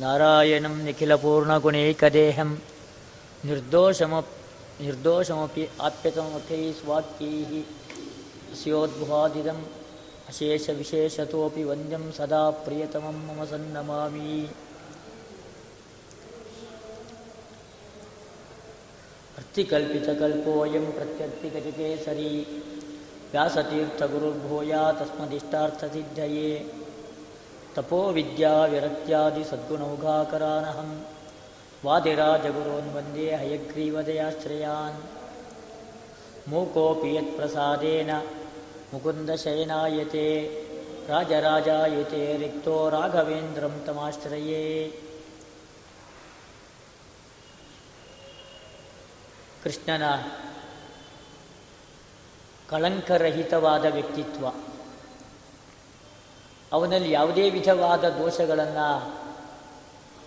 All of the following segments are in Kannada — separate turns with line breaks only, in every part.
नारायणं निखिलपूर्णगुणैकदेहं निर्दोषम निर्दोषमपि आप्यतमथे स्वात्यैः स्योद्वादितम् अशेषविशेषतोऽपि वन्द्यं सदा प्रियतमं मम सन्नमामि स्तिकल्पितकल्पोऽयं प्रत्यर्पिगिते सरि व्यासतीर्थगुरुर्भूयात्तस्मदिष्टार्थसिद्धये तपोविद्याविरक्त्यादिसद्गुणौघाकरानहं वादिराजगुरोन्वन्दे हयग्रीवदयाश्रयान्। मूकोऽपि यत्प्रसादेन मुकुन्दशयनायते। राजराजायुते रिक्तो राघवेन्द्रं तमाश्रये। ಕೃಷ್ಣನ ಕಳಂಕರಹಿತವಾದ ವ್ಯಕ್ತಿತ್ವ. ಅವನಲ್ಲಿ ಯಾವುದೇ ವಿಧವಾದ ದೋಷಗಳನ್ನು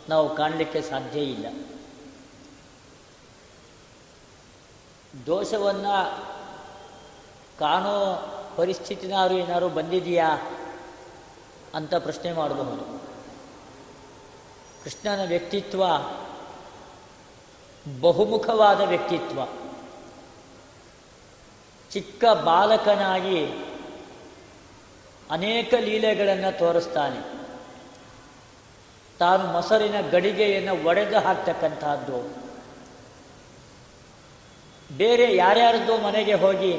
ನಾವು ಕಾಣಲಿಕ್ಕೆ ಸಾಧ್ಯ ಇಲ್ಲ. ದೋಷವನ್ನು ಕಾಣೋ ಪರಿಸ್ಥಿತಿನಾರು ಏನಾದ್ರು ಬಂದಿದೆಯಾ ಅಂತ ಪ್ರಶ್ನೆ ಮಾಡಬಹುದು. ಕೃಷ್ಣನ ವ್ಯಕ್ತಿತ್ವ ಬಹುಮುಖವಾದ ವ್ಯಕ್ತಿತ್ವ. ಚಿಕ್ಕ ಬಾಲಕನಾಗಿ ಅನೇಕ ಲೀಲೆಗಳನ್ನು ತೋರಿಸ್ತಾನೆ. ತಾನು ಮೊಸರಿನ ಗಡಿಗೆಯನ್ನು ಒಡೆದು ಹಾಕ್ತಕ್ಕಂಥದ್ದು. ಬೇರೆ ಯಾರ್ಯಾರದ್ದು ಮನೆಗೆ ಹೋಗಿ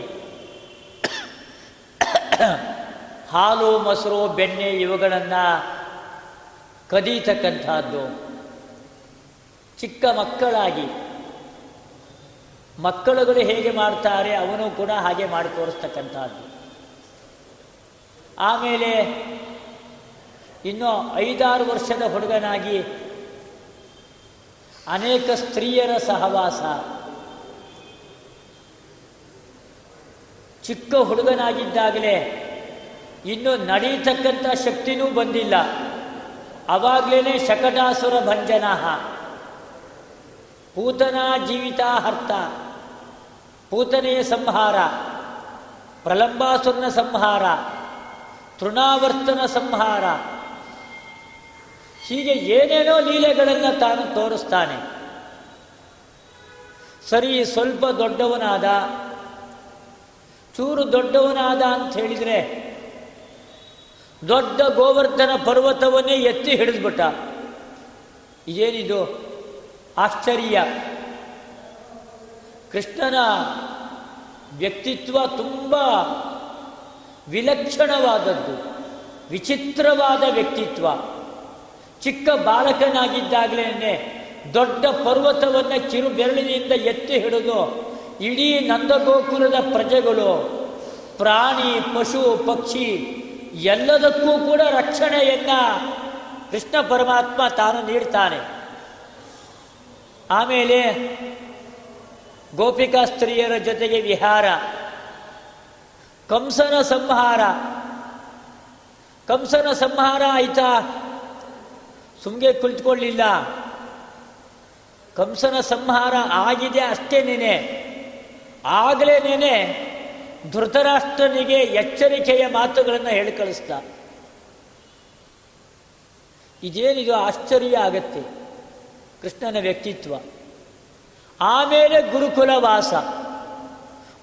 ಹಾಲು, ಮೊಸರು, ಬೆಣ್ಣೆ ಇವುಗಳನ್ನು ಕದೀತಕ್ಕಂಥದ್ದು. ಚಿಕ್ಕ ಮಕ್ಕಳಾಗಿ. ಮಕ್ಕಳುಗಳು ಹೇಗೆ ಮಾಡ್ತಾರೆ ಅವನು ಕೂಡ ಹಾಗೆ ಮಾಡಿ ತೋರಿಸ್ತಕ್ಕಂಥದ್ದು ಆಮೇಲೆ ಇನ್ನು ಐದಾರು ವರ್ಷದ ಹುಡುಗನಾಗಿ ಅನೇಕ ಸ್ತ್ರೀಯರ ಸಹವಾಸ. ಚಿಕ್ಕ ಹುಡುಗನಾಗಿದ್ದಾಗಲೇ ಇನ್ನು ನಡೀತಕ್ಕಂಥ ಶಕ್ತಿನೂ ಬಂದಿಲ್ಲ. ಅವಾಗಲೇ ಶಕಟಾಸುರ ಭಂಜನಃ. ಪೂತನ ಜೀವಿತಾಹರ್ತ ಪೂತನೆಯ ಸಂಹಾರ, ಪ್ರಲಂಬಾಸುರನ ಸಂಹಾರ, ತೃಣಾವರ್ತನ ಸಂಹಾರ. ಹೀಗೆ ಏನೇನೋ ಲೀಲೆಗಳನ್ನು ತಾನು ತೋರಿಸ್ತಾನೆ. ಸರಿ, ಸ್ವಲ್ಪ ದೊಡ್ಡವನಾದ, ಚೂರು ದೊಡ್ಡವನಾದ ಅಂತ ಹೇಳಿದರೆ, ದೊಡ್ಡ ಗೋವರ್ಧನ ಪರ್ವತವನ್ನೇ ಎತ್ತಿ ಹಿಡಿದ್ಬಿಟ್ಟ. ಇದೇನಿದು? ಆಶ್ಚರ್ಯ. ಕೃಷ್ಣನ ವ್ಯಕ್ತಿತ್ವ ತುಂಬ ವಿಲಕ್ಷಣವಾದದ್ದು, ವಿಚಿತ್ರವಾದ ವ್ಯಕ್ತಿತ್ವ. ಚಿಕ್ಕ ಬಾಲಕನಾಗಿದ್ದಾಗಲೇ ದೊಡ್ಡ ಪರ್ವತವನ್ನು ಕಿರು ಬೆರಳಿನಿಂದ ಎತ್ತಿ ಹಿಡಿದು ಇಡೀ ನಂದಗೋಕುಲದ ಪ್ರಜೆಗಳು, ಪ್ರಾಣಿ, ಪಶು, ಪಕ್ಷಿ ಎಲ್ಲದಕ್ಕೂ ಕೂಡ ರಕ್ಷಣೆಯನ್ನ ಕೃಷ್ಣ ಪರಮಾತ್ಮ ತಾನು ನೀಡ್ತಾನೆ. ಆಮೇಲೆ ಗೋಪಿಕಾ ಸ್ತ್ರೀಯರ ಜೊತೆಗೆ ವಿಹಾರ, ಕಂಸನ ಸಂಹಾರ. ಕಂಸನ ಸಂಹಾರ ಆಯ್ತಾ? ಸುಮ್ಗೆ ಕುಳಿತುಕೊಳ್ಳಿಲ್ಲ. ಕಂಸನ ಸಂಹಾರ ಆಗಿದೆ ಅಷ್ಟೇ ನೆನೆ. ಆಗಲೇ ನೆನೆ ಧೃತರಾಷ್ಟ್ರನಿಗೆ ಎಚ್ಚರಿಕೆಯ ಮಾತುಗಳನ್ನು ಹೇಳಿ ಕಳಿಸ್ತ ಇದೇನಿದು ಆಶ್ಚರ್ಯ ಆಗತ್ತೆ? ಕೃಷ್ಣನ ವ್ಯಕ್ತಿತ್ವ. ಆಮೇಲೆ ಗುರುಕುಲ ವಾಸ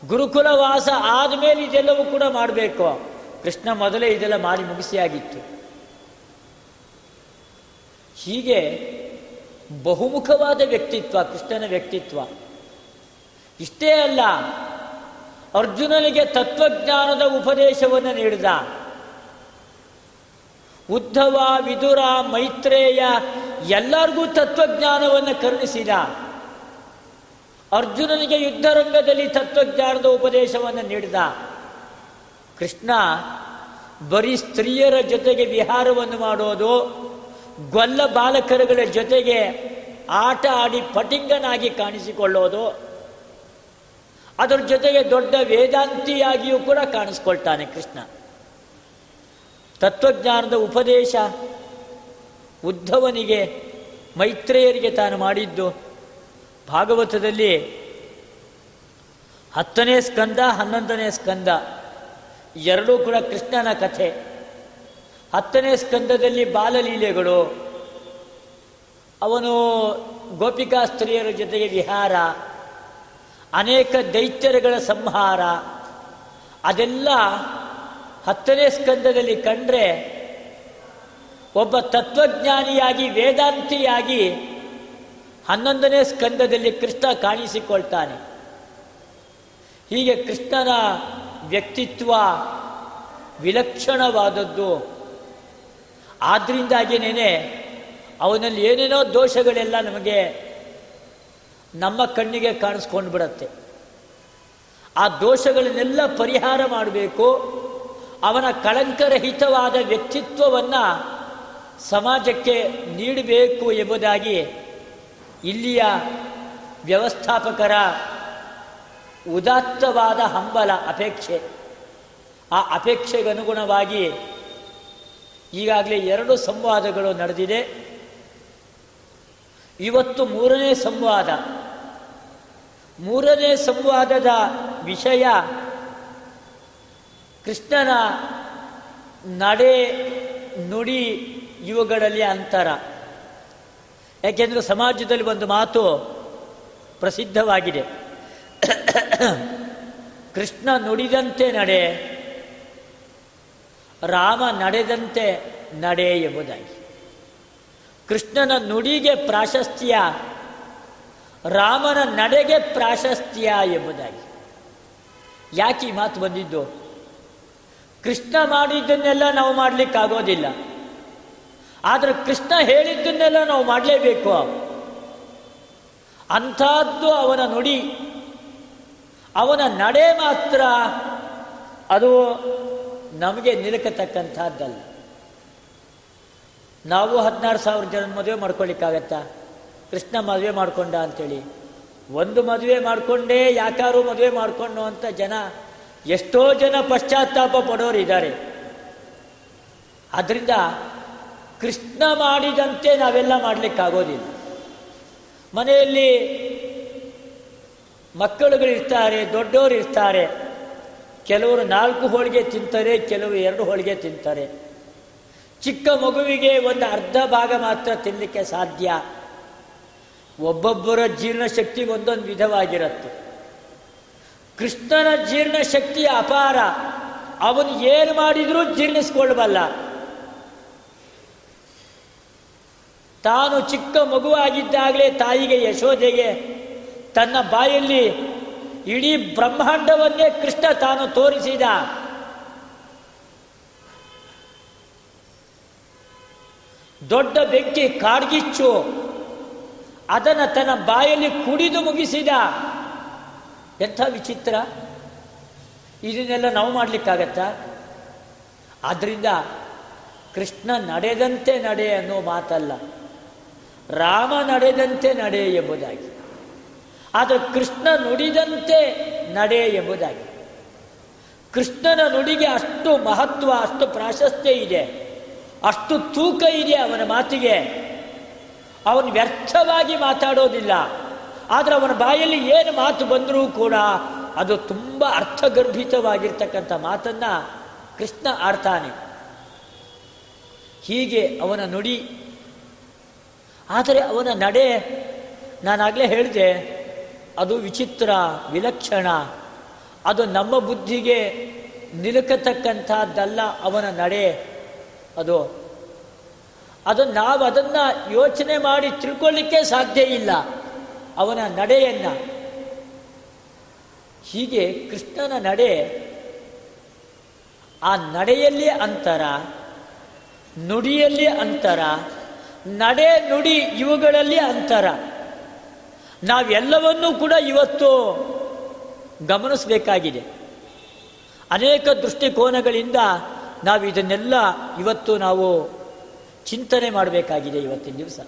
ಗುರುಕುಲ ವಾಸ ಆದಮೇಲೆ ಇದೆಲ್ಲವೂ ಕೂಡ ಮಾಡಬೇಕು. ಕೃಷ್ಣ ಮೊದಲೇ ಇದೆಲ್ಲ ಮಾಡಿ ಮುಗಿಸಿಯಾಗಿತ್ತು. ಹೀಗೆ ಬಹುಮುಖವಾದ ವ್ಯಕ್ತಿತ್ವ, ಕೃಷ್ಣನ ವ್ಯಕ್ತಿತ್ವ. ಇಷ್ಟೇ ಅಲ್ಲ, ಅರ್ಜುನನಿಗೆ ತತ್ವಜ್ಞಾನದ ಉಪದೇಶವನ್ನು ನೀಡಿದ ಉದ್ಧವ ವಿದುರ ಮೈತ್ರೇಯ ಎಲ್ಲರಿಗೂ ತತ್ವಜ್ಞಾನವನ್ನು ಕರುಣಿಸಿದ. ಅರ್ಜುನನಿಗೆ ಯುದ್ಧರಂಗದಲ್ಲಿ ತತ್ವಜ್ಞಾನದ ಉಪದೇಶವನ್ನು ನೀಡಿದ. ಕೃಷ್ಣ, ಬರೀ ಸ್ತ್ರೀಯರ ಜೊತೆಗೆ ವಿಹಾರವನ್ನು ಮಾಡೋದು, ಗೊಲ್ಲ ಬಾಲಕರುಗಳ ಜೊತೆಗೆ ಆಟ ಆಡಿ ಪಟಿಂಗನಾಗಿ ಕಾಣಿಸಿಕೊಳ್ಳೋದು, ಅದರ ಜೊತೆಗೆ ದೊಡ್ಡ ವೇದಾಂತಿಯಾಗಿಯೂ ಕೂಡ ಕಾಣಿಸ್ಕೊಳ್ತಾನೆ ಕೃಷ್ಣ. ತತ್ವಜ್ಞಾನದ ಉಪದೇಶ ಉದ್ಧವನಿಗೆ, ಮೈತ್ರೇಯರಿಗೆ ತಾನು ಮಾಡಿದ್ದು. ಭಾಗವತದಲ್ಲಿ ಹತ್ತನೇ ಸ್ಕಂದ, ಹನ್ನೊಂದನೇ ಸ್ಕಂದ, ಎರಡೂ ಕೂಡ ಕೃಷ್ಣನ ಕಥೆ. ಹತ್ತನೇ ಸ್ಕಂದದಲ್ಲಿ ಬಾಲಲೀಲೆಗಳು. ಅವನು ಗೋಪಿಕಾ ಸ್ತ್ರೀಯರ ಜೊತೆಗೆ ವಿಹಾರ, ಅನೇಕ ದೈತ್ಯರುಗಳ ಸಂಹಾರ, ಅದೆಲ್ಲ ಹತ್ತನೇ ಸ್ಕಂದದಲ್ಲಿ ಕಂಡ್ರೆ ಒಬ್ಬ ತತ್ವಜ್ಞಾನಿಯಾಗಿ, ವೇದಾಂತಿಯಾಗಿ ಹನ್ನೊಂದನೇ ಸ್ಕಂದದಲ್ಲಿ ಕೃಷ್ಣ ಕಾಣಿಸಿಕೊಳ್ತಾನೆ. ಹೀಗೆ ಕೃಷ್ಣನ ವ್ಯಕ್ತಿತ್ವ ವಿಲಕ್ಷಣವಾದದ್ದು. ಆದ್ದರಿಂದಾಗಿಯೇ ಅವನಲ್ಲಿ ಏನೇನೋ ದೋಷಗಳೆಲ್ಲ ನಮಗೆ ನಮ್ಮ ಕಣ್ಣಿಗೆ ಕಾಣಿಸ್ಕೊಂಡು ಬಿಡತ್ತೆ ಆ ದೋಷಗಳನ್ನೆಲ್ಲ ಪರಿಹಾರ ಮಾಡಬೇಕು. ಅವನ ಕಳಂಕರಹಿತವಾದ ವ್ಯಕ್ತಿತ್ವವನ್ನು ಸಮಾಜಕ್ಕೆ ನೀಡಬೇಕು ಎಂಬುದಾಗಿ ಇಲ್ಲಿಯ ವ್ಯವಸ್ಥಾಪಕರ ಉದಾತ್ತವಾದ ಹಂಬಲ ಅಪೇಕ್ಷೆ. ಆ ಅಪೇಕ್ಷೆಗನುಗುಣವಾಗಿ ಈಗಾಗಲೇ ಎರಡು ಸಂವಾದಗಳು ನಡೆದಿದೆ. ಇವತ್ತು ಮೂರನೇ ಸಂವಾದ. ಮೂರನೇ ಸಂವಾದದ ವಿಷಯ ಕೃಷ್ಣನ ನಡೆ ನುಡಿ ಇವುಗಳಲ್ಲಿ ಅಂತರ. ಯಾಕೆಂದರೆ ಸಮಾಜದಲ್ಲಿ ಒಂದು ಮಾತು ಪ್ರಸಿದ್ಧವಾಗಿದೆ. ಕೃಷ್ಣ ನುಡಿದಂತೆ ನಡೆ, ರಾಮ ನಡೆದಂತೆ ನಡೆ ಎಂಬುದಾಗಿ. ಕೃಷ್ಣನ ನುಡಿಗೆ ಪ್ರಾಶಸ್ತ್ಯ, ರಾಮನ ನಡೆಗೆ ಪ್ರಾಶಸ್ತ್ಯ ಎಂಬುದಾಗಿ. ಯಾಕೆ ಈ ಮಾತು ಬಂದಿದ್ದು? ಕೃಷ್ಣ ಮಾಡಿದ್ದನ್ನೆಲ್ಲ ನಾವು ಮಾಡಲಿಕ್ಕಾಗೋದಿಲ್ಲ. ಆದರೆ ಕೃಷ್ಣ ಹೇಳಿದ್ದನ್ನೆಲ್ಲ ನಾವು ಮಾಡಲೇಬೇಕು. ಅಂಥದ್ದು ಅವನ ನುಡಿ. ಅವನ ನಡೆ ಮಾತ್ರ ಅದು ನಮಗೆ ನಿಲುಕತಕ್ಕಂಥದ್ದಲ್ಲ. ನಾವು ಹದಿನಾರು ಸಾವಿರ ಜನ ಮದುವೆ ಮಾಡ್ಕೊಳ್ಳಿಕ್ಕಾಗತ್ತಾ? ಕೃಷ್ಣ ಮದುವೆ ಮಾಡಿಕೊಂಡ ಅಂತೇಳಿ. ಒಂದು ಮದುವೆ ಮಾಡಿಕೊಂಡೇ ಯಾಕಾರು ಮದುವೆ ಮಾಡಿಕೊಂಡು ಅಂತ ಜನ ಎಷ್ಟೋ ಜನ ಪಶ್ಚಾತ್ತಾಪ ಪಡೋರು ಇದ್ದಾರೆ. ಆದ್ದರಿಂದ ಕೃಷ್ಣ ಮಾಡಿದಂತೆ ನಾವೆಲ್ಲ ಮಾಡಲಿಕ್ಕಾಗೋದಿಲ್ಲ. ಮನೆಯಲ್ಲಿ ಮಕ್ಕಳುಗಳಿರ್ತಾರೆ ದೊಡ್ಡವರು ಇರ್ತಾರೆ ಕೆಲವರು ನಾಲ್ಕು ಹೋಳಿಗೆ ತಿಂತಾರೆ, ಕೆಲವರು ಎರಡು ಹೋಳಿಗೆ ತಿಂತಾರೆ. ಚಿಕ್ಕ ಮಗುವಿಗೆ ಒಂದು ಅರ್ಧ ಭಾಗ ಮಾತ್ರ ತಿನ್ನಲಿಕ್ಕೆ ಸಾಧ್ಯ. ಒಬ್ಬೊಬ್ಬರ ಜೀರ್ಣಶಕ್ತಿ ಒಂದೊಂದು ವಿಧವಾಗಿರುತ್ತೆ. ಕೃಷ್ಣನ ಜೀರ್ಣ ಶಕ್ತಿ ಅಪಾರ. ಅವನು ಏನು ಮಾಡಿದರೂ ಜೀರ್ಣಿಸ್ಕೊಳ್ಬಲ್ಲ ತಾನು ಚಿಕ್ಕ ಮಗುವಾಗಿದ್ದಾಗಲೇ ತಾಯಿಗೆ ಯಶೋದೆಗೆ ತನ್ನ ಬಾಯಲ್ಲಿ ಇಡೀ ಬ್ರಹ್ಮಾಂಡವನ್ನೇ ಕೃಷ್ಣ ತಾನು ತೋರಿಸಿದ. ದೊಡ್ಡ ಬೆಂಕಿ ಕಾಡ್ಗಿಚ್ಚು. ಅದನ್ನು ತನ್ನ ಬಾಯಲ್ಲಿ ಕುಡಿದು ಮುಗಿಸಿದ. ಎಂಥ ವಿಚಿತ್ರ? ಇದನ್ನೆಲ್ಲ ನಾವು ಮಾಡಲಿಕ್ಕಾಗತ್ತಾ? ಆದ್ದರಿಂದ ಕೃಷ್ಣ ನಡೆದಂತೆ ನಡೆ ಅನ್ನೋ ಮಾತಲ್ಲ. ರಾಮ ನಡೆದಂತೆ ನಡೆ ಎಂಬುದಾಗಿ. ಆದರೆ ಕೃಷ್ಣ ನುಡಿದಂತೆ ನಡೆ ಎಂಬುದಾಗಿ. ಕೃಷ್ಣನ ನುಡಿಗೆ ಅಷ್ಟು ಮಹತ್ವ, ಅಷ್ಟು ಪ್ರಾಶಸ್ತ್ಯ ಇದೆ. ಅಷ್ಟು ತೂಕ ಇದೆ ಅವನ ಮಾತಿಗೆ. ಅವನು ವ್ಯರ್ಥವಾಗಿ ಮಾತಾಡೋದಿಲ್ಲ. ಆದರೆ ಅವನ ಬಾಯಲ್ಲಿ ಏನು ಮಾತು ಬಂದರೂ ಕೂಡ ಅದು ತುಂಬ ಅರ್ಥಗರ್ಭಿತವಾಗಿರ್ತಕ್ಕಂಥ ಮಾತನ್ನು ಕೃಷ್ಣ ಆಡ್ತಾನೆ. ಹೀಗೆ ಅವನ ನುಡಿ. ಆದರೆ ಅವನ ನಡೆ, ನಾನಾಗಲೇ ಹೇಳಿದೆ, ಅದು ವಿಚಿತ್ರ, ವಿಲಕ್ಷಣ. ಅದು ನಮ್ಮ ಬುದ್ಧಿಗೆ ನಿಲುಕತಕ್ಕಂಥದ್ದಲ್ಲ ಅವನ ನಡೆ ಅದು. ಅದು ನಾವು ಅದನ್ನು ಯೋಚನೆ ಮಾಡಿ ತಿಳ್ಕೊಳ್ಳಿಕ್ಕೆ ಸಾಧ್ಯ ಇಲ್ಲ. ಅವನ ನಡೆಯನ್ನು. ಹೀಗೆ ಕೃಷ್ಣನ ನಡೆ, ಆ ನಡೆಯಲ್ಲಿ ಅಂತರ, ನುಡಿಯಲ್ಲಿ ಅಂತರ, ನಡೆ ನುಡಿ ಇವುಗಳಲ್ಲಿ ಅಂತರ. ನಾವೆಲ್ಲವನ್ನೂ ಕೂಡ ಇವತ್ತು ಗಮನಿಸಬೇಕಾಗಿದೆ. ಅನೇಕ ದೃಷ್ಟಿಕೋನಗಳಿಂದ ನಾವು ಇದನ್ನೆಲ್ಲ ಇವತ್ತು ನಾವು ಚಿಂತನೆ ಮಾಡಬೇಕಾಗಿದೆ ಇವತ್ತಿನ ದಿವಸ.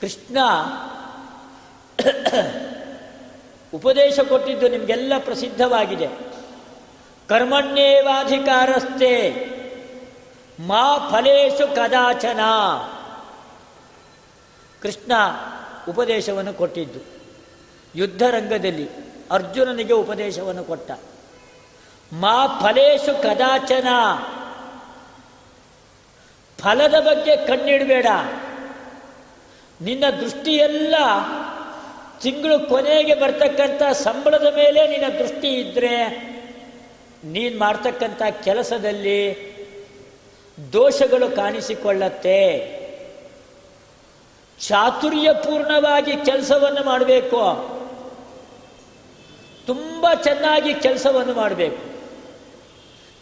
ಕೃಷ್ಣ ಉಪದೇಶ ಕೊಟ್ಟಿದ್ದು ನಿಮಗೆಲ್ಲ ಪ್ರಸಿದ್ಧವಾಗಿದೆ. ಕರ್ಮಣ್ಯೇವಾಧಿಕಾರಸ್ಥೆ ಮಾ ಫಲೇಶು ಕದಾಚನ. ಕೃಷ್ಣ ಉಪದೇಶವನ್ನು ಕೊಟ್ಟಿದ್ದು. ಯುದ್ಧರಂಗದಲ್ಲಿ ಅರ್ಜುನನಿಗೆ ಉಪದೇಶವನ್ನು ಕೊಟ್ಟ. ಮಾ ಫಲೇಶು ಕದಾಚನ. ಫಲದ ಬಗ್ಗೆ ಕಣ್ಣಿಡಬೇಡ. ನಿನ್ನ ದೃಷ್ಟಿಯೆಲ್ಲ ತಿಂಗಳು ಕೊನೆಗೆ ಬರ್ತಕ್ಕಂಥ ಸಂಬಳದ ಮೇಲೆ ನಿನ್ನ ದೃಷ್ಟಿ ಇದ್ದರೆ ನೀನು ಮಾಡ್ತಕ್ಕಂಥ ಕೆಲಸದಲ್ಲಿ ದೋಷಗಳು ಕಾಣಿಸಿಕೊಳ್ಳತ್ತೆ. ಚಾತುರ್ಯಪೂರ್ಣವಾಗಿ ಕೆಲಸವನ್ನು ಮಾಡಬೇಕು. ತುಂಬ ಚೆನ್ನಾಗಿ ಕೆಲಸವನ್ನು ಮಾಡಬೇಕು.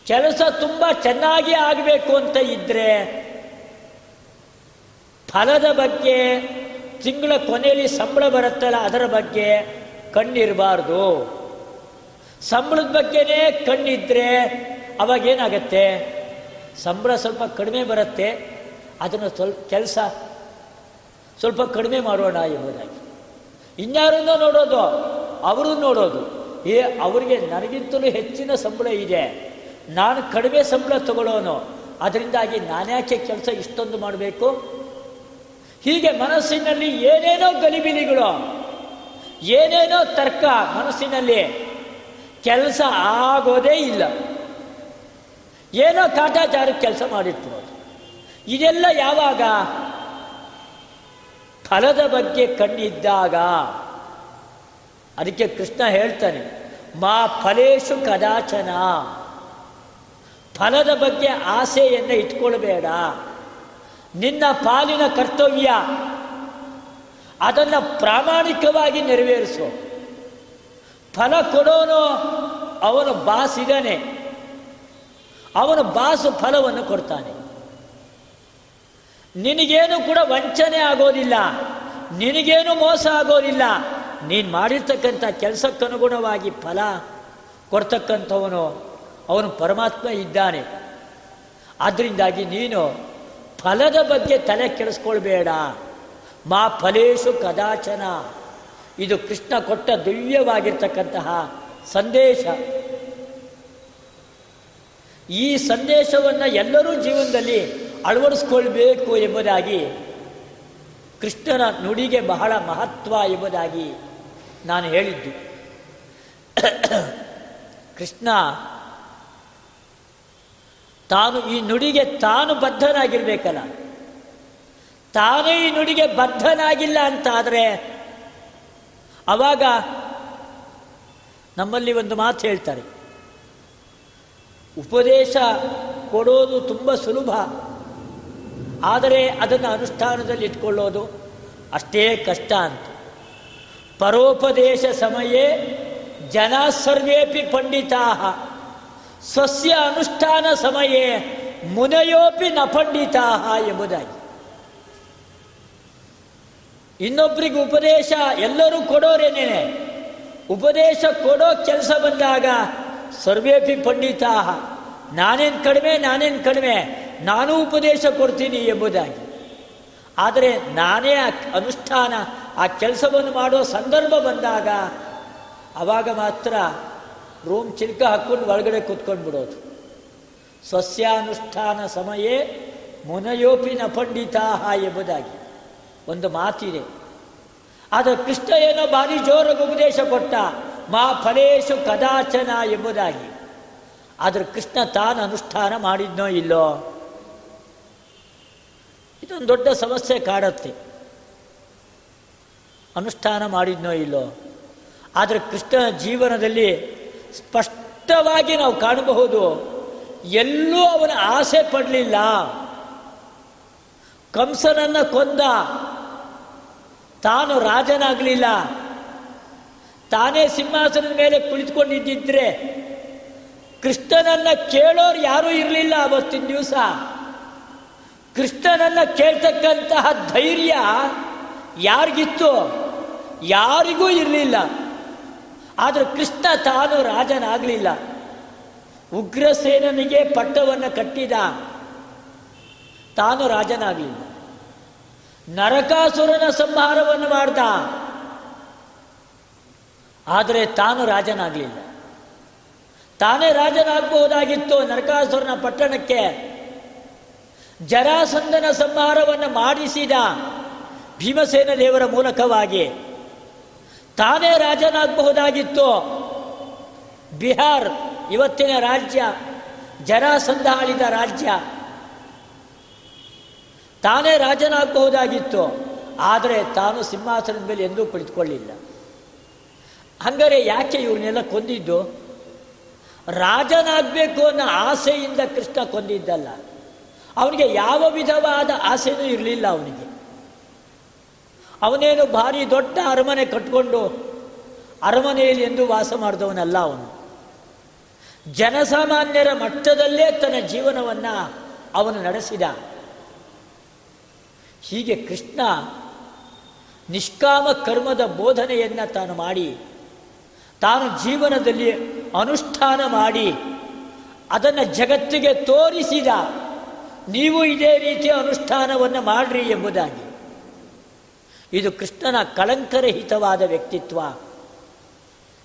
ಕೆಲಸ ತುಂಬ ಚೆನ್ನಾಗಿ ಆಗಬೇಕು ಅಂತ ಇದ್ದರೆ ಫಲದ ಬಗ್ಗೆ ತಿಂಗಳ ಕೊನೆಯಲ್ಲಿ ಸಂಬಳ ಬರುತ್ತಲ್ಲ, ಅದರ ಬಗ್ಗೆ ಕಣ್ಣಿರಬಾರ್ದು. ಸಂಬಳದ ಬಗ್ಗೆನೇ ಕಣ್ಣಿದ್ರೆ ಅವಾಗ ಏನಾಗತ್ತೆ? ಸಂಬಳ ಸ್ವಲ್ಪ ಕಡಿಮೆ ಬರುತ್ತೆ, ಅದನ್ನು ಸ್ವಲ್ಪ ಕೆಲಸ ಸ್ವಲ್ಪ ಕಡಿಮೆ ಮಾಡೋಣ ಎಂಬುದಾಗಿ. ಇನ್ಯಾರನ್ನ ನೋಡೋದು? ಅವರು ನೋಡೋದು. ಏ, ಅವರಿಗೆ ನನಗಿಂತಲೂ ಹೆಚ್ಚಿನ ಸಂಬಳ ಇದೆ. ನಾನು ಕಡಿಮೆ ಸಂಬಳ ತಗೊಳ್ಳೋನು. ಅದರಿಂದಾಗಿ ನಾನ್ಯಾಕೆ ಕೆಲಸ ಇಷ್ಟೊಂದು ಮಾಡಬೇಕು? ಹೀಗೆ ಮನಸ್ಸಿನಲ್ಲಿ ಏನೇನೋ ಗಲಿಬಿಲಿಗಳು, ಏನೇನೋ ತರ್ಕ ಮನಸ್ಸಿನಲ್ಲಿ ಕೆಲಸ ಆಗೋದೇ ಇಲ್ಲ. ಏನೋ ಕಾಟಾಚಾರ ಕೆಲಸ ಮಾಡಿರ್ಬೋದು ಇದೆಲ್ಲ ಯಾವಾಗ? ಫಲದ ಬಗ್ಗೆ ಕಣ್ಣಿದ್ದಾಗ. ಅದಕ್ಕೆ ಕೃಷ್ಣ ಹೇಳ್ತಾನೆ, ಮಾ ಫಲೇಶು ಕದಾಚನ. ಫಲದ ಬಗ್ಗೆ ಆಸೆಯನ್ನು ಇಟ್ಕೊಳ್ಬೇಡ. ನಿನ್ನ ಪಾಲಿನ ಕರ್ತವ್ಯ. ಅದನ್ನು ಪ್ರಾಮಾಣಿಕವಾಗಿ ನೆರವೇರಿಸು. ಫಲ ಕೊಡೋನು ಅವನು ಬಾಸ್ ಇದ್ದಾನೆ ಅವನು ಬಾಸು ಫಲವನ್ನು ಕೊಡ್ತಾನೆ. ನಿನಗೇನು ಕೂಡ ವಂಚನೆ ಆಗೋದಿಲ್ಲ. ನಿನಗೇನು ಮೋಸ ಆಗೋದಿಲ್ಲ. ನೀನು ಮಾಡಿರ್ತಕ್ಕಂಥ ಕೆಲಸಕ್ಕನುಗುಣವಾಗಿ ಫಲ ಕೊಡ್ತಕ್ಕಂಥವನು ಅವನು ಪರಮಾತ್ಮ ಇದ್ದಾನೆ. ಆದ್ದರಿಂದಾಗಿ ನೀನು ಫಲದ ಬಗ್ಗೆ ತಲೆ ಕೆಡಿಸ್ಕೊಳ್ಬೇಡ. ಮಾ ಫಲೇಶು ಕದಾಚನ. ಇದು ಕೃಷ್ಣ ಕೊಟ್ಟ ದಿವ್ಯವಾಗಿರ್ತಕ್ಕಂತಹ ಸಂದೇಶ. ಈ ಸಂದೇಶವನ್ನು ಎಲ್ಲರೂ ಜೀವನದಲ್ಲಿ ಅಳವಡಿಸ್ಕೊಳ್ಬೇಕು ಎಂಬುದಾಗಿ ಕೃಷ್ಣನ ನುಡಿಗೆ ಬಹಳ ಮಹತ್ವ ಎಂಬುದಾಗಿ ನಾನು ಹೇಳಿದ್ದು. ಕೃಷ್ಣ ತಾನು ಈ ನುಡಿಗೆ ತಾನು ಬದ್ಧನಾಗಿರ್ಬೇಕಲ್ಲ. ತಾನೇ ಈ ನುಡಿಗೆ ಬದ್ಧನಾಗಿಲ್ಲ ಅಂತಾದರೆ, ಅವಾಗ ನಮ್ಮಲ್ಲಿ ಒಂದು ಮಾತು ಹೇಳ್ತಾರೆ. ಉಪದೇಶ ಕೊಡೋದು ತುಂಬ ಸುಲಭ, ಆದರೆ ಅದನ್ನು ಅನುಷ್ಠಾನದಲ್ಲಿ ಇಟ್ಕೊಳ್ಳೋದು ಅಷ್ಟೇ ಕಷ್ಟ ಅಂತ. ಪರೋಪದೇಶ ಸಮಯೇ ಜನ ಸರ್ವೇಪಿ ಪಂಡಿತಾ ಸ್ವಸ್ಯ ಅನುಷ್ಠಾನ ಸಮಯೇ ಮುನೆಯೋಪಿ ನ ಪಂಡಿತಾ ಎಂಬುದಾಗಿ. ಇನ್ನೊಬ್ಬರಿಗೆ ಉಪದೇಶ ಎಲ್ಲರೂ ಕೊಡೋರೇನೇನೆ? ಉಪದೇಶ ಕೊಡೋ ಕೆಲಸ ಬಂದಾಗ ಸರ್ವೇಪಿ ಪಂಡಿತಾ ನಾನೇನು ಕಡಿಮೆ ನಾನೇನು ಕಡಿಮೆ, ನಾನೂ ಉಪದೇಶ ಕೊಡ್ತೀನಿ ಎಂಬುದಾಗಿ. ಆದರೆ ನಾನೇ ಆ ಅನುಷ್ಠಾನ, ಆ ಕೆಲಸವನ್ನು ಮಾಡೋ ಸಂದರ್ಭ ಬಂದಾಗ ಆವಾಗ ಮಾತ್ರ ರೂಮ್ ಚಿಲ್ಕ ಹಾಕ್ಕೊಂಡು ಒಳಗಡೆ ಕೂತ್ಕೊಂಡು ಬಿಡೋದು ಸಸ್ಯಾನುಷ್ಠಾನ ಸಮಯೇ ಮುನಯೋಪಿನ ಪಂಡಿತಾಹ ಎಂಬುದಾಗಿ ಒಂದು ಮಾತಿದೆ. ಆದರೆ ಕೃಷ್ಣ ಏನೋ ಭಾರಿ ಜೋರಾಗಿ ಉಪದೇಶ ಕೊಟ್ಟ, ಮಾ ಫಲೇಶು ಕದಾಚನ ಎಂಬುದಾಗಿ. ಆದರೆ ಕೃಷ್ಣ ತಾನು ಅನುಷ್ಠಾನ ಮಾಡಿದ್ನೋ ಇಲ್ಲೋ? ಇದೊಂದು ದೊಡ್ಡ ಸಮಸ್ಯೆ ಕಾಡತ್ತೆ. ಅನುಷ್ಠಾನ ಮಾಡಿದ್ನೋ ಇಲ್ಲೋ? ಆದರೆ ಕೃಷ್ಣನ ಜೀವನದಲ್ಲಿ ಸ್ಪಷ್ಟವಾಗಿ ನಾವು ಕಾಣಬಹುದು, ಎಲ್ಲೂ ಅವನ ಆಸೆ ಪಡಲಿಲ್ಲ. ಕಂಸನನ್ನು ಕೊಂದ. ತಾನು ರಾಜನಾಗಲಿಲ್ಲ. ತಾನೇ ಸಿಂಹಾಸನದ ಮೇಲೆ ಕುಳಿತುಕೊಂಡಿದ್ದಿದ್ರೆ ಕೃಷ್ಣನನ್ನು ಕೇಳೋರು ಯಾರೂ ಇರಲಿಲ್ಲ ಅವತ್ತಿನ ದಿವಸ. ಕೃಷ್ಣನನ್ನು ಕೇಳ್ತಕ್ಕಂತಹ ಧೈರ್ಯ ಯಾರಿಗಿತ್ತು? ಯಾರಿಗೂ ಇರಲಿಲ್ಲ. ಆದರೆ ಕೃಷ್ಣ ತಾನು ರಾಜನಾಗಲಿಲ್ಲ. ಉಗ್ರಸೇನನಿಗೆ ಪಟ್ಟವನ್ನು ಕಟ್ಟಿದ ತಾನು ರಾಜನಾಗಲಿಲ್ಲ. ನರಕಾಸುರನ ಸಂಹಾರವನ್ನು ಮಾಡ್ದ. ಆದರೆ ತಾನು ರಾಜನಾಗಲಿಲ್ಲ. ತಾನೇ ರಾಜನಾಗಬಹುದಾಗಿತ್ತು ನರಕಾಸುರನ ಪಟ್ಟಣಕ್ಕೆ. ಜರಾಸಂದನ ಸಂಹಾರವನ್ನು ಮಾಡಿಸಿದ ಭೀಮಸೇನ ದೇವರ ಮೂಲಕವಾಗಿ. ತಾನೇ ರಾಜನಾಗಬಹುದಾಗಿತ್ತು. ಬಿಹಾರ್ ಇವತ್ತಿನ ರಾಜ್ಯ ಜರಾಸಂಧ ಆಳಿದ ರಾಜ್ಯ. ತಾನೇ ರಾಜನಾಗಬಹುದಾಗಿತ್ತು. ಆದರೆ ತಾನು ಸಿಂಹಾಸನದ ಮೇಲೆ ಎಂದೂ ಕುಳಿತುಕೊಳ್ಳಿಲ್ಲ. ಹಂಗಾರೆ ಯಾಕೆ ಇವ್ರನ್ನೆಲ್ಲ ಕೊಂದಿದ್ದು? ರಾಜನಾಗಬೇಕು ಅನ್ನೋ ಆಸೆಯಿಂದ ಕೃಷ್ಣ ಕೊಂದಿದ್ದಲ್ಲ. ಅವನಿಗೆ ಯಾವ ವಿಧವಾದ ಆಸೆಯೂ ಇರಲಿಲ್ಲ ಅವನಿಗೆ. ಅವನೇನು ಭಾರಿ ದೊಡ್ಡ ಅರಮನೆ ಕಟ್ಕೊಂಡು ಅರಮನೆಯಲ್ಲಿ ಎಂದು ವಾಸ ಮಾಡಿದವನಲ್ಲ ಅವನು. ಜನಸಾಮಾನ್ಯರ ಮಟ್ಟದಲ್ಲೇ ತನ್ನ ಜೀವನವನ್ನು ಅವನು ನಡೆಸಿದ. ಹೀಗೆ ಕೃಷ್ಣ ನಿಷ್ಕಾಮ ಕರ್ಮದ ಬೋಧನೆಯನ್ನು ತಾನು ಮಾಡಿ, ತಾನು ಜೀವನದಲ್ಲಿ ಅನುಷ್ಠಾನ ಮಾಡಿ, ಅದನ್ನು ಜಗತ್ತಿಗೆ ತೋರಿಸಿದ, ನೀವು ಇದೇ ರೀತಿಯ ಅನುಷ್ಠಾನವನ್ನು ಮಾಡ್ರಿ ಎಂಬುದಾಗಿ. ಇದು ಕೃಷ್ಣನ ಕಳಂಕರಹಿತವಾದ ವ್ಯಕ್ತಿತ್ವ.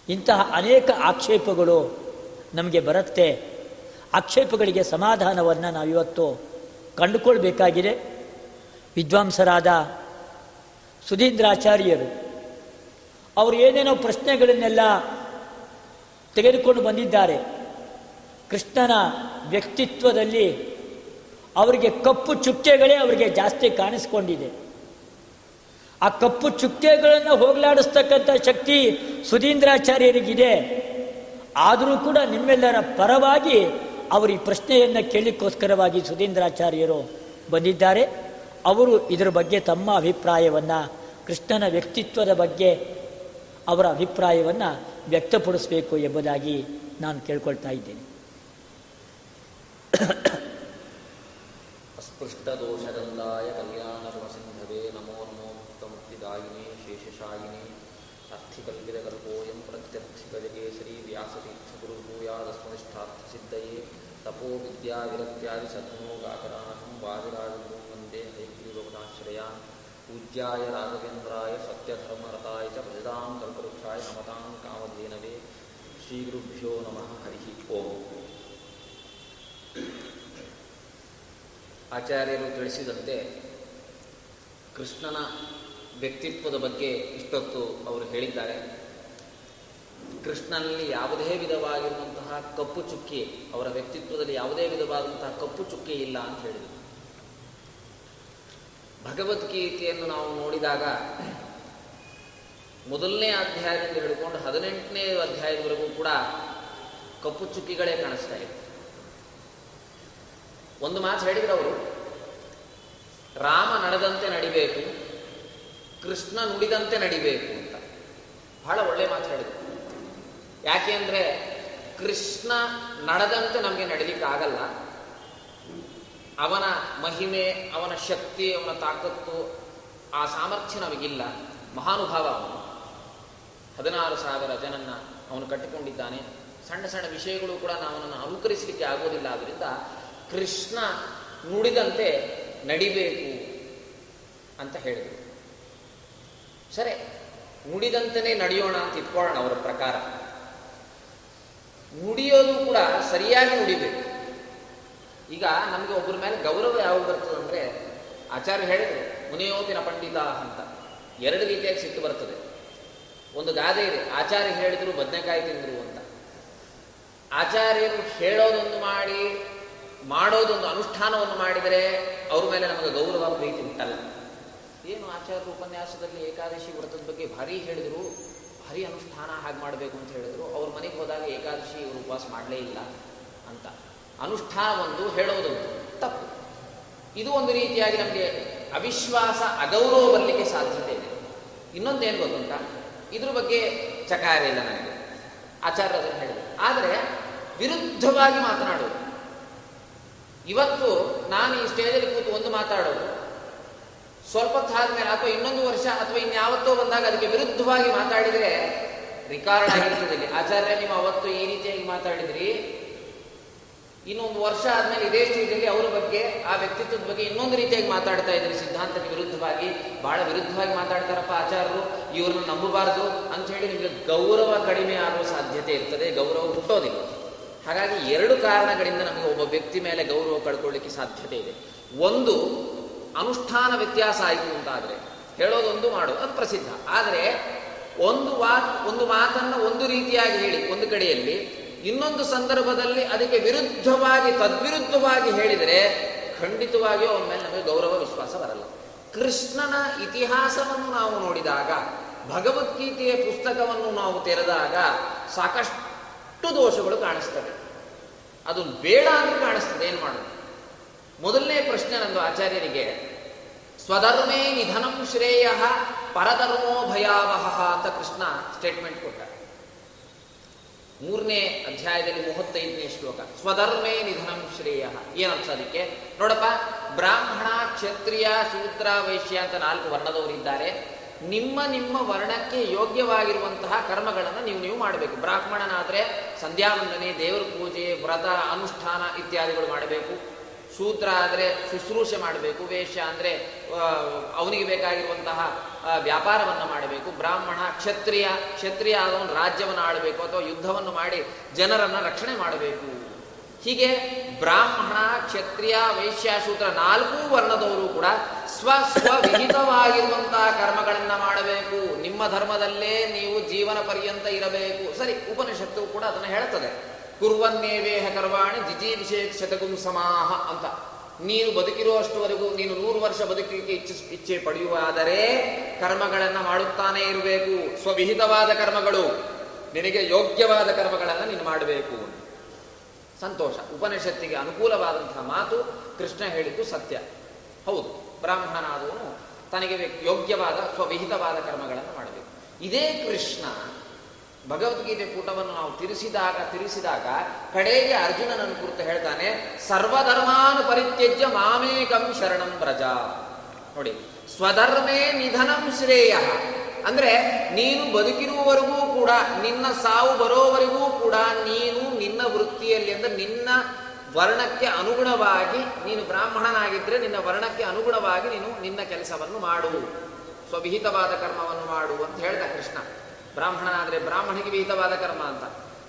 ಇಂತಹ ಅನೇಕ ಆಕ್ಷೇಪಗಳು ನಮಗೆ ಬರುತ್ತೆ. ಆಕ್ಷೇಪಗಳಿಗೆ ಸಮಾಧಾನವನ್ನು ನಾವಿವತ್ತು ಕಂಡುಕೊಳ್ಬೇಕಾಗಿದೆ. ವಿದ್ವಾಂಸರಾದ ಸುಧೀಂದ್ರಾಚಾರ್ಯರು ಅವರು ಏನೇನೋ ಪ್ರಶ್ನೆಗಳನ್ನೆಲ್ಲ ತೆಗೆದುಕೊಂಡು ಬಂದಿದ್ದಾರೆ. ಕೃಷ್ಣನ ವ್ಯಕ್ತಿತ್ವದಲ್ಲಿ ಅವರಿಗೆ ಕಪ್ಪು ಚುಕ್ಕೆಗಳೇ ಅವರಿಗೆ ಜಾಸ್ತಿ ಕಾಣಿಸ್ಕೊಂಡಿದೆ. ಆ ಕಪ್ಪು ಚುಕ್ಕೆಗಳನ್ನು ಹೋಗಲಾಡಿಸ್ತಕ್ಕಂಥ ಶಕ್ತಿ ಸುಧೀಂದ್ರಾಚಾರ್ಯರಿಗಿದೆ. ಆದರೂ ಕೂಡ ನಿಮ್ಮೆಲ್ಲರ ಪರವಾಗಿ ಅವರು ಈ ಪ್ರಶ್ನೆಯನ್ನು ಕೇಳಿಕೋಸ್ಕರವಾಗಿ ಸುಧೀಂದ್ರಾಚಾರ್ಯರು ಬಂದಿದ್ದಾರೆ. ಅವರು ಇದರ ಬಗ್ಗೆ ತಮ್ಮ ಅಭಿಪ್ರಾಯವನ್ನು, ಕೃಷ್ಣನ ವ್ಯಕ್ತಿತ್ವದ ಬಗ್ಗೆ ಅವರ ಅಭಿಪ್ರಾಯವನ್ನು ವ್ಯಕ್ತಪಡಿಸಬೇಕು ಎಂಬುದಾಗಿ ನಾನು ಕೇಳ್ಕೊಳ್ತಾ ಇದ್ದೇನೆ.
ಅಸ್ಪೃಷ್ಟ ದೋಷದಂದಾಯ ಕಲ್ಯಾಣ ಶ್ರಾಯಿನಿ ಅರ್ಥಿಕಲ್ಪಿತಕಲ್ಪೋಯಂ ಪ್ರತ್ಯರ್ಥಿಕಜಗೇಶ್ವರಿ ವ್ಯಾಸತೀರ್ಥಗುರು ಭೂಯಾದಸ್ಮನಿಷ್ಠಾರ್ಥಸಿದ್ಧಯೇ ತಪೋ ವಿದ್ಯಾ ವಿರಕ್ತ್ಯಾದಿ ಸದ್ಮೋ ಗಾಕರಾಹಂ ವಾದಿರಾಜಗೋ ವಂದೇ ಹೈಗ್ರೀವಗುಣಾಶ್ರಯಾನ್ ಪೂಜ್ಯಾಯ ರಾಘವೇಂದ್ರಾಯ ಸತ್ಯಧರ್ಮರತಾಯ ಚ ಪ್ರಜಾಂ ಕಲ್ಪವೃಕ್ಷಾಯ ನಮತಾಂ ಕಾಮಧೇನವೇ ಶ್ರೀಗುರುಭ್ಯೋ ನಮಃ ಹರಿ ಓಂ ಆಚಾರ್ಯರು ತಿಳಿಸಿದಂತೆ ಕೃಷ್ಣನ ವ್ಯಕ್ತಿತ್ವದ ಬಗ್ಗೆ ಇಷ್ಟೊತ್ತು ಅವರು ಹೇಳಿದ್ದಾರೆ. ಕೃಷ್ಣನಲ್ಲಿ ಯಾವುದೇ ವಿಧವಾಗಿರುವಂತಹ ಕಪ್ಪು ಚುಕ್ಕಿ, ಅವರ ವ್ಯಕ್ತಿತ್ವದಲ್ಲಿ ಯಾವುದೇ ವಿಧವಾದಂತಹ ಕಪ್ಪು ಚುಕ್ಕಿ ಇಲ್ಲ ಅಂತ ಹೇಳಿದರು. ಭಗವದ್ಗೀತೆಯನ್ನು ನಾವು ನೋಡಿದಾಗ ಮೊದಲನೇ ಅಧ್ಯಾಯದಿಂದ ಹಿಡ್ಕೊಂಡು ಹದಿನೆಂಟನೇ ಅಧ್ಯಾಯದವರೆಗೂ ಕೂಡ ಕಪ್ಪು ಚುಕ್ಕಿಗಳೇ ಕಾಣಿಸ್ತಾ ಇತ್ತು. ಒಂದು ಮಾತು ಹೇಳಿದ್ರು ಅವರು, ರಾಮ ನಡೆದಂತೆ ನಡಿಬೇಕು ಕೃಷ್ಣ ನುಡಿದಂತೆ ನಡಿಬೇಕು ಅಂತ. ಬಹಳ ಒಳ್ಳೆ ಮಾತು ಹೇಳಿದ್ರು. ಯಾಕೆ ಅಂದರೆ ಕೃಷ್ಣ ನಡೆದಂತೆ ನಮಗೆ ನಡಿಲಿಕ್ಕಾಗಲ್ಲ ಅವನ ಮಹಿಮೆ, ಅವನ ಶಕ್ತಿ, ಅವನ ತಾಕತ್ತು, ಆ ಸಾಮರ್ಥ್ಯ ನಮಗಿಲ್ಲ. ಮಹಾನುಭಾವ ಅವನು. ಹದಿನಾರು ಸಾವಿರ ಜನನ್ನ ಅವನು ಕಟ್ಟಿಕೊಂಡಿದ್ದಾನೆ. ಸಣ್ಣ ಸಣ್ಣ ವಿಷಯಗಳು ಕೂಡ ನಾವು ಅವನನ್ನು ಅನುಕರಿಸಲಿಕ್ಕೆ ಆಗೋದಿಲ್ಲ. ಆದ್ದರಿಂದ ಕೃಷ್ಣ ನುಡಿದಂತೆ ನಡಿಬೇಕು ಅಂತ ಹೇಳಿದರು. ಸರಿ, ನುಡಿದಂತನೇ ನಡೆಯೋಣ ಅಂತ ಇಟ್ಕೊಳ್ಳೋಣ ಅವರ ಪ್ರಕಾರ. ನುಡಿಯೋದು ಕೂಡ ಸರಿಯಾಗಿ ನುಡಿಬೇಕು. ಈಗ ನಮಗೆ ಒಬ್ಬರ ಮೇಲೆ ಗೌರವ ಯಾವಾಗ ಬರ್ತದೆ ಅಂದರೆ ಆಚಾರ್ಯ ಹೇಳಿದರು, ಮುನಿಯೋತಿನ ಪಂಡಿತ ಅಂತ. ಎರಡು ರೀತಿಯಾಗಿ ಸಿಟ್ಟು ಬರ್ತದೆ. ಒಂದು ಗಾದೆ ಇದೆ, ಆಚಾರ್ಯ ಹೇಳಿದ್ರು, ಬದನೆಕಾಯಿ ತಿಂದರು ಅಂತ. ಆಚಾರ್ಯರು ಹೇಳೋದೊಂದು ಮಾಡಿ, ಮಾಡೋದೊಂದು ಅನುಷ್ಠಾನವನ್ನು ಮಾಡಿದರೆ ಅವ್ರ ಮೇಲೆ ನಮಗೆ ಗೌರವ, ಪ್ರೀತಿ ಉಂಟಲ್ಲ. ಏನು ಆಚಾರ್ಯ ಉಪನ್ಯಾಸದಲ್ಲಿ ಏಕಾದಶಿ ವ್ರತದ ಬಗ್ಗೆ ಭಾರಿ ಹೇಳಿದರು, ಭಾರಿ ಅನುಷ್ಠಾನ ಹಾಗೆ ಮಾಡಬೇಕು ಅಂತ ಹೇಳಿದ್ರು, ಅವ್ರ ಮನೆಗೆ ಹೋದಾಗ ಏಕಾದಶಿ ಇವರು ಉಪವಾಸ ಮಾಡಲೇ ಇಲ್ಲ ಅಂತ. ಅನುಷ್ಠಾನ ಒಂದು ಹೇಳೋದೊಂದು ತಪ್ಪು. ಇದು ಒಂದು ರೀತಿಯಾಗಿ ನಮಗೆ ಅವಿಶ್ವಾಸ ಅಗೌರವ ಬರಲಿಕ್ಕೆ ಸಾಧ್ಯತೆ ಇದೆ. ಇನ್ನೊಂದೇನು ಗೊತ್ತುಂಟ? ಇದ್ರ ಬಗ್ಗೆ ಚಕಾರ ಇಲ್ಲ ನನಗೆ. ಆಚಾರ್ಯ ಅದನ್ನು ಹೇಳಿದ್ರು. ಆದರೆ ವಿರುದ್ಧವಾಗಿ ಮಾತನಾಡೋದು. ಇವತ್ತು ನಾನು ಈ ಸ್ಟೇಜಲ್ಲಿ ಕೂತು ಒಂದು ಮಾತಾಡೋದು ಸ್ವಲ್ಪ ಆದ್ಮೇಲೆ ಅಥವಾ ಇನ್ನೊಂದು ವರ್ಷ ಅಥವಾ ಇನ್ಯಾವತ್ತೋ ಬಂದಾಗ ಅದಕ್ಕೆ ವಿರುದ್ಧವಾಗಿ ಮಾತಾಡಿದರೆ ರಿಕಾರ್ಡ್ ಆಗಿರ್ತದೆ. ಆಚಾರ್ಯ, ನೀವು ಅವತ್ತು ಈ ರೀತಿಯಾಗಿ ಮಾತಾಡಿದ್ರಿ. ಇನ್ನೊಂದು ವರ್ಷ ಆದ್ಮೇಲೆ ಇದೇ ಸ್ಥಿತಿಯಲ್ಲಿ ಅವರ ಬಗ್ಗೆ, ಆ ವ್ಯಕ್ತಿತ್ವದ ಬಗ್ಗೆ ಇನ್ನೊಂದು ರೀತಿಯಾಗಿ ಮಾತಾಡ್ತಾ ಇದ್ರಿ. ಸಿದ್ಧಾಂತಕ್ಕೆ ವಿರುದ್ಧವಾಗಿ, ಬಹಳ ವಿರುದ್ಧವಾಗಿ ಮಾತಾಡ್ತಾರಪ್ಪ ಆಚಾರ್ಯರು. ಇವ್ರನ್ನ ನಂಬಬಾರದು ಅಂತ ಹೇಳಿ ನಿಮಗೆ ಗೌರವ ಕಡಿಮೆ ಆಗುವ ಸಾಧ್ಯತೆ ಇರ್ತದೆ. ಗೌರವ ಹುಟ್ಟೋದಿಲ್ಲ. ಹಾಗಾಗಿ ಎರಡು ಕಾರಣಗಳಿಂದ ನಮಗೆ ಒಬ್ಬ ವ್ಯಕ್ತಿ ಮೇಲೆ ಗೌರವ ಕಳ್ಕೊಳ್ಳಿಕ್ಕೆ ಸಾಧ್ಯತೆ ಇದೆ. ಒಂದು ಅನುಷ್ಠಾನ ವ್ಯತ್ಯಾಸ ಆಯಿತು ಅಂತಾದರೆ ಹೇಳೋದೊಂದು ಮಾಡೋದು ಅದು ಪ್ರಸಿದ್ಧ. ಆದರೆ ಒಂದು ವಾ ಒಂದು ಮಾತನ್ನು ಒಂದು ರೀತಿಯಾಗಿ ಹೇಳಿ, ಒಂದು ಕಡೆಯಲ್ಲಿ ಇನ್ನೊಂದು ಸಂದರ್ಭದಲ್ಲಿ ಅದಕ್ಕೆ ವಿರುದ್ಧವಾಗಿ, ತದ್ವಿರುದ್ಧವಾಗಿ ಹೇಳಿದರೆ ಖಂಡಿತವಾಗಿಯೂ ಅವನ ಮೇಲೆ ನಮಗೆ ಗೌರವ, ವಿಶ್ವಾಸ ಬರಲ್ಲ. ಕೃಷ್ಣನ ಇತಿಹಾಸವನ್ನು ನಾವು ನೋಡಿದಾಗ, ಭಗವದ್ಗೀತೆಯ ಪುಸ್ತಕವನ್ನು ನಾವು ತೆರೆದಾಗ ಸಾಕಷ್ಟು ದೋಷಗಳು ಕಾಣಿಸ್ತವೆ. ಅದು ಬೇಡ ಅಂತ ಕಾಣಿಸ್ತದೆ, ಏನು ಮಾಡೋದು? ಮೊದಲನೇ ಪ್ರಶ್ನೆ ನಂದು ಆಚಾರ್ಯರಿಗೆ, ಸ್ವಧರ್ಮೇ ನಿಧನಂ ಶ್ರೇಯ ಪರಧರ್ಮೋ ಭಯಾವಹ ಅಂತ ಕೃಷ್ಣ ಸ್ಟೇಟ್ಮೆಂಟ್ ಕೊಟ್ಟ. ಮೂರನೇ ಅಧ್ಯಾಯದಲ್ಲಿ ಮೂವತ್ತೈದನೇ ಶ್ಲೋಕ, ಸ್ವಧರ್ಮೇ ನಿಧನಂ ಶ್ರೇಯ ಏನರ್ಥ ಅದಕ್ಕೆ? ನೋಡಪ್ಪ, ಬ್ರಾಹ್ಮಣ ಕ್ಷತ್ರಿಯ ಸೂತ್ರ ವೈಶ್ಯ ಅಂತ ನಾಲ್ಕು ವರ್ಣದವರಿದ್ದಾರೆ ನಿಮ್ಮ ನಿಮ್ಮ ವರ್ಣಕ್ಕೆ ಯೋಗ್ಯವಾಗಿರುವಂತಹ ಕರ್ಮಗಳನ್ನು ನೀವು ನೀವು ಮಾಡಬೇಕು. ಬ್ರಾಹ್ಮಣನಾದರೆ ಸಂಧ್ಯಾವಂದನೆ, ದೇವರ ಪೂಜೆ, ವ್ರತ, ಅನುಷ್ಠಾನ ಇತ್ಯಾದಿಗಳು ಮಾಡಬೇಕು. ಶೂದ್ರ ಆದರೆ ಶುಶ್ರೂಷೆ ಮಾಡಬೇಕು, ವೇಷ ಅಂದರೆ ಅವನಿಗೆ ಬೇಕಾಗಿರುವಂತಹ ವ್ಯಾಪಾರವನ್ನು ಮಾಡಬೇಕು, ಬ್ರಾಹ್ಮಣ ಕ್ಷತ್ರಿಯ ಕ್ಷತ್ರಿಯ ಆದವನು ರಾಜ್ಯವನ್ನು ಆಡಬೇಕು ಅಥವಾ ಯುದ್ಧವನ್ನು ಮಾಡಿ ಜನರನ್ನು ರಕ್ಷಣೆ ಮಾಡಬೇಕು. ಹೀಗೆ ಬ್ರಾಹ್ಮಣ, ಕ್ಷತ್ರಿಯ ವೈಶ್ಯ ಶೂದ್ರ ನಾಲ್ಕು ವರ್ಣದವರು ಕೂಡ ಸ್ವ ಸ್ವವಿಹಿತವಾಗಿರುವಂತಹ ಕರ್ಮಗಳನ್ನು ಮಾಡಬೇಕು. ನಿಮ್ಮ ಧರ್ಮದಲ್ಲೇ ನೀವು ಜೀವನ ಪರ್ಯಂತ ಇರಬೇಕು. ಸರಿ, ಉಪನಿಷತ್ತು ಕೂಡ ಅದನ್ನು ಹೇಳ್ತದೆ. ಕುರ್ವನ್ನೇವೇಹ ಕರ್ವಾಣಿ ವಿಶೇಷ ಶತಗುಂ ಸಮಾಹ ಅಂತ. ನೀನು ಬದುಕಿರುವಷ್ಟುವರೆಗೂ, ನೀನು ನೂರು ವರ್ಷ ಬದುಕಲಿಕ್ಕೆ ಇಚ್ಛೆ ಇಚ್ಛೆ ಪಡೆಯುವಾದರೆ ಕರ್ಮಗಳನ್ನು ಮಾಡುತ್ತಾನೇ ಇರಬೇಕು. ಸ್ವವಿಹಿತವಾದ ಕರ್ಮಗಳು, ನಿನಗೆ ಯೋಗ್ಯವಾದ ಕರ್ಮಗಳನ್ನು ನೀನು ಮಾಡಬೇಕು ಸಂತೋಷ. ಉಪನಿಷತ್ತಿಗೆ ಅನುಕೂಲವಾದಂತಹ ಮಾತು ಕೃಷ್ಣ ಹೇಳಿದ್ದು ಸತ್ಯ. ಹೌದು, ಬ್ರಾಹ್ಮಣನಾದವನು ತನಗೆ ಯೋಗ್ಯವಾದ, ಸ್ವವಿಹಿತವಾದ ಕರ್ಮಗಳನ್ನು ಮಾಡಬೇಕು. ಇದೇ ಕೃಷ್ಣ ಭಗವದ್ಗೀತೆ ಪುಟವನ್ನು ನಾವು ತಿರುಸಿದಾಗ, ತಿರಿಸಿದಾಗ ಕಡೆಗೆ ಅರ್ಜುನನನ್ನು ಕುರಿತು ಹೇಳ್ತಾನೆ ಸರ್ವಧರ್ಮಾನು ಪರಿತ್ಯಜ್ಯ ಮಾಮೇಕಂ ಶರಣಂ ಪ್ರಜಾ. ನೋಡಿ, ಸ್ವಧರ್ಮೇ ನಿಧನಂ ಶ್ರೇಯ. ಅಂದ್ರೆ ನೀನು ಬದುಕಿರುವವರೆಗೂ ಕೂಡ, ನಿನ್ನ ಸಾವು ಬರೋವರೆಗೂ ಕೂಡ ನೀನು ನಿನ್ನ ವೃತ್ತಿಯಲ್ಲಿ ಅಂದ್ರೆ ನಿನ್ನ ವರ್ಣಕ್ಕೆ ಅನುಗುಣವಾಗಿ ನೀನು ಬ್ರಾಹ್ಮಣನಾಗಿದ್ರೆ ನಿನ್ನ ವರ್ಣಕ್ಕೆ ಅನುಗುಣವಾಗಿ ನೀನು ನಿನ್ನ ಕೆಲಸವನ್ನು ಮಾಡು. ಸ್ವವಿಹಿತವಾದ ಕರ್ಮವನ್ನು ಮಾಡು ಅಂತ ಹೇಳ್ದ ಕೃಷ್ಣ. ಬ್ರಾಹ್ಮಣನಾದ್ರೆ ಬ್ರಾಹ್ಮಣಿಗೆ ವಿಹಿತವಾದ ಕರ್ಮ ಅಂತ.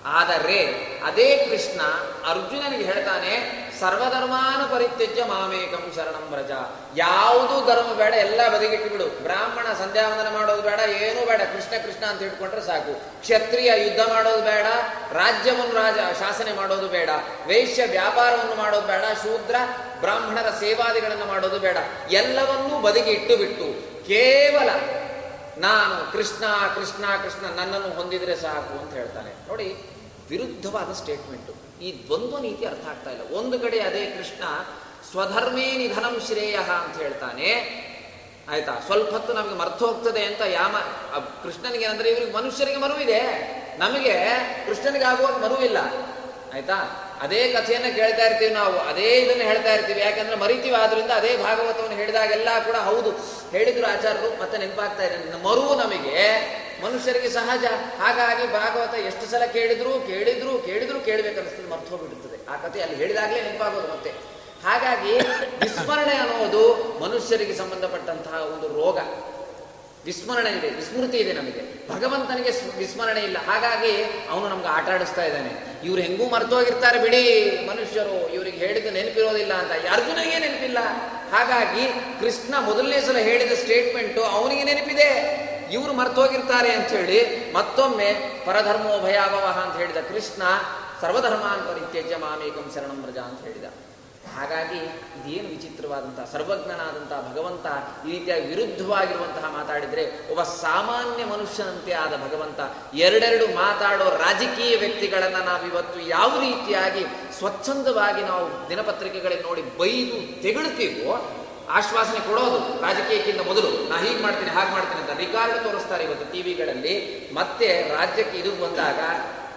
ಆದರೆ ಅದೇ ಕೃಷ್ಣ ಅರ್ಜುನನಿಗೆ ಹೇಳ್ತಾನೆ, ಸರ್ವಧರ್ಮಾನು ಪರಿತ್ಯಜ್ಯ ಮಾಮೇಕಂ ಶರಣಂ ವ್ರಜ. ಯಾವುದು ಧರ್ಮ ಬೇಡ, ಎಲ್ಲ ಬದಿಗಿಟ್ಟು ಬಿಡು ಬ್ರಾಹ್ಮಣ ಸಂಧ್ಯಾವಂದನ ಮಾಡೋದು ಬೇಡ, ಏನೂ ಬೇಡ. ಕೃಷ್ಣ ಕೃಷ್ಣ ಅಂತ ಇಟ್ಕೊಂಡ್ರೆ ಸಾಕು. ಕ್ಷತ್ರಿಯ ಯುದ್ಧ ಮಾಡೋದು ಬೇಡ, ರಾಜ್ಯವನ್ನು ರಾಜ ಶಾಸನೆ ಮಾಡೋದು ಬೇಡ, ವೈಶ್ಯ ವ್ಯಾಪಾರವನ್ನು ಮಾಡೋದು ಬೇಡ, ಶೂದ್ರ ಬ್ರಾಹ್ಮಣರ ಸೇವಾದಿಗಳನ್ನು ಮಾಡೋದು ಬೇಡ. ಎಲ್ಲವನ್ನೂ ಬದಿಗೆ ಇಟ್ಟು ಬಿಟ್ಟು ಕೇವಲ ನಾನು ಕೃಷ್ಣ ಕೃಷ್ಣ ಕೃಷ್ಣ ನನ್ನನ್ನು ಹೊಂದಿದ್ರೆ ಸಾಕು ಅಂತ ಹೇಳ್ತಾನೆ. ನೋಡಿ, ವಿರುದ್ಧವಾದ ಸ್ಟೇಟ್ಮೆಂಟು ಈ ದ್ವಂದ್ವ ನೀತಿ ಅರ್ಥ ಆಗ್ತಾ ಇಲ್ಲ. ಒಂದು ಕಡೆ ಅದೇ ಕೃಷ್ಣ ಸ್ವಧರ್ಮೇ ನಿಧನಂ ಶ್ರೇಯ ಅಂತ ಹೇಳ್ತಾನೆ. ಆಯ್ತಾ? ಸ್ವಲ್ಪ ಹೊತ್ತು ನಮಗೆ ಮರ್ತು ಹೋಗ್ತದೆ ಅಂತ ಯಾಮ ಕೃಷ್ಣನಿಗೆ ಅಂದ್ರೆ ಇವ್ರಿಗೆ ಮನುಷ್ಯರಿಗೆ ಮರುವಿದೆ. ನಮಗೆ ಕೃಷ್ಣನಿಗೆ ಆಗುವಾಗ ಮರುವಿಲ್ಲ. ಆಯ್ತಾ? ಅದೇ ಕಥೆಯನ್ನು ಕೇಳ್ತಾ ಇರ್ತೀವಿ ನಾವು, ಅದೇ ಇದನ್ನು ಹೇಳ್ತಾ ಇರ್ತೀವಿ. ಯಾಕಂದ್ರೆ ಮರಿತೀವಿ ಆದ್ರಿಂದ ಅದೇ ಭಾಗವತವನ್ನು ಹೇಳಿದಾಗೆಲ್ಲ ಕೂಡ ಹೌದು. ಹೇಳಿದ್ರು ಆಚಾರ್ಯರು, ಮತ್ತೆ ನೆನಪಾಗ್ತಾ ಇದೆ. ಮರುವು ನಮಗೆ ಮನುಷ್ಯರಿಗೆ ಸಹಜ. ಹಾಗಾಗಿ ಭಾಗವತ ಎಷ್ಟು ಸಲ ಕೇಳಿದ್ರು ಕೇಳಿದ್ರು ಕೇಳಿದ್ರು ಕೇಳಬೇಕನ್ನಿಸ್ತದೆ, ಮರ್ತು ಹೋಗ್ಬಿಡುತ್ತದೆ ಆ ಕಥೆ ಅಲ್ಲಿ ಹೇಳಿದಾಗಲೇ ನೆನಪಾಗೋದು ಮತ್ತೆ. ಹಾಗಾಗಿ ವಿಸ್ಮರಣೆ ಅನ್ನೋದು ಮನುಷ್ಯರಿಗೆ ಸಂಬಂಧಪಟ್ಟಂತಹ ಒಂದು ರೋಗ. ವಿಸ್ಮರಣೆ ಇದೆ, ವಿಸ್ಮೃತಿ ಇದೆ ನಮಗೆ. ಭಗವಂತನಿಗೆ ಸ್ಮ- ವಿಸ್ಮರಣೆ ಇಲ್ಲ. ಹಾಗಾಗಿ ಅವನು ನಮ್ಗೆ ಆಟ ಆಡಿಸ್ತಾ ಇದ್ದಾನೆ. ಇವ್ರು ಹೆಂಗೂ ಮರ್ತೋಗಿರ್ತಾರೆ ಬಿಡಿ, ಮನುಷ್ಯರು, ಇವ್ರಿಗೆ ಹೇಳಿದ ನೆನಪಿರೋದಿಲ್ಲ ಅಂತ. ಅರ್ಜುನಿಗೆ ನೆನಪಿಲ್ಲ? ಹಾಗಾಗಿ ಕೃಷ್ಣ ಮೊದಲನೇ ಸಲ ಹೇಳಿದ ಸ್ಟೇಟ್ಮೆಂಟು ಅವನಿಗೆ ನೆನಪಿದೆ. ಇವರು ಮರ್ತೋಗಿರ್ತಾರೆ ಅಂತ ಹೇಳಿ ಮತ್ತೊಮ್ಮೆ ಪರಧರ್ಮೋ ಭಯಾವಹ ಅಂತ ಹೇಳಿದ ಕೃಷ್ಣ ಸರ್ವಧರ್ಮಾನ್ ಪರಿತ್ಯಜ್ಯ ಮಾಮೇಕಂ ಶರಣಂ ವ್ರಜ ಅಂತ ಹೇಳಿದ. ಹಾಗಾಗಿ ಇದೇನು ವಿಚಿತ್ರವಾದಂತಹ, ಸರ್ವಜ್ಞನಾದಂತಹ ಭಗವಂತ ಈ ರೀತಿಯಾಗಿ ವಿರುದ್ಧವಾಗಿರುವಂತಹ ಮಾತಾಡಿದರೆ, ಒಬ್ಬ ಸಾಮಾನ್ಯ ಮನುಷ್ಯನಂತೆ ಆದ ಭಗವಂತ ಎರಡೆರಡು ಮಾತಾಡೋ ರಾಜಕೀಯ ವ್ಯಕ್ತಿಗಳನ್ನು ನಾವಿವತ್ತು ಯಾವ ರೀತಿಯಾಗಿ ಸ್ವಚ್ಛಂದವಾಗಿ ನಾವು ದಿನಪತ್ರಿಕೆಗಳಲ್ಲಿ ನೋಡಿ ಬೈದು ತೆಗಳ್ತೀವೋ, ಆಶ್ವಾಸನೆ ಕೊಡೋದು ರಾಜಕೀಯಕ್ಕಿಂತ ಮೊದಲು. ನಾ ಹೀಗೆ ಮಾಡ್ತೀನಿ, ಹಾಗೆ ಮಾಡ್ತೀನಿ ಅಂತ ರಿಕಾರ್ಡ್ ತೋರಿಸ್ತಾರೆ ಇವತ್ತು ಟಿವಿಗಳಲ್ಲಿ ಮತ್ತೆ ರಾಜ್ಯಕ್ಕೆ ಇದು ಬಂದಾಗ,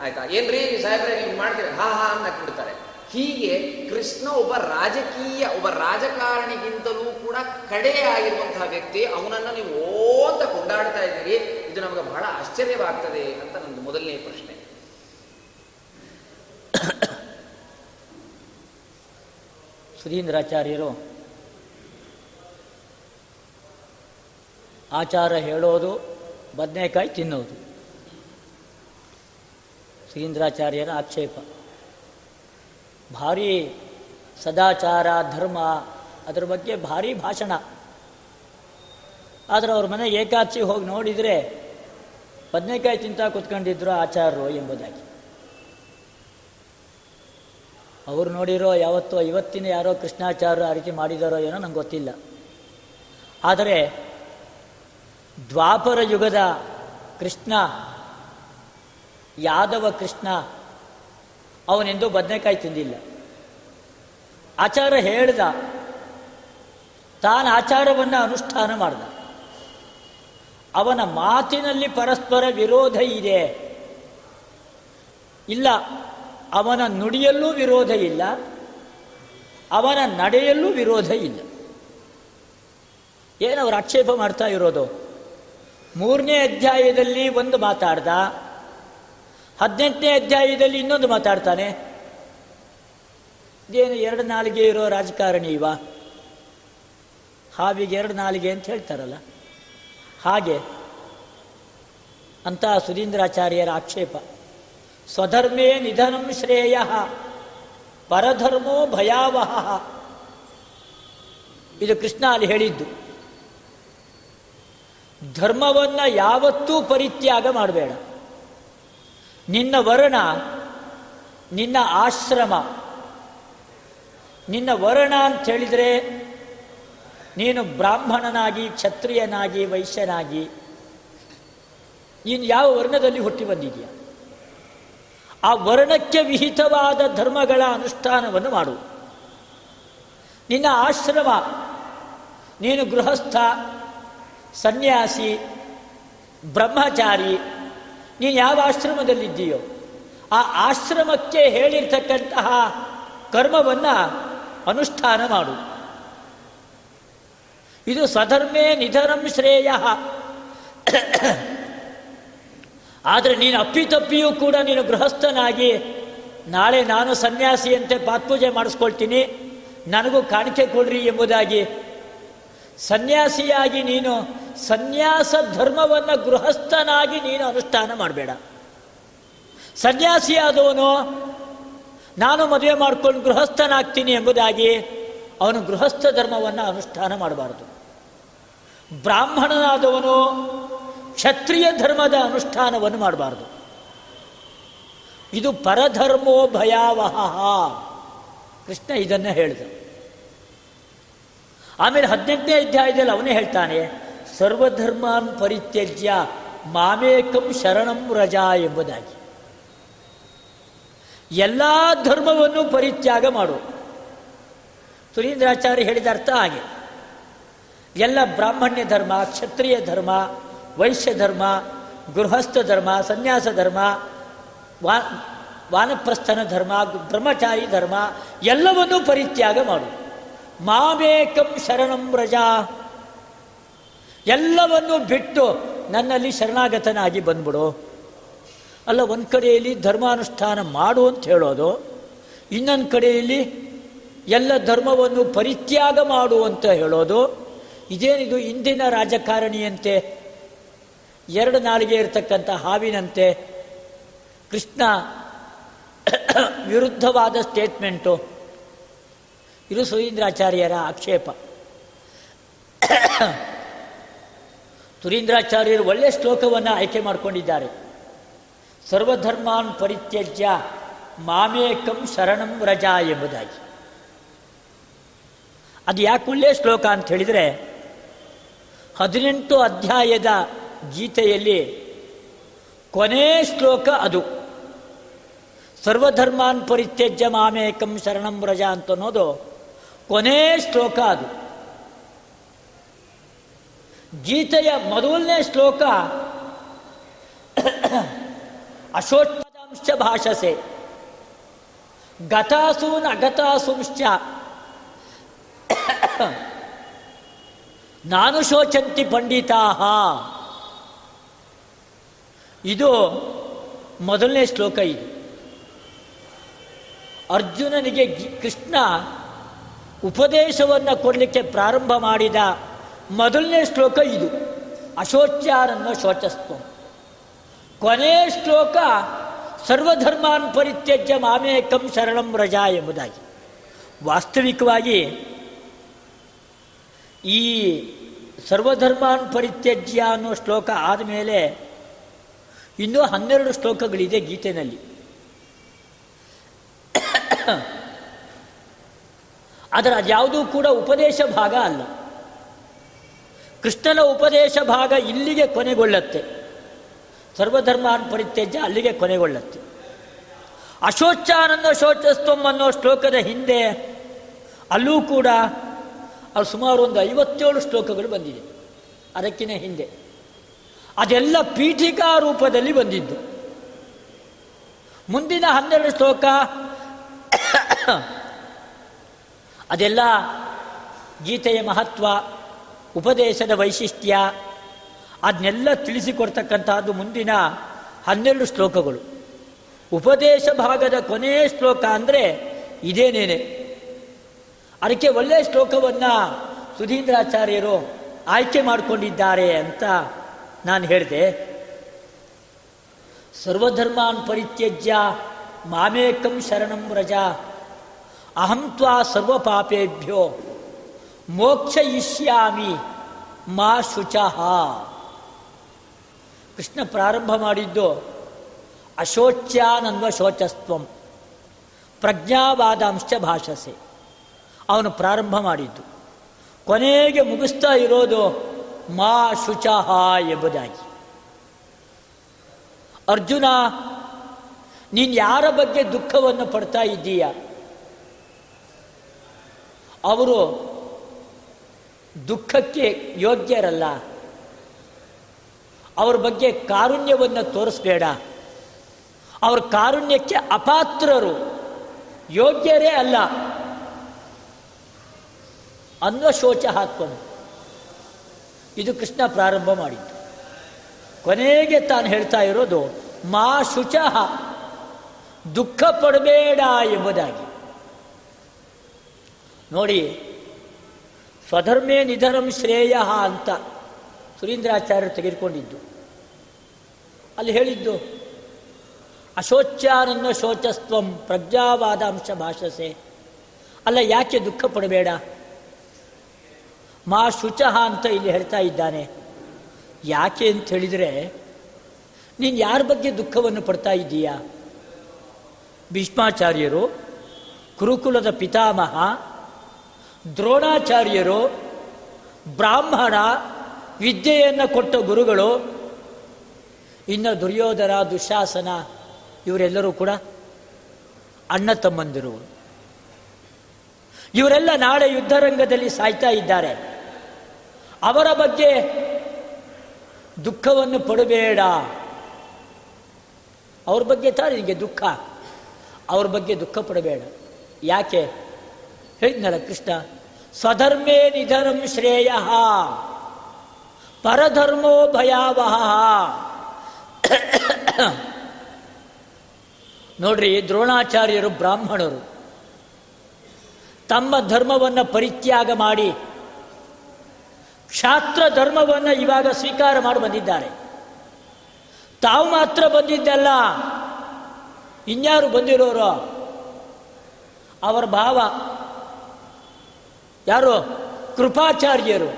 ಆಯ್ತಾ? ಏನ್ರಿ ಸಾಹೇಬ್ರೆ, ನೀವು ಮಾಡ್ತೀರಿ? ಹಾ ಹಾ ಅಂತ ಬಿಡ್ತಾರೆ ಹೀಗೆ ಕೃಷ್ಣ ಒಬ್ಬ ರಾಜಕೀಯ, ಒಬ್ಬ ರಾಜಕಾರಣಿಗಿಂತಲೂ ಕೂಡ ಕಡೆಯಾಗಿರುವಂತಹ ವ್ಯಕ್ತಿ. ಅವನನ್ನು ನೀವು ಓ ಅಂತ ಕೊಂಡಾಡ್ತಾ ಇದ್ದೀರಿ. ಇದು ನಮಗೆ ಬಹಳ ಆಶ್ಚರ್ಯವಾಗ್ತದೆ ಅಂತ ನಂದು ಮೊದಲನೇ ಪ್ರಶ್ನೆ.
ಸುಧೀಂದ್ರಾಚಾರ್ಯರು ಆಚಾರ ಹೇಳೋದು, ಬದನೆಕಾಯಿ ತಿನ್ನೋದು. ಸುಧೀಂದ್ರಾಚಾರ್ಯರ ಆಕ್ಷೇಪ. ಭಾರಿ ಸದಾಚಾರ, ಧರ್ಮ, ಅದರ ಬಗ್ಗೆ ಭಾರಿ ಭಾಷಣ. ಆದರೆ ಅವ್ರ ಮನೆ ಏಕಾದಶಿ ಹೋಗಿ ನೋಡಿದರೆ ಬದನೆಕಾಯಿ ತಿಂತ ಕುತ್ಕೊಂಡಿದ್ರು ಆಚಾರ್ಯರು ಎಂಬುದಾಗಿ. ಅವ್ರು ನೋಡಿರೋ ಯಾವತ್ತೋ ಇವತ್ತಿನ ಯಾರೋ ಕೃಷ್ಣಾಚಾರ್ಯರು ಆ ರೀತಿ ಮಾಡಿದಾರೋ ಏನೋ ನಂಗೆ ಗೊತ್ತಿಲ್ಲ. ಆದರೆ ದ್ವಾಪರ ಯುಗದ ಕೃಷ್ಣ, ಯಾದವ ಕೃಷ್ಣ ಅವನೆಂದೂ ಬದನೆಕಾಯಿ ತಿಂದಿಲ್ಲ. ಆಚಾರ ಹೇಳ್ದ. ತಾನು ಆಚಾರವನ್ನು ಅನುಷ್ಠಾನ ಮಾಡ್ದ. ಅವನ ಮಾತಿನಲ್ಲಿ ಪರಸ್ಪರ ವಿರೋಧ ಇದೆ. ಇಲ್ಲ, ಅವನ ನುಡಿಯಲ್ಲೂ ವಿರೋಧ ಇಲ್ಲ. ಅವನ ನಡೆಯಲ್ಲೂ ವಿರೋಧ ಇಲ್ಲ. ಏನು ಅವ್ರು ಆಕ್ಷೇಪ ಮಾಡ್ತಾ ಇರೋದು? ಮೂರನೇ ಅಧ್ಯಾಯದಲ್ಲಿ ಒಂದು ಮಾತಾಡ್ದ. ಹದಿನೆಂಟನೇ ಅಧ್ಯಾಯದಲ್ಲಿ ಇನ್ನೊಂದು ಮಾತಾಡ್ತಾನೆ. ಇದೇನು ಎರಡು ನಾಲಿಗೆ ಇರೋ ರಾಜಕಾರಣಿ ಇವ? ಹಾವಿಗೆ ಎರಡು ನಾಲಿಗೆ ಅಂತ ಹೇಳ್ತಾರಲ್ಲ. ಹಾಗೆ ಅಂತ ಸುಧೀಂದ್ರಾಚಾರ್ಯರ ಆಕ್ಷೇಪ. ಸ್ವಧರ್ಮೇ ನಿಧನಂ ಶ್ರೇಯ, ಪರಧರ್ಮೋ ಭಯಾವಹ. ಇದು ಕೃಷ್ಣ ಅಲ್ಲಿ ಹೇಳಿದ್ದು. ಧರ್ಮವನ್ನು ಯಾವತ್ತೂ ಪರಿತ್ಯಾಗ ಮಾಡಬೇಡ. ನಿನ್ನ ವರ್ಣ, ನಿನ್ನ ಆಶ್ರಮ. ನಿನ್ನ ವರ್ಣ ಅಂತ ಹೇಳಿದರೆ ನೀನು ಬ್ರಾಹ್ಮಣನಾಗಿ, ಕ್ಷತ್ರಿಯನಾಗಿ, ವೈಶ್ಯನಾಗಿ, ನೀನು ಯಾವ ವರ್ಣದಲ್ಲಿ ಹುಟ್ಟಿ ಬಂದಿದೆಯಾ ಆ ವರ್ಣಕ್ಕೆ ವಿಹಿತವಾದ ಧರ್ಮಗಳ ಅನುಷ್ಠಾನವನ್ನು ಮಾಡು. ನಿನ್ನ ಆಶ್ರಮ, ನೀನು ಗೃಹಸ್ಥ, ಸನ್ಯಾಸಿ, ಬ್ರಹ್ಮಚಾರಿ ನೀನು ಯಾವ ಆಶ್ರಮದಲ್ಲಿದ್ದೀಯೋ, ಆ ಆಶ್ರಮಕ್ಕೆ ಹೇಳಿರ್ತಕ್ಕಂತಹ ಕರ್ಮವನ್ನು ಅನುಷ್ಠಾನ ಮಾಡು. ಇದು ಸಧರ್ಮೇ ನಿಧನಂ ಶ್ರೇಯ. ಆದರೆ ನೀನು ಅಪ್ಪಿತಪ್ಪಿಯೂ ಕೂಡ ನೀನು ಗೃಹಸ್ಥನಾಗಿ ನಾಳೆ ನಾನು ಸನ್ಯಾಸಿಯಂತೆ ಪಾತ್ಪೂಜೆ ಮಾಡಿಸ್ಕೊಳ್ತೀನಿ, ನನಗೂ ಕಾಣಿಕೆ ಕೊಡ್ರಿ ಎಂಬುದಾಗಿ ಸನ್ಯಾಸಿಯಾಗಿ ನೀನು ಸನ್ಯಾಸ ಧರ್ಮವನ್ನು ಗೃಹಸ್ಥನಾಗಿ ನೀನು ಅನುಷ್ಠಾನ ಮಾಡಬೇಡ. ಸನ್ಯಾಸಿಯಾದವನು ನಾನು ಮದುವೆ ಮಾಡ್ಕೊಂಡು ಗೃಹಸ್ಥನಾಗ್ತೀನಿ ಎಂಬುದಾಗಿ ಅವನು ಗೃಹಸ್ಥ ಧರ್ಮವನ್ನು ಅನುಷ್ಠಾನ ಮಾಡಬಾರದು. ಬ್ರಾಹ್ಮಣನಾದವನು ಕ್ಷತ್ರಿಯ ಧರ್ಮದ ಅನುಷ್ಠಾನವನ್ನು ಮಾಡಬಾರದು. ಇದು ಪರಧರ್ಮೋ ಭಯಾವಹ. ಕೃಷ್ಣ ಇದನ್ನು ಹೇಳಿದ. ಆಮೇಲೆ ಹದಿನೆಂಟನೇ ಅಧ್ಯಾಯದಲ್ಲಿ ಅವನೇ ಹೇಳ್ತಾನೆ, ಸರ್ವಧರ್ಮಾನ್ ಪರಿತ್ಯಜ್ಯ ಮಾಮೇಕಂ ಶರಣಂ ರಜಾ ಎಂಬುದಾಗಿ. ಎಲ್ಲ ಧರ್ಮವನ್ನು ಪರಿತ್ಯಾಗ ಮಾಡು. ಸುರೀಂದ್ರಾಚಾರ್ಯ ಹೇಳಿದ ಅರ್ಥ ಹಾಗೆ. ಎಲ್ಲ ಬ್ರಾಹ್ಮಣ್ಯ ಧರ್ಮ, ಕ್ಷತ್ರಿಯ ಧರ್ಮ, ವೈಶ್ಯ ಧರ್ಮ, ಗೃಹಸ್ಥ ಧರ್ಮ, ಸನ್ಯಾಸ ಧರ್ಮ, ವಾ, ವಾನಪ್ರಸ್ಥನ ಧರ್ಮ, ಬ್ರಹ್ಮಚಾರಿ ಧರ್ಮ, ಎಲ್ಲವನ್ನೂ ಪರಿತ್ಯಾಗ ಮಾಡು. ಮಾಮೇಕಂ ಶರಣಂ ರಜಾ. ಎಲ್ಲವನ್ನೂ ಬಿಟ್ಟು ನನ್ನಲ್ಲಿ ಶರಣಾಗತನಾಗಿ ಬಂದ್ಬಿಡು. ಅಲ್ಲ, ಒಂದು ಕಡೆಯಲ್ಲಿ ಧರ್ಮಾನುಷ್ಠಾನ ಮಾಡು ಅಂತ ಹೇಳೋದು, ಇನ್ನೊಂದು ಕಡೆಯಲ್ಲಿ ಎಲ್ಲ ಧರ್ಮವನ್ನು ಪರಿತ್ಯಾಗ ಮಾಡು ಅಂತ ಹೇಳೋದು. ಇದೇನಿದು ಇಂದಿನ ರಾಜಕಾರಣಿಯಂತೆ, ಎರಡು ನಾಲಿಗೆ ಇರತಕ್ಕಂಥ ಹಾವಿನಂತೆ ಕೃಷ್ಣ ವಿರುದ್ಧವಾದ ಸ್ಟೇಟ್ಮೆಂಟು ಇದು ಸುರೀಂದ್ರಾಚಾರ್ಯರ ಆಕ್ಷೇಪ. ಸುರೀಂದ್ರಾಚಾರ್ಯರು ಒಳ್ಳೆಯ ಶ್ಲೋಕವನ್ನು ಆಯ್ಕೆ ಮಾಡಿಕೊಂಡಿದ್ದಾರೆ. ಸರ್ವಧರ್ಮಾನ್ ಪರಿತ್ಯಜ್ಯ ಮಾಮೇಕಂ ಶರಣಂ ರಜಾ ಎಂಬುದಾಗಿ. ಅದು ಯಾಕೆ ಒಳ್ಳೆಯ ಶ್ಲೋಕ ಅಂತ ಹೇಳಿದರೆ, ಹದಿನೆಂಟು ಅಧ್ಯಾಯದ ಗೀತೆಯಲ್ಲಿ ಕೊನೆ ಶ್ಲೋಕ ಅದು. ಸರ್ವಧರ್ಮಾನ್ ಪರಿತ್ಯಜ್ಯ ಮಾಮೇಕಂ ಶರಣಂ ರಜಾ ಅಂತ ಅನ್ನೋದು ಕೊನೆ ಶ್ಲೋಕ ಅದು. ಗೀತೆಯ ಮೊದಲನೇ ಶ್ಲೋಕ ಅಶೋಚ್ಛಾಂಶ ಭಾಷಸೆ. ಗತಾಸೂನ್ ಅಗತಾಸುಂಶ್ಚ ನಾನು ಶೋಚಂತಿ ಪಂಡಿತಾ ಇದು ಮೊದಲನೇ ಶ್ಲೋಕ ಇದು. ಅರ್ಜುನನಿಗೆ ಕೃಷ್ಣ ಉಪದೇಶವನ್ನು ಕೊಡಲಿಕ್ಕೆ ಪ್ರಾರಂಭ ಮಾಡಿದ ಮೊದಲನೇ ಶ್ಲೋಕ ಇದು. ಅಶೋಚ್ಯಾರನ್ನು ಶೋಚಸ್ತು. ಕೊನೆ ಶ್ಲೋಕ ಸರ್ವಧರ್ಮಾನ್ ಪರಿತ್ಯಜ್ಯ ಮಾಮೇಕಂ ಶರಣಂ ರಜಾ ಎಂಬುದಾಗಿ. ವಾಸ್ತವಿಕವಾಗಿ ಈ ಸರ್ವಧರ್ಮಾನ್ ಪರಿತ್ಯಜ್ಯ ಅನ್ನೋ ಶ್ಲೋಕ ಆದಮೇಲೆ ಇನ್ನೂ ಹನ್ನೆರಡು ಶ್ಲೋಕಗಳಿದೆ ಗೀತೆನಲ್ಲಿ. ಅದರ ಅದ್ಯಾವುದೂ ಕೂಡ ಉಪದೇಶ ಭಾಗ ಅಲ್ಲ. ಕೃಷ್ಣನ ಉಪದೇಶ ಭಾಗ ಇಲ್ಲಿಗೆ ಕೊನೆಗೊಳ್ಳುತ್ತೆ. ಸರ್ವಧರ್ಮಾನ್ ಪರಿತ್ಯಜ್ಯ ಅಲ್ಲಿಗೆ ಕೊನೆಗೊಳ್ಳುತ್ತೆ. ಅಶೋಚಾನಂದ ಶೋಚಸ್ತಂ ಅನ್ನೋ ಶ್ಲೋಕದ ಹಿಂದೆ ಅಲ್ಲೂ ಕೂಡ ಅದು ಸುಮಾರು ಒಂದು ಐವತ್ತೇಳು ಶ್ಲೋಕಗಳು ಬಂದಿದೆ. ಅದಕ್ಕಿಂತ ಹಿಂದೆ. ಅದೆಲ್ಲ ಪೀಠಿಕಾ ರೂಪದಲ್ಲಿ ಬಂದಿದ್ದು. ಮುಂದಿನ ಹನ್ನೆರಡು ಶ್ಲೋಕ ಅದೆಲ್ಲ ಗೀತೆಯ ಮಹತ್ವ, ಉಪದೇಶದ ವೈಶಿಷ್ಟ್ಯ ಅದನ್ನೆಲ್ಲ ತಿಳಿಸಿಕೊಡ್ತಕ್ಕಂಥದ್ದು ಮುಂದಿನ ಹನ್ನೆರಡು ಶ್ಲೋಕಗಳು. ಉಪದೇಶ ಭಾಗದ ಕೊನೆಯ ಶ್ಲೋಕ ಅಂದರೆ ಇದೇನೇನೆ? ಅದಕ್ಕೆ ಒಳ್ಳೆಯ ಶ್ಲೋಕವನ್ನು ಸುಧೀಂದ್ರಾಚಾರ್ಯರು ಆಯ್ಕೆ ಮಾಡಿಕೊಂಡಿದ್ದಾರೆ ಅಂತ ನಾನು ಹೇಳಿದೆ. ಸರ್ವಧರ್ಮಾನ್ ಪರಿತ್ಯಜ್ಯ ಮಾಮೇಕಂ ಶರಣಂ ವ್ರಜ. ಅಹಂ ಸರ್ವ ಪಾಪೇಭ್ಯೋ ಮೋಕ್ಷ ಇಷ್ಯಾಮಿ ಮಾ ಶುಚಃ ಕೃಷ್ಣ ಪ್ರಾರಂಭ ಮಾಡಿದ್ದು ಅಶೋಚ್ಯಾನನ್ವ ಶೋಚಸ್ತ್ವಂ ಪ್ರಜ್ಞಾವಾದಾಂಶ ಭಾಷಸೆ। ಅವನು ಪ್ರಾರಂಭ ಮಾಡಿದ್ದು, ಕೊನೆಗೆ ಮುಗಿಸ್ತಾ ಇರೋದು, ಮಾ ಶುಚಃ ಎಂಬುದಾಗಿ। ಅರ್ಜುನ, ನೀನು ಯಾರ ಬಗ್ಗೆ ದುಃಖವನ್ನು ಪಡ್ತಾ ಇದ್ದೀಯ? ಅವರು ದುಃಖಕ್ಕೆ ಯೋಗ್ಯರಲ್ಲ. ಅವ್ರ ಬಗ್ಗೆ ಕಾರುಣ್ಯವನ್ನು ತೋರಿಸ್ಬೇಡ. ಅವ್ರ ಕಾರುಣ್ಯಕ್ಕೆ ಅಪಾತ್ರರು, ಯೋಗ್ಯರೇ ಅಲ್ಲ. ಅನ್ವಶೋಚ ಹಾಕ್ಕೊಂಡು ಇದು ಕೃಷ್ಣ ಪ್ರಾರಂಭ ಮಾಡಿದ್ದು. ಕೊನೆಗೆ ತಾನು ಹೇಳ್ತಾ ಇರೋದು, ಮಾ ಶುಚಃ, ದುಃಖ ಪಡಬೇಡ ಎಂಬುದಾಗಿ. ನೋಡಿ, ಸ್ವಧರ್ಮೇ ನಿಧನಂ ಶ್ರೇಯ ಅಂತ ಸುರೀಂದ್ರಾಚಾರ್ಯರು ತೆಗೆದುಕೊಂಡಿದ್ದು. ಅಲ್ಲಿ ಹೇಳಿದ್ದು ಅಶೋಚ್ಯಾನನ್ನ ಶೋಚಸ್ತ್ವಂ ಪ್ರಜ್ಞಾವಾದಾಂಶ ಭಾಷಸೆ. ಅಲ್ಲ, ಯಾಕೆ ದುಃಖ ಪಡಬೇಡ? ಮಾ ಶುಚಃ ಅಂತ ಇಲ್ಲಿ ಹೇಳ್ತಾ ಇದ್ದಾನೆ. ಯಾಕೆ ಅಂತ ಹೇಳಿದರೆ, ನೀನು ಯಾರ ಬಗ್ಗೆ ದುಃಖವನ್ನು ಪಡ್ತಾ ಇದ್ದೀಯಾ? ಭೀಷ್ಮಾಚಾರ್ಯರು, ಕುರುಕುಲದ ಪಿತಾಮಹ ದ್ರೋಣಾಚಾರ್ಯರು ಬ್ರಾಹ್ಮಣ ವಿದ್ಯೆಯನ್ನು ಕೊಟ್ಟ ಗುರುಗಳು, ಇನ್ನು ದುರ್ಯೋಧರ ದುಶಾಸನ, ಇವರೆಲ್ಲರೂ ಕೂಡ ಅಣ್ಣ ತಮ್ಮಂದಿರು. ಇವರೆಲ್ಲ ನಾಳೆ ಯುದ್ಧರಂಗದಲ್ಲಿ ಸಾಯ್ತಾ ಇದ್ದಾರೆ. ಅವರ ಬಗ್ಗೆ ದುಃಖವನ್ನು ಪಡಬೇಡ. ಅವ್ರ ಬಗ್ಗೆ ತಾನೇ ನಿಮಗೆ ದುಃಖ? ಅವ್ರ ಬಗ್ಗೆ ದುಃಖ ಪಡಬೇಡ. ಯಾಕೆ? ಹೇಳಿದ್ನಲ್ಲ ಕೃಷ್ಣ ಸ್ವಧರ್ಮೇ ನಿಧರ್ಮ ಶ್ರೇಯ ಪರಧರ್ಮೋ ಭಯಾವಹ ನೋಡ್ರಿ, ದ್ರೋಣಾಚಾರ್ಯರು, ಬ್ರಾಹ್ಮಣರು, ತಮ್ಮ ಧರ್ಮವನ್ನು ಪರಿತ್ಯಾಗ ಮಾಡಿ ಕ್ಷಾತ್ರ ಧರ್ಮವನ್ನು ಇವಾಗ ಸ್ವೀಕಾರ ಮಾಡಿ ಬಂದಿದ್ದಾರೆ. ತಾವು ಮಾತ್ರ ಬಂದಿದ್ದಲ್ಲ, ಇನ್ಯಾರು ಬಂದಿರೋರು? ಅವರ ಭಾವ ಯಾರು? ಕೃಪಾಚಾರ್ಯರು.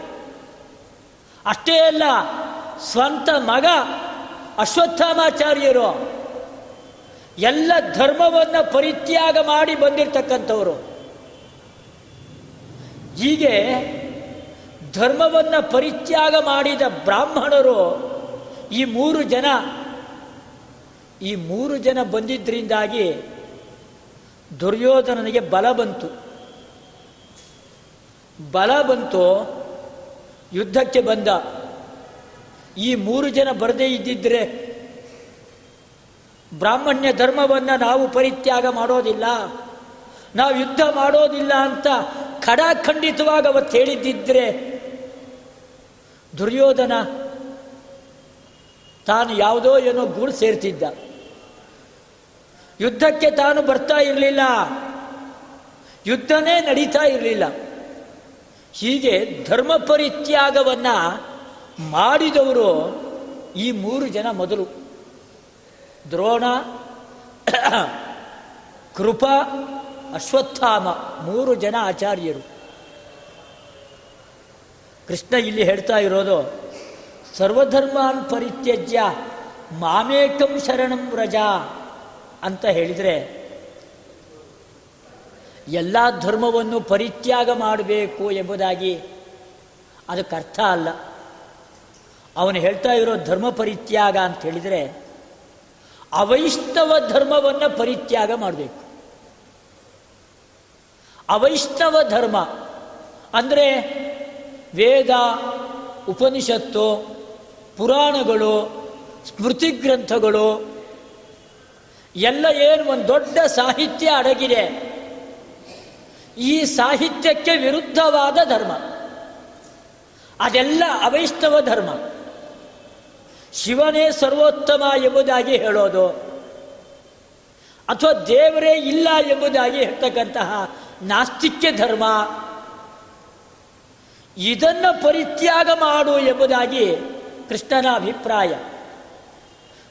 ಅಷ್ಟೇ ಅಲ್ಲ, ಸ್ವಂತ ಮಗ ಅಶ್ವತ್ಥಾಮಾಚಾರ್ಯರು. ಎಲ್ಲ ಧರ್ಮವನ್ನು ಪರಿತ್ಯಾಗ ಮಾಡಿ ಬಂದಿರತಕ್ಕಂಥವರು. ಹೀಗೆ ಧರ್ಮವನ್ನು ಪರಿತ್ಯಾಗ ಮಾಡಿದ ಬ್ರಾಹ್ಮಣರು ಈ ಮೂರು ಜನ, ಈ ಮೂರು ಜನ ಬಂದಿದ್ದರಿಂದಾಗಿ ದುರ್ಯೋಧನನಿಗೆ ಬಲ ಬಂತು. ಬಲ ಬಂತು, ಯುದ್ಧಕ್ಕೆ ಬಂದ. ಈ ಮೂರು ಜನ ಬರದೇ ಇದ್ದಿದ್ರೆ ಬ್ರಾಹ್ಮಣ್ಯ ಧರ್ಮವನ್ನು ನಾವು ಪರಿತ್ಯಾಗ ಮಾಡೋದಿಲ್ಲ. ನಾವು ಯುದ್ಧ ಮಾಡೋದಿಲ್ಲ ಅಂತ ಖಡಾಖಂಡಿತವಾಗಿ ಅವತ್ತು ಹೇಳಿದ್ದಿದ್ರೆ ದುರ್ಯೋಧನ ತಾನು ಯಾವುದೋ ಏನೋ ಗೂಡು ಸೇರ್ತಿದ್ದ. ಯುದ್ಧಕ್ಕೆ ತಾನು ಬರ್ತಾ ಇರಲಿಲ್ಲ. ಯುದ್ಧನೇ ನಡೀತಾ ಇರಲಿಲ್ಲ. ಹೀಗೆ ಧರ್ಮ ಪರಿತ್ಯಾಗವನ್ನು ಮಾಡಿದವರು ಈ ಮೂರು ಜನ ಮೊದಲು. ದ್ರೋಣ, ಕೃಪ, ಅಶ್ವತ್ಥಾಮ, ಮೂರು ಜನ ಆಚಾರ್ಯರು. ಕೃಷ್ಣ ಇಲ್ಲಿ ಹೇಳ್ತಾ ಇರೋದು, ಸರ್ವಧರ್ಮಾನ್ ಪರಿತ್ಯಜ್ಯ, ಮಾಮೇಕಂ ಶರಣಂ ರಜಾ ಅಂತ ಹೇಳಿದರೆ ಎಲ್ಲ ಧರ್ಮವನ್ನು ಪರಿತ್ಯಾಗ ಮಾಡಬೇಕು ಎಂಬುದಾಗಿ ಅದಕ್ಕೆ ಅರ್ಥ ಅಲ್ಲ. ಅವನು ಹೇಳ್ತಾ ಇರೋ ಧರ್ಮ ಪರಿತ್ಯಾಗ ಅಂತ ಹೇಳಿದರೆ ಅವೈಷ್ಣವ ಧರ್ಮವನ್ನು ಪರಿತ್ಯಾಗ ಮಾಡಬೇಕು. ಅವೈಷ್ಣವ ಧರ್ಮ ಅಂದರೆ ವೇದ, ಉಪನಿಷತ್ತು, ಪುರಾಣಗಳು ಸ್ಮೃತಿ ಗ್ರಂಥಗಳು ಎಲ್ಲ ಏನು ಒಂದು ದೊಡ್ಡ ಸಾಹಿತ್ಯ ಅಡಗಿದೆ ಈ ಸಾಹಿತ್ಯಕ್ಕೆ ವಿರುದ್ಧವಾದ ಧರ್ಮ. ಅದೆಲ್ಲ ಅವೈಷ್ಣವ ಧರ್ಮ. ಶಿವನೇ ಸರ್ವೋತ್ತಮ ಎಂಬುದಾಗಿ ಹೇಳೋದು, ಅಥವಾ ದೇವರೇ ಇಲ್ಲ ಎಂಬುದಾಗಿ ಹೇಳ್ತಕ್ಕಂತಹ ನಾಸ್ತಿಕ್ಯ ಧರ್ಮ, ಇದನ್ನು ಪರಿತ್ಯಾಗ ಮಾಡು ಎಂಬುದಾಗಿ ಕೃಷ್ಣನ ಅಭಿಪ್ರಾಯ.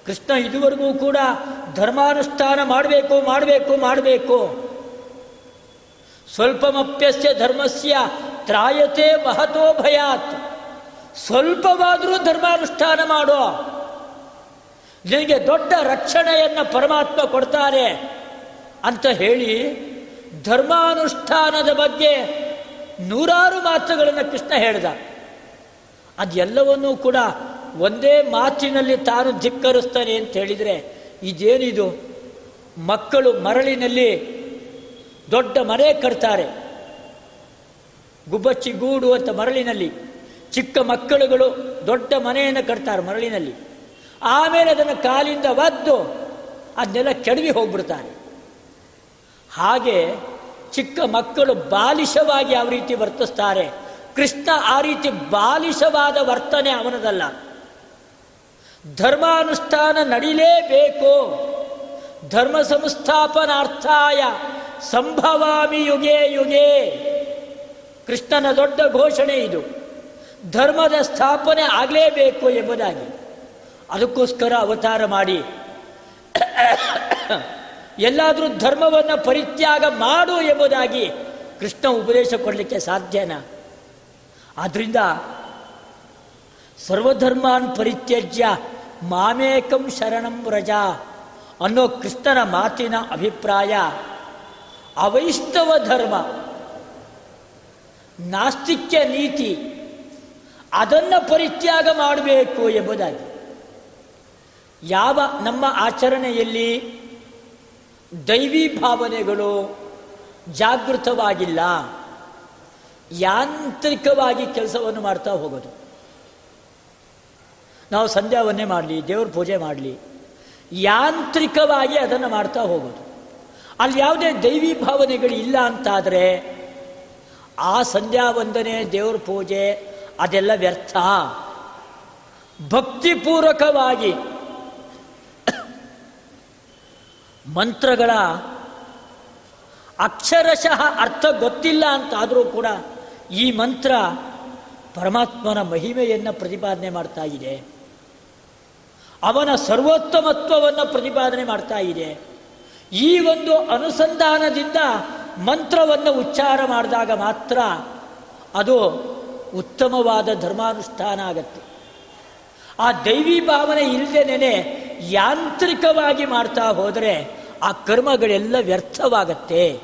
ಕೃಷ್ಣ ಇದುವರೆಗೂ ಕೂಡ ಧರ್ಮಾನುಷ್ಠಾನ ಮಾಡಬೇಕು ಮಾಡಬೇಕು ಮಾಡಬೇಕು. ಸ್ವಲ್ಪಮಪ್ಯಸ್ಯ ಧರ್ಮಸ್ಯ ತ್ರಾಯತೆ ಮಹತೋ ಭಯಾತ್. ಸ್ವಲ್ಪವಾದರೂ ಧರ್ಮಾನುಷ್ಠಾನ ಮಾಡೋ ನಿನಗೆ ದೊಡ್ಡ ರಕ್ಷಣೆಯನ್ನು ಪರಮಾತ್ಮ ಕೊಡ್ತಾರೆ ಅಂತ ಹೇಳಿ ಧರ್ಮಾನುಷ್ಠಾನದ ಬಗ್ಗೆ ನೂರಾರು ಮಾತುಗಳನ್ನು ಕೃಷ್ಣ ಹೇಳಿದ. ಅದೆಲ್ಲವನ್ನೂ ಕೂಡ ಒಂದೇ ಮಾತಿನಲ್ಲಿ ತಾನು ಧಿಕ್ಕರಿಸ್ತಾನೆ ಅಂತ ಹೇಳಿದರೆ ಇದೇನಿದು? ಮಕ್ಕಳು ಮರಳಿನಲ್ಲಿ ದೊಡ್ಡ ಮನೆ ಕಟ್ತಾರೆ. ಗುಬ್ಬಚ್ಚಿ ಗೂಡು ಅಂತ ಮರಳಿನಲ್ಲಿ. ಚಿಕ್ಕ ಮಕ್ಕಳುಗಳು ದೊಡ್ಡ ಮನೆಯನ್ನು ಕಟ್ತಾರೆ ಮರಳಿನಲ್ಲಿ. ಆಮೇಲೆ ಅದನ್ನು ಕಾಲಿಂದ ಒದ್ದು ಅದನ್ನೆಲ್ಲ ಕೆಡವಿ ಹೋಗ್ಬಿಡ್ತಾರೆ. ಹಾಗೆ ಚಿಕ್ಕ ಮಕ್ಕಳು ಬಾಲಿಶವಾಗಿ ಯಾವ ರೀತಿ ವರ್ತಿಸ್ತಾರೆ. ಕೃಷ್ಣ ಆ ರೀತಿ ಬಾಲಿಶವಾದ ವರ್ತನೆ ಅವನದಲ್ಲ. ಧರ್ಮಾನುಷ್ಠಾನ ನಡಿಲೇಬೇಕು. ಧರ್ಮ ಸಂಸ್ಥಾಪನಾರ್ಥಾಯ ಸಂಭವಾಮಿ ಯುಗೆ ಯುಗೆ. ಕೃಷ್ಣನ ದೊಡ್ಡ ಘೋಷಣೆ ಇದು. ಧರ್ಮದ ಸ್ಥಾಪನೆ ಆಗಲೇಬೇಕು ಎಂಬುದಾಗಿ. ಅದಕ್ಕೋಸ್ಕರ ಅವತಾರ ಮಾಡಿ. ಎಲ್ಲಾದರೂ ಧರ್ಮವನ್ನು ಪರಿತ್ಯಾಗ ಮಾಡು ಎಂಬುದಾಗಿ ಕೃಷ್ಣ ಉಪದೇಶ ಕೊಡಲಿಕ್ಕೆ ಸಾಧ್ಯನಾ. ಆದ್ರಿಂದ ಸರ್ವಧರ್ಮಾನ್ ಪರಿತ್ಯಜ್ಯ ಮಾಮೇಕಂ ಶರಣಂ ರಜಾ ಅನ್ನೋ ಕೃಷ್ಣನ ಮಾತಿನ ಅಭಿಪ್ರಾಯ ಅವೈಷ್ಣವ ಧರ್ಮ, ನಾಸ್ತಿಕ್ಯ ನೀತಿ, ಅದನ್ನು ಪರಿತ್ಯಾಗ ಮಾಡಬೇಕು ಎಂಬುದಾಗಿ. ಯಾವ ನಮ್ಮ ಆಚರಣೆಯಲ್ಲಿ ದೈವಿ ಭಾವನೆಗಳು ಜಾಗೃತವಾಗಿಲ್ಲ, ಯಾಂತ್ರಿಕವಾಗಿ ಕೆಲಸವನ್ನು ಮಾಡ್ತಾ ಹೋಗೋದು. ನಾವು ಸಂಧ್ಯಾವನ್ನೇ ಮಾಡಲಿ, ದೇವ್ರ ಪೂಜೆ ಮಾಡಲಿ, ಯಾಂತ್ರಿಕವಾಗಿ ಅದನ್ನು ಮಾಡ್ತಾ ಹೋಗೋದು. ಅಲ್ಲಿ ಯಾವುದೇ ದೈವಿ ಭಾವನೆಗಳು ಇಲ್ಲ ಅಂತಾದರೆ ಆ ಸಂಧ್ಯಾ ವಂದನೆ, ದೇವ್ರ ಪೂಜೆ, ಅದೆಲ್ಲ ವ್ಯರ್ಥ. ಭಕ್ತಿಪೂರ್ವಕವಾಗಿ ಮಂತ್ರಗಳ ಅಕ್ಷರಶಃ ಅರ್ಥ ಗೊತ್ತಿಲ್ಲ ಅಂತಾದರೂ ಕೂಡ ಈ ಮಂತ್ರ ಪರಮಾತ್ಮನ ಮಹಿಮೆಯನ್ನು ಪ್ರತಿಪಾದನೆ ಮಾಡ್ತಾ ಇದೆ. ಅವನ ಸರ್ವೋತ್ತಮತ್ವವನ್ನು ಪ್ರತಿಪಾದನೆ ಮಾಡ್ತಾ ಇದೆ. ಈ ಒಂದು ಅನುಸಂಧಾನದಿಂದ ಮಂತ್ರವನ್ನು ಉಚ್ಚಾರ ಮಾಡಿದಾಗ ಮಾತ್ರ ಅದು ಉತ್ತಮವಾದ ಧರ್ಮಾನುಷ್ಠಾನ ಆಗತ್ತೆ. ಆ ದೈವಿ ಭಾವನೆ ಇಲ್ಲದೇನೆ ಯಾಂತ್ರಿಕವಾಗಿ ಮಾಡ್ತಾ ಹೋದರೆ ಆ ಕರ್ಮಗಳೆಲ್ಲ ವ್ಯರ್ಥವಾಗತ್ತೆ.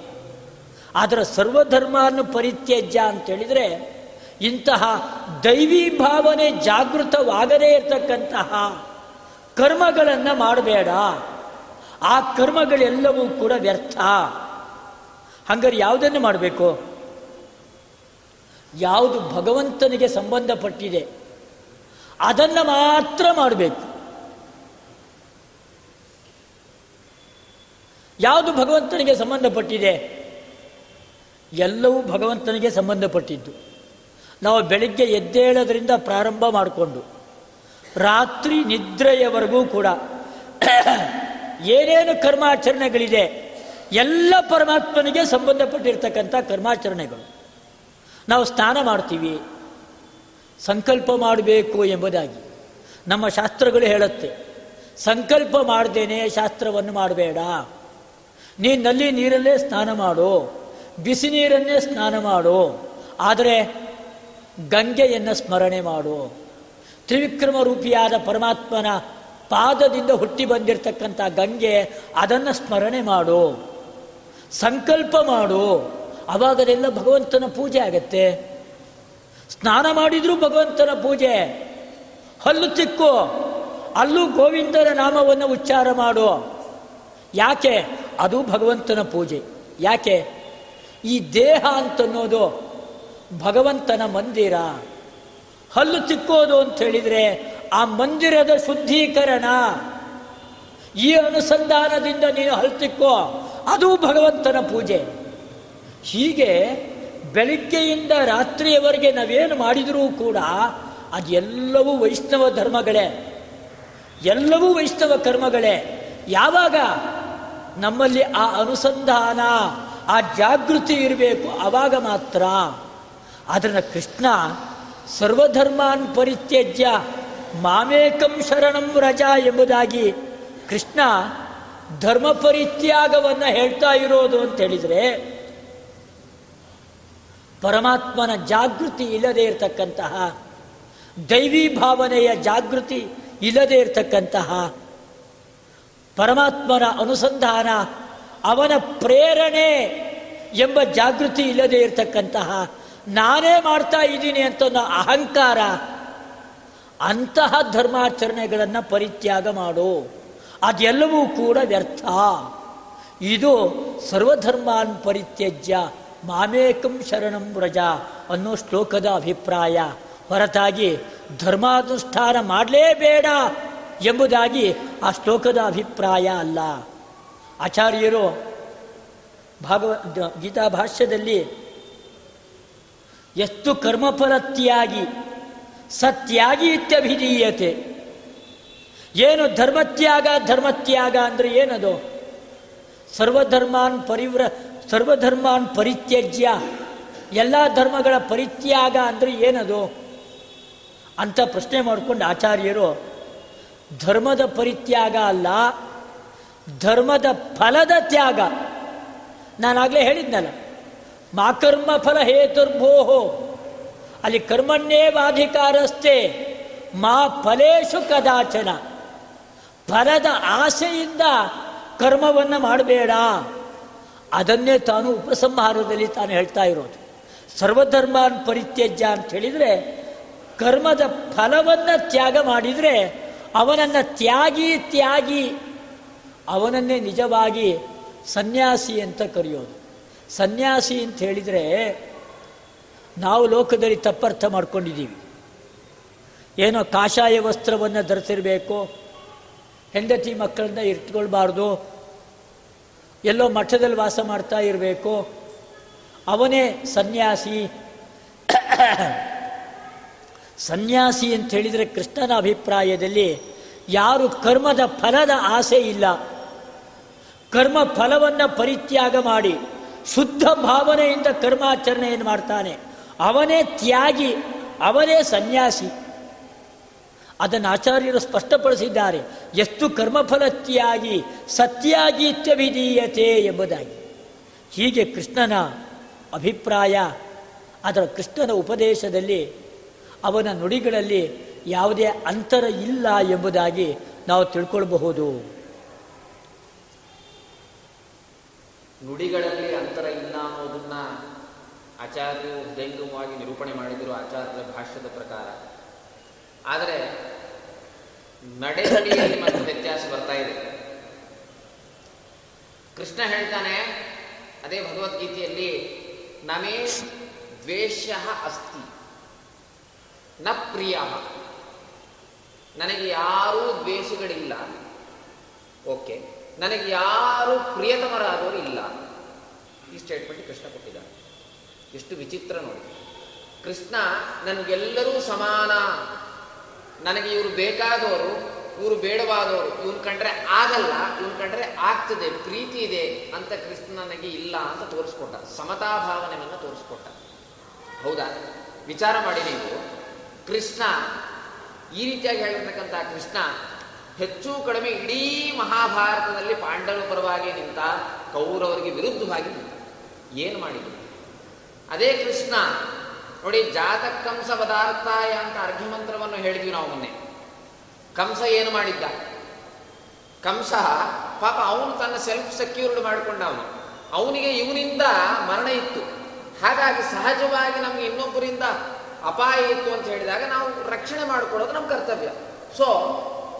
ಅದರ ಸರ್ವಧರ್ಮವನ್ನು ಪರಿತ್ಯಜ್ಯ ಅಂತೇಳಿದರೆ ಇಂತಹ ದೈವಿ ಭಾವನೆ ಜಾಗೃತವಾಗದೇ ಇರತಕ್ಕಂತಹ ಕರ್ಮಗಳನ್ನು ಮಾಡಬೇಡ. ಆ ಕರ್ಮಗಳೆಲ್ಲವೂ ಕೂಡ ವ್ಯರ್ಥ. ಹಂಗಾರೆ ಯಾವುದನ್ನು ಮಾಡಬೇಕು? ಯಾವುದು ಭಗವಂತನಿಗೆ ಸಂಬಂಧಪಟ್ಟಿದೆ, ಅದನ್ನು ಮಾತ್ರ ಮಾಡಬೇಕು. ಯಾವುದು ಭಗವಂತನಿಗೆ ಸಂಬಂಧಪಟ್ಟಿದೆ, ಎಲ್ಲವೂ ಭಗವಂತನಿಗೆ ಸಂಬಂಧಪಟ್ಟಿದ್ದು. ನಾವು ಬೆಳಿಗ್ಗೆ ಎದ್ದೇಳೋದ್ರಿಂದ ಪ್ರಾರಂಭ ಮಾಡಿಕೊಂಡು, ರಾತ್ರಿ ನಿದ್ರೆಯವರೆಗೂ ಕೂಡ ಏನೇನು ಕರ್ಮಾಚರಣೆಗಳಿದೆ, ಎಲ್ಲ ಪರಮಾತ್ಮನಿಗೆ ಸಂಬಂಧಪಟ್ಟಿರ್ತಕ್ಕಂಥ ಕರ್ಮಾಚರಣೆಗಳು. ನಾವು ಸ್ನಾನ ಮಾಡ್ತೀವಿ, ಸಂಕಲ್ಪ ಮಾಡಬೇಕು ಎಂಬುದಾಗಿ. ನಮ್ಮ ಶಾಸ್ತ್ರಗಳು ಹೇಳುತ್ತೆ, ಸಂಕಲ್ಪ ಮಾಡ್ದೇನೆ ಶಾಸ್ತ್ರವನ್ನು ಮಾಡಬೇಡ. ನೀ ನಲ್ಲಿ ನೀರಲ್ಲೇ ಸ್ನಾನ ಮಾಡು, ಬಿಸಿ ನೀರನ್ನೇ ಸ್ನಾನ ಮಾಡು, ಆದರೆ ಗಂಗೆಯನ್ನು ಸ್ಮರಣೆ ಮಾಡು. ತ್ರಿವಿಕ್ರಮ ರೂಪಿಯಾದ ಪರಮಾತ್ಮನ ಪಾದದಿಂದ ಹುಟ್ಟಿ ಬಂದಿರತಕ್ಕಂಥ ಗಂಗೆ ಅದನ್ನು ಸ್ಮರಣೆ ಮಾಡು, ಸಂಕಲ್ಪ ಮಾಡು. ಅವಾಗದೆಲ್ಲ ಭಗವಂತನ ಪೂಜೆ ಆಗತ್ತೆ. ಸ್ನಾನ ಮಾಡಿದರೂ ಭಗವಂತನ ಪೂಜೆ. ಹಲ್ಲು ತಿಕ್ಕು. ಅಲ್ಲೂ ಗೋವಿಂದನ ನಾಮವನ್ನು ಉಚ್ಚಾರ ಮಾಡು. ಯಾಕೆ? ಅದು ಭಗವಂತನ ಪೂಜೆ. ಯಾಕೆ? ಈ ದೇಹ ಅಂತನ್ನೋದು ಭಗವಂತನ ಮಂದಿರ. ಹಲ್ಲು ತಿಕ್ಕೋದು ಅಂತ ಹೇಳಿದ್ರೆ ಆ ಮಂದಿರದ ಶುದ್ಧೀಕರಣ. ಈ ಅನುಸಂಧಾನದಿಂದ ನೀನು ಹಲ್ಲು ಅದು ಭಗವಂತನ ಪೂಜೆ. ಹೀಗೆ ಬೆಳಿಗ್ಗೆಯಿಂದ ರಾತ್ರಿಯವರೆಗೆ ನಾವೇನು ಮಾಡಿದರೂ ಕೂಡ ಅದೆಲ್ಲವೂ ವೈಷ್ಣವ ಧರ್ಮಗಳೇ. ಎಲ್ಲವೂ ವೈಷ್ಣವ ಕರ್ಮಗಳೇ. ಯಾವಾಗ ನಮ್ಮಲ್ಲಿ ಆ ಅನುಸಂಧಾನ, ಆ ಜಾಗೃತಿ ಇರಬೇಕು ಆವಾಗ ಮಾತ್ರ. ಅದನ್ನು ಕೃಷ್ಣ ಸರ್ವಧರ್ಮಾನ್ ಪರಿತ್ಯಜ್ಯ. ಮಾಮೇಕಂ ಶರಣಂ ರಜಾ ಎಂಬುದಾಗಿ ಕೃಷ್ಣ ಧರ್ಮ ಪರಿತ್ಯಾಗವನ್ನು ಹೇಳ್ತಾ ಇರೋದು ಅಂತ ಹೇಳಿದರೆ, ಪರಮಾತ್ಮನ ಜಾಗೃತಿ ಇಲ್ಲದೆ ಇರತಕ್ಕಂತಹ, ದೈವಿ ಭಾವನೆಯ ಜಾಗೃತಿ ಇಲ್ಲದೆ ಇರತಕ್ಕಂತಹ ಪರಮಾತ್ಮನ ಅನುಸಂಧಾನ, ಅವನ ಪ್ರೇರಣೆ ಎಂಬ ಜಾಗೃತಿ ಇಲ್ಲದೆ ಇರತಕ್ಕಂತಹ, ನಾನೇ ಮಾಡ್ತಾ ಇದ್ದೀನಿ ಅಂತ ಅಹಂಕಾರ ಅಂತಹ ಧರ್ಮಾಚರಣೆಗಳನ್ನು ಪರಿತ್ಯಾಗ ಮಾಡು. ಅದೆಲ್ಲವೂ ಕೂಡ ವ್ಯರ್ಥ. ಇದು ಸರ್ವಧರ್ಮಾನ್ ಪರಿತ್ಯಜ್ಯ, ಮಾಮೇಕಂ ಶರಣಂ ವ್ರಜ ಅನ್ನೋ ಶ್ಲೋಕದ ಅಭಿಪ್ರಾಯ. ಹೊರತಾಗಿ ಧರ್ಮಾನುಷ್ಠಾನ ಮಾಡಲೇಬೇಡ ಎಂಬುದಾಗಿ ಆ ಶ್ಲೋಕದ ಅಭಿಪ್ರಾಯ ಅಲ್ಲ. ಆಚಾರ್ಯರು ಭಾಗವ, ಗೀತಾ ಭಾಷ್ಯದಲ್ಲಿ, ಎಷ್ಟು ಕರ್ಮಫಲ ತ್ಯಾಗಿ ಸತ್ಯಾಗಿ ಇತ್ಯಭಿಧೀಯತೆ. ಏನು ಧರ್ಮತ್ಯಾಗ ಧರ್ಮತ್ಯಾಗ ಅಂದರೆ ಏನದು? ಸರ್ವಧರ್ಮಾನ್ ಪರಿವ್ರ, ಸರ್ವಧರ್ಮಾನ್ ಪರಿತ್ಯಜ್ಯ. ಎಲ್ಲ ಧರ್ಮಗಳ ಪರಿತ್ಯಾಗ ಅಂದರೆ ಏನದು? ಅಂತ ಪ್ರಶ್ನೆ ಮಾಡಿಕೊಂಡು ಆಚಾರ್ಯರು, ಧರ್ಮದ ಪರಿತ್ಯಾಗ ಅಲ್ಲ, ಧರ್ಮದ ಫಲದ ತ್ಯಾಗ. ನಾನಾಗಲೇ ಹೇಳಿದ್ನಲ್ಲ ಮಾಕರ್ಮ ಫಲ ಹೇತುರ್ಭೋಹೋ. ಅಲ್ಲಿ ಕರ್ಮಣ್ಯೇವಾಧಿಕಾರಸ್ಥೆ ಮಾ ಫಲೇಶು ಕದಾಚನ. ಫಲದ ಆಸೆಯಿಂದ ಕರ್ಮವನ್ನು ಮಾಡಬೇಡ. ಅದನ್ನೇ ತಾನು ಉಪಸಂಹಾರದಲ್ಲಿ ತಾನು ಹೇಳ್ತಾ ಇರೋದು. ಸರ್ವಧರ್ಮಾನ್ ಪರಿತ್ಯಜ್ಯ ಅಂತ ಹೇಳಿದರೆ ಕರ್ಮದ ಫಲವನ್ನು ತ್ಯಾಗ ಮಾಡಿದರೆ ಅವನನ್ನು ತ್ಯಾಗಿ ತ್ಯಾಗಿ ಅವನನ್ನೇ ನಿಜವಾಗಿ ಸನ್ಯಾಸಿ ಅಂತ ಕರೆಯೋದು. ಸನ್ಯಾಸಿ ಅಂತ ಹೇಳಿದರೆ ನಾವು ಲೋಕದಲ್ಲಿ ತಪ್ಪರ್ಥ ಮಾಡ್ಕೊಂಡಿದ್ದೀವಿ. ಏನೋ ಕಾಷಾಯ ವಸ್ತ್ರವನ್ನು ಧರಿಸಿರಬೇಕು, ಹೆಂಡತಿ ಮಕ್ಕಳನ್ನ ಇಟ್ಕೊಳ್ಬಾರ್ದು, ಎಲ್ಲೋ ಮಠದಲ್ಲಿ ವಾಸ ಮಾಡ್ತಾ ಇರಬೇಕು, ಅವನೇ ಸನ್ಯಾಸಿ. ಸನ್ಯಾಸಿ ಅಂತ ಹೇಳಿದರೆ ಕೃಷ್ಣನ ಅಭಿಪ್ರಾಯದಲ್ಲಿ ಯಾರು ಕರ್ಮದ ಫಲದ ಆಸೆ ಇಲ್ಲ. ಕರ್ಮ ಫಲವನ್ನು ಪರಿತ್ಯಾಗ ಮಾಡಿ, ಶುದ್ಧ ಭಾವನೆಯಿಂದ ಕರ್ಮಾಚರಣೆಯನ್ನು ಮಾಡ್ತಾನೆ. ಅವನೇ ತ್ಯಾಗಿ, ಅವನೇ ಸನ್ಯಾಸಿ. ಅದನ್ನು ಆಚಾರ್ಯರು ಸ್ಪಷ್ಟಪಡಿಸಿದ್ದಾರೆ. ಎಷ್ಟು ಕರ್ಮಫಲ ತ್ಯಾಗಿ, ಸತ್ಯಾಗಿ ಇತ್ಯವಿಧೀಯತೆ ಎಂಬುದಾಗಿ. ಹೀಗೆ ಕೃಷ್ಣನ ಅಭಿಪ್ರಾಯ, ಅದರ ಕೃಷ್ಣನ ಉಪದೇಶದಲ್ಲಿ ಅವನ ನುಡಿಗಳಲ್ಲಿ ಯಾವುದೇ ಅಂತರ ಇಲ್ಲ ಎಂಬುದಾಗಿ ನಾವು ತಿಳ್ಕೊಳ್ಬಹುದು.
ನುಡಿಗಳಲ್ಲಿ ಅಂತರ ಇಲ್ಲ ಅನ್ನೋದನ್ನ ಆಚಾರ್ಯರು ದೈಂಗಮವಾಗಿ ನಿರೂಪಣೆ ಮಾಡಿದರು ಆಚಾರ್ಯರ ಭಾಷ್ಯದ ಪ್ರಕಾರ. ಆದರೆ ನಡೆನುಡಿಯಲ್ಲಿ ಮತ್ತು ವ್ಯತ್ಯಾಸ ಬರ್ತಾ ಇದೆ. ಕೃಷ್ಣ ಹೇಳ್ತಾನೆ, ಅದೇ ಭಗವದ್ಗೀತೆಯಲ್ಲಿ, ನಮೇ ದ್ವೇಷ ಅಸ್ತಿ, ನ ಪ್ರಿಯ, ನನಗೆ ಯಾರೂ ದ್ವೇಷಗಳಿಲ್ಲ. ಓಕೆ, ನನಗೆ ಯಾರು ಪ್ರಿಯತಮರಾದವರು ಇಲ್ಲ. ಈ ಸ್ಟೇಟ್ಮೆಂಟ್ ಕೃಷ್ಣ ಕೊಟ್ಟಿದ್ದಾನೆ. ಎಷ್ಟು ವಿಚಿತ್ರ ನೋಡಿ. ಕೃಷ್ಣ ನನಗೆಲ್ಲರೂ ಸಮಾನ. ನನಗೆ ಇವರು ಬೇಕಾದವರು, ಇವರು ಬೇಡವಾದವರು, ಇವನ್ ಕಂಡ್ರೆ ಆಗಲ್ಲ, ಇವನ್ ಕಂಡ್ರೆ ಆಗ್ತದೆ, ಪ್ರೀತಿ ಇದೆ ಅಂತ ಕೃಷ್ಣ ನನಗೆ ಇಲ್ಲ ಅಂತ ತೋರಿಸ್ಕೊಟ್ಟ. ಸಮತಾ ಭಾವನೆಯನ್ನು ತೋರಿಸ್ಕೊಟ್ಟ. ಹೌದಾ? ವಿಚಾರ ಮಾಡಿ ನೀವು. ಕೃಷ್ಣ, ಈ ರೀತಿಯಾಗಿ ಹೇಳಿರ್ತಕ್ಕಂಥ ಕೃಷ್ಣ, ಹೆಚ್ಚು ಕಡಿಮೆ ಇಡೀ ಮಹಾಭಾರತದಲ್ಲಿ ಪಾಂಡವ ಪರವಾಗಿ ನಿಂತ ಕೌರವರಿಗೆ ವಿರುದ್ಧವಾಗಿ ಏನು ಮಾಡಿದ್ರು? ಅದೇ ಕೃಷ್ಣ. ನೋಡಿ ಜಾತ ಕಂಸ ಪದಾರ್ಥಾಯ ಅಂತ ಅರ್ಘ್ಯಮಂತ್ರವನ್ನು ಹೇಳಿದ್ವಿ ನಾವು ಮೊನ್ನೆ. ಕಂಸ ಏನು ಮಾಡಿದ್ದ? ಕಂಸ, ಪಾಪ ಅವನು ತನ್ನ ಸೆಲ್ಫ್ ಸೆಕ್ಯೂರ್ಡ್ ಮಾಡಿಕೊಂಡ ಅವನು ಅವನಿಗೆ ಇವನಿಂದ ಮರಣ ಇತ್ತು. ಹಾಗಾಗಿ ಸಹಜವಾಗಿ ನಮ್ಗೆ ಇನ್ನೊಬ್ಬರಿಂದ ಅಪಾಯ ಇತ್ತು ಅಂತ ಹೇಳಿದಾಗ ನಾವು ರಕ್ಷಣೆ ಮಾಡಿಕೊಳ್ಳೋದು ನಮ್ಮ ಕರ್ತವ್ಯ. ಸೊ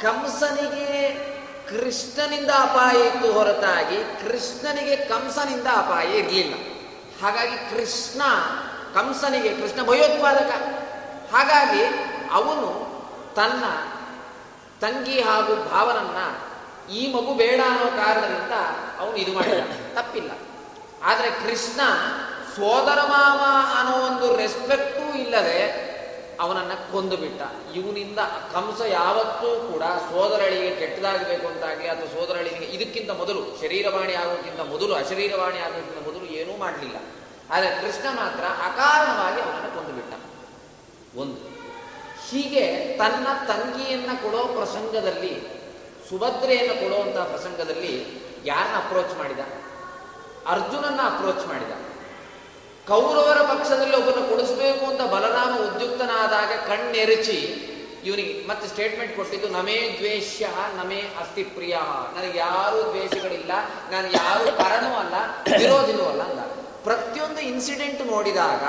ಕಂಸನಿಗೆ ಕೃಷ್ಣನಿಂದ ಅಪಾಯ ಇತ್ತು ಹೊರತಾಗಿ ಕೃಷ್ಣನಿಗೆ ಕಂಸನಿಂದ ಅಪಾಯ ಇರಲಿಲ್ಲ. ಹಾಗಾಗಿ ಕೃಷ್ಣ ಕಂಸನಿಗೆ, ಕೃಷ್ಣ ಭಯೋತ್ಪಾದಕ. ಹಾಗಾಗಿ ಅವನು ತನ್ನ ತಂಗಿ ಹಾಗೂ ಭಾವನನ್ನ ಈ ಮಗು ಬೇಡ ಅನ್ನೋ ಕಾರಣದಿಂದ ಅವನು ಇದು ಮಾಡಿದ. ತಪ್ಪಿಲ್ಲ. ಆದರೆ ಕೃಷ್ಣ ಸೋದರ ಮಾಮ ಅನ್ನೋ ಒಂದು ರೆಸ್ಪೆಕ್ಟೂ ಇಲ್ಲದೆ ಅವನನ್ನ ಕೊಂದು ಬಿಟ್ಟ. ಇವನಿಂದ ಕಂಸ ಯಾವತ್ತೂ ಕೂಡ ಸೋದರಳಿಗೆ ಕೆಟ್ಟದಾಗಬೇಕು ಅಂತಾಗಲಿ, ಅಥವಾ ಸೋದರಳಿಗೆ ಇದಕ್ಕಿಂತ ಮೊದಲು ಶರೀರವಾಣಿ ಆಗೋಕ್ಕಿಂತ ಮೊದಲು ಅಶರೀರವಾಣಿ ಆಗೋಕ್ಕಿಂತ ಮೊದಲು ಏನೂ ಮಾಡಲಿಲ್ಲ. ಆದರೆ ಕೃಷ್ಣ ಮಾತ್ರ ಅಕಾರಣವಾಗಿ ಅವನನ್ನು ಕೊಂದು ಬಿಟ್ಟ. ಒಂದು. ಹೀಗೆ ತನ್ನ ತಂಗಿಯನ್ನ ಕೊಡೋ ಪ್ರಸಂಗದಲ್ಲಿ, ಸುಭದ್ರೆಯನ್ನು ಕೊಡುವಂತಹ ಪ್ರಸಂಗದಲ್ಲಿ ಯಾರನ್ನ ಅಪ್ರೋಚ್ ಮಾಡಿದ? ಅರ್ಜುನನ್ನ ಅಪ್ರೋಚ್ ಮಾಡಿದ. ಕೌರವರ ಪಕ್ಷದಲ್ಲಿ ಒಬ್ಬನ ಕೊಡಿಸ್ಬೇಕು ಅಂತ ಬಲರಾಮ ಉದ್ಯುಕ್ತನಾದಾಗ ಕಣ್ಣೆರಚಿ ಇವನಿಗೆ ಮತ್ತೆ ಸ್ಟೇಟ್ಮೆಂಟ್ ಕೊಟ್ಟಿದ್ದು, ನಮೇ ದ್ವೇಷ್ಯ, ನಮೇ ಅಸ್ತಿ ಪ್ರಿಯ ನನಗೆ ಯಾರು ದ್ವೇಷಗಳಿಲ್ಲ, ನಾನು ಯಾರು ಕಾರಣವೂ ಅಲ್ಲ, ವಿರೋಧಿನೂ ಅಲ್ಲ ಅಂದ. ಪ್ರತಿಯೊಂದು ಇನ್ಸಿಡೆಂಟ್ ನೋಡಿದಾಗ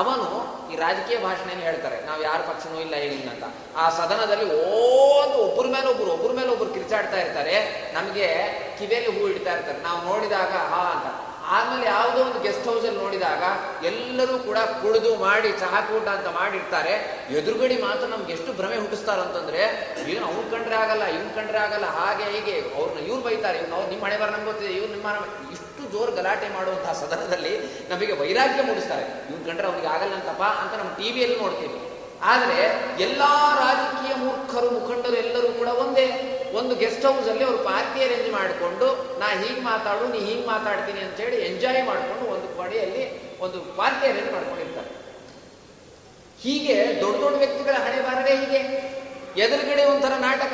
ಅವನು ಈ ರಾಜಕೀಯ ಭಾಷಣ ಹೇಳ್ತಾರೆ, ನಾವು ಯಾರ ಪಕ್ಷನೂ ಇಲ್ಲ, ಏನಿಲ್ಲ ಅಂತ. ಆ ಸದನದಲ್ಲಿ ಓದು ಒಬ್ಬರ ಮೇಲೆ ಒಬ್ರು ಒಬ್ಬರ ಮೇಲೆ ಒಬ್ರು ಕಿರ್ಚಾಡ್ತಾ ಇರ್ತಾರೆ, ನಮಗೆ ಕಿವಿಯಲ್ಲಿ ಹೂ ಇಡ್ತಾ ಇರ್ತಾರೆ. ನಾವು ನೋಡಿದಾಗ, ಹಾ ಅಂತ. ಆಮೇಲೆ ಯಾವುದೋ ಒಂದು ಗೆಸ್ಟ್ ಹೌಸಲ್ಲಿ ನೋಡಿದಾಗ ಎಲ್ಲರೂ ಕೂಡ ಕುಡಿದು ಮಾಡಿ ಚಹಾ ಕೂಟ ಅಂತ ಮಾಡಿರ್ತಾರೆ. ಎದುರುಗಡಿ ಮಾತ್ರ ನಮ್ಗೆ ಎಷ್ಟು ಭ್ರಮೆ ಹುಟ್ಟಿಸ್ತಾರ ಅಂತಂದ್ರೆ, ಏನು ಅವ್ನು ಕಂಡ್ರೆ ಆಗಲ್ಲ, ಇವ್ನು ಕಂಡ್ರೆ ಆಗಲ್ಲ, ಹಾಗೆ ಹೀಗೆ ಅವ್ರನ್ನ ಇವ್ರು ಬೈತಾರೆ, ಇವ್ನು ಅವ್ರು ನಿಮ್ಮ ಹಣೆ ಬರ ನಮ್ಗೆ ಗೊತ್ತಿದೆ, ಇವ್ರು ನಿಮ್ಮ ಇಷ್ಟು ಜೋರು ಗಲಾಟೆ ಮಾಡುವಂತಹ ಸದನದಲ್ಲಿ ನಮಗೆ ವೈರಾಗ್ಯ ಮೂಡಿಸ್ತಾರೆ. ಇವ್ನ ಕಂಡ್ರೆ ಅವ್ನಿಗೆ ಆಗಲ್ಲ ಅಂತಪ್ಪ ಅಂತ ನಮ್ಮ ಟಿವಿಯಲ್ಲಿ ನೋಡ್ತೀವಿ. ಆದರೆ ಎಲ್ಲಾ ರಾಜಕೀಯ ಮೂರ್ಖರು, ಮುಖಂಡರು ಎಲ್ಲರೂ ಕೂಡ ಒಂದೇ, ಒಂದು ಗೆಸ್ಟ್ ಹೌಸ್ ಅಲ್ಲಿ ಅವರು ಪಾರ್ಟಿ ಅರೇಂಜ್ ಮಾಡಿಕೊಂಡು, ನಾ ಹೀಗೆ ಮಾತಾಡು, ನೀ ಹೀಗೆ ಮಾತಾಡ್ತೀನಿ ಅಂತ ಹೇಳಿ ಎಂಜಾಯ್ ಮಾಡಿಕೊಂಡು ಒಂದು ಕಡೆಯಲ್ಲಿ ಒಂದು ಪಾರ್ಟಿ ಅರೇಂಜ್ ಮಾಡ್ಕೊಂಡಿರ್ತಾರೆ. ಹೀಗೆ ದೊಡ್ಡ ದೊಡ್ಡ ವ್ಯಕ್ತಿಗಳ ಹಣೆ ಬಾರದೆ ಹೀಗೆ. ಎದುರುಗಡೆ ಒಂಥರ ನಾಟಕ.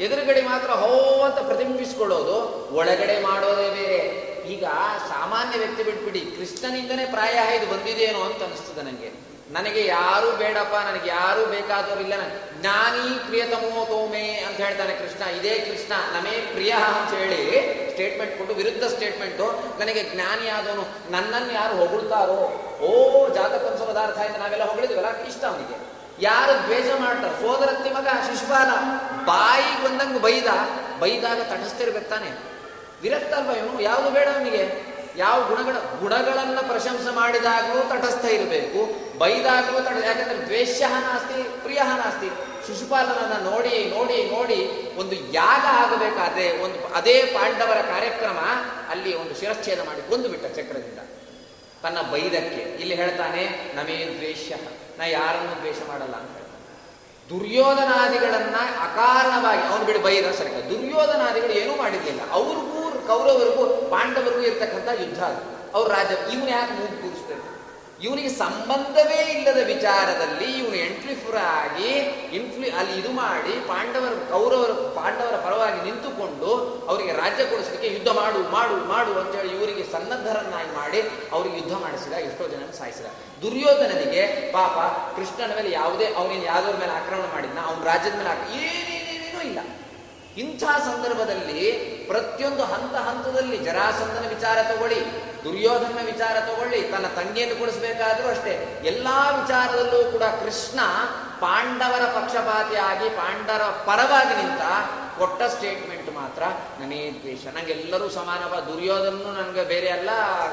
ಎದುರುಗಡೆ ಮಾತ್ರ ಹೋ ಅಂತ ಪ್ರತಿಬಿಂಬಿಸ್ಕೊಳ್ಳೋದು ಒಳಗಡೆ ಮಾಡೋದೇ ಬೇರೆ. ಈಗ ಸಾಮಾನ್ಯ ವ್ಯಕ್ತಿ ಬಿಟ್ಬಿಡಿ, ಕೃಷ್ಣನಿಂದನೇ ಪ್ರಾಯ ಇದು ಬಂದಿದೇನೋ ಅಂತ ಅನಿಸ್ತದೆ ನನಗೆ ನನಗೆ ಯಾರು ಬೇಡಪ್ಪ, ನನಗೆ ಯಾರು ಬೇಕಾದವರಿಲ್ಲ ನನ್- ಜ್ಞಾನಿ ಪ್ರಿಯತಮೋ ತೋಮೆ ಅಂತ ಹೇಳ್ತಾನೆ ಕೃಷ್ಣ. ಇದೇ ಕೃಷ್ಣ, ನಮೇ ಪ್ರಿಯ ಅಂತ ಹೇಳಿ ಸ್ಟೇಟ್ಮೆಂಟ್ ಕೊಟ್ಟು ವಿರುದ್ಧ ಸ್ಟೇಟ್ಮೆಂಟು ನನಗೆ ಜ್ಞಾನಿ ಆದವನು, ನನ್ನನ್ನು ಯಾರು ಹೊಗಳ್ತಾರೋ? ಓ ಜಾತಕಂಸ ಪದಾರ್ಥ ಇಂದ ನಾವೆಲ್ಲ ಹೊಗಳಿದ್ವಲ್ಲ? ಇಷ್ಟ ಅವನಿಗೆ. ಯಾರು ದ್ವೇಷ ಮಾಡ್ತಾರೆ? ಸೋದರತ್ತಿ ಮಗ, ಶಿಶುಪಾಲ ಬಾಯಿಗೆ ಬಂದಂಗೆ ಬೈದ, ಬೈದಾಗ ತಟಸ್ಥಿರ್ಬೇಕು ತಾನೆ. ವಿರಕ್ತ ಅಲ್ವಾ ಇವನು? ಯಾವುದು ಬೇಡ ಅವನಿಗೆ. ಯಾವ ಗುಣಗಳ ಗುಣಗಳನ್ನ ಪ್ರಶಂಸೆ ಮಾಡಿದಾಗಲೂ ತಟಸ್ಥ ಇರಬೇಕು, ಬೈದಾಗಲೂ ತಟ, ಯಾಕಂದ್ರೆ ದ್ವೇಷ ನಾಸ್ತಿ ಪ್ರಿಯ ನಾಸ್ತಿ. ಶಿಶುಪಾಲನನ್ನ ನೋಡಿ ನೋಡಿ ನೋಡಿ ಒಂದು ಯಾಗ ಆಗಬೇಕಾದ್ರೆ ಒಂದು ಅದೇ ಪಾಂಡವರ ಕಾರ್ಯಕ್ರಮ ಅಲ್ಲಿ ಒಂದು ಶಿರಚ್ಛೇದ ಮಾಡಿ ಕೊಂದು ಬಿಟ್ಟ ಚಕ್ರದಿಂದ. ತನ್ನ ಬೈದಕ್ಕೆ. ಇಲ್ಲಿ ಹೇಳ್ತಾನೆ, ನಮೇ ದ್ವೇಷ ನಾ ಯಾರನ್ನು ದ್ವೇಷ ಮಾಡಲ್ಲ ಅಂತ ದುರ್ಯೋಧನಾದಿಗಳನ್ನ ಅಕಾರಣವಾಗಿ, ಅವನು ಬಿಡಿ ಬೈದ ಸರಿ ದುರ್ಯೋಧನಾದಿಗಳು ಏನೂ ಮಾಡಿರಲಿಲ್ಲ ಅವ್ರಿಗೂ, ಕೌರವರಿಗೂ, ಪಾಂಡವರಿಗೂ ಇರ್ತಕ್ಕಂಥ ಯುದ್ಧ ಅದು. ಅವ್ರ ರಾಜ, ಇವನು ಯಾಕೆ ಮೂಗು ಕೂರಿಸ್ಬೇಕು? ಇವನಿಗೆ ಸಂಬಂಧವೇ ಇಲ್ಲದ ವಿಚಾರದಲ್ಲಿ ಇವನು ಎಂಟ್ರಿಫುರ ಆಗಿ ಇನ್ಫ್ಲು ಅಲ್ಲಿ ಇದು ಮಾಡಿ ಪಾಂಡವರ ಕೌರವರು ಪಾಂಡವರ ಪರವಾಗಿ ನಿಂತುಕೊಂಡು ಅವರಿಗೆ ರಾಜ್ಯ ಕೊಡಿಸಲಿಕ್ಕೆ ಯುದ್ಧ ಮಾಡು ಮಾಡು ಮಾಡು ಅಂತೇಳಿ ಇವರಿಗೆ ಸನ್ನದ್ಧರನ್ನಾಗಿ ಮಾಡಿ ಅವರಿಗೆ ಯುದ್ಧ ಮಾಡಿಸಿದ, ಎಷ್ಟೋ ಜನ ಸಾಯಿಸಿದ. ದುರ್ಯೋಧನನಿಗೆ ಪಾಪ ಕೃಷ್ಣನ ಮೇಲೆ ಯಾವುದೇ ಅವನಿಗೆ ಯಾವ್ದವ್ರ ಮೇಲೆ ಆಕ್ರಮಣ ಮಾಡಿದ್ನ, ಅವನ ರಾಜ್ಯದ ಮೇಲೆ ಏನೇನೇನೂ ಇಲ್ಲ. ಇಂಥ ಸಂದರ್ಭದಲ್ಲಿ ಪ್ರತಿಯೊಂದು ಹಂತ ಹಂತದಲ್ಲಿ ಜರಾಸಂಧನ ವಿಚಾರ ತಗೊಳ್ಳಿ, ದುರ್ಯೋಧನ ವಿಚಾರ ತಗೊಳ್ಳಿ, ತನ್ನ ತಂಗಿಯನ್ನು ಕೊಡಿಸಬೇಕಾದರೂ ಅಷ್ಟೇ, ಎಲ್ಲಾ ವಿಚಾರದಲ್ಲೂ ಕೂಡ ಕೃಷ್ಣ ಪಾಂಡವರ ಪಕ್ಷಪಾತಿಯಾಗಿ, ಪಾಂಡವರ ಪರವಾಗಿ ನಿಂತ ಕೊಟ್ಟ ಸ್ಟೇಟ್ಮೆಂಟ್ ಮಾತ್ರ ನನೇ ದ್ವೇಷ. ನನಗೆಲ್ಲರೂ ಸಮಾನವ, ದುರ್ಯೋಧನನು ನನಗೆ ಬೇರೆ ಅಲ್ಲ,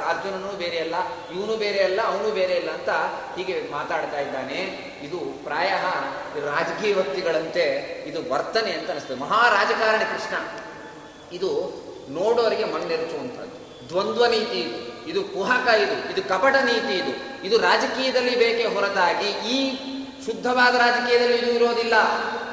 ಅರ್ಜುನನು ಬೇರೆ ಅಲ್ಲ, ಇವನು ಬೇರೆ ಅಲ್ಲ, ಅವನು ಬೇರೆ ಇಲ್ಲ ಅಂತ ಹೀಗೆ ಮಾತಾಡ್ತಾ ಇದ್ದಾನೆ. ಇದು ಪ್ರಾಯ ರಾಜಕೀಯ ವ್ಯಕ್ತಿಗಳಂತೆ ಇದು ವರ್ತನೆ ಅಂತ ಅನಿಸ್ತದೆ. ಮಹಾರಾಜಕಾರಣಿ ಕೃಷ್ಣ, ಇದು ನೋಡೋರಿಗೆ ಮಣ್ಣೆರಚುವಂಥದ್ದು. ದ್ವಂದ್ವ ನೀತಿ ಇದು. ಇದು ಕುಹಕ ಇದು. ಇದು ಕಪಟ ನೀತಿ ಇದು. ಇದು ರಾಜಕೀಯದಲ್ಲಿ ಬೇಕೇ ಹೊರತಾಗಿ ಈ ಶುದ್ಧವಾದ ರಾಜಕೀಯದಲ್ಲಿ ಇದು ಇರೋದಿಲ್ಲ.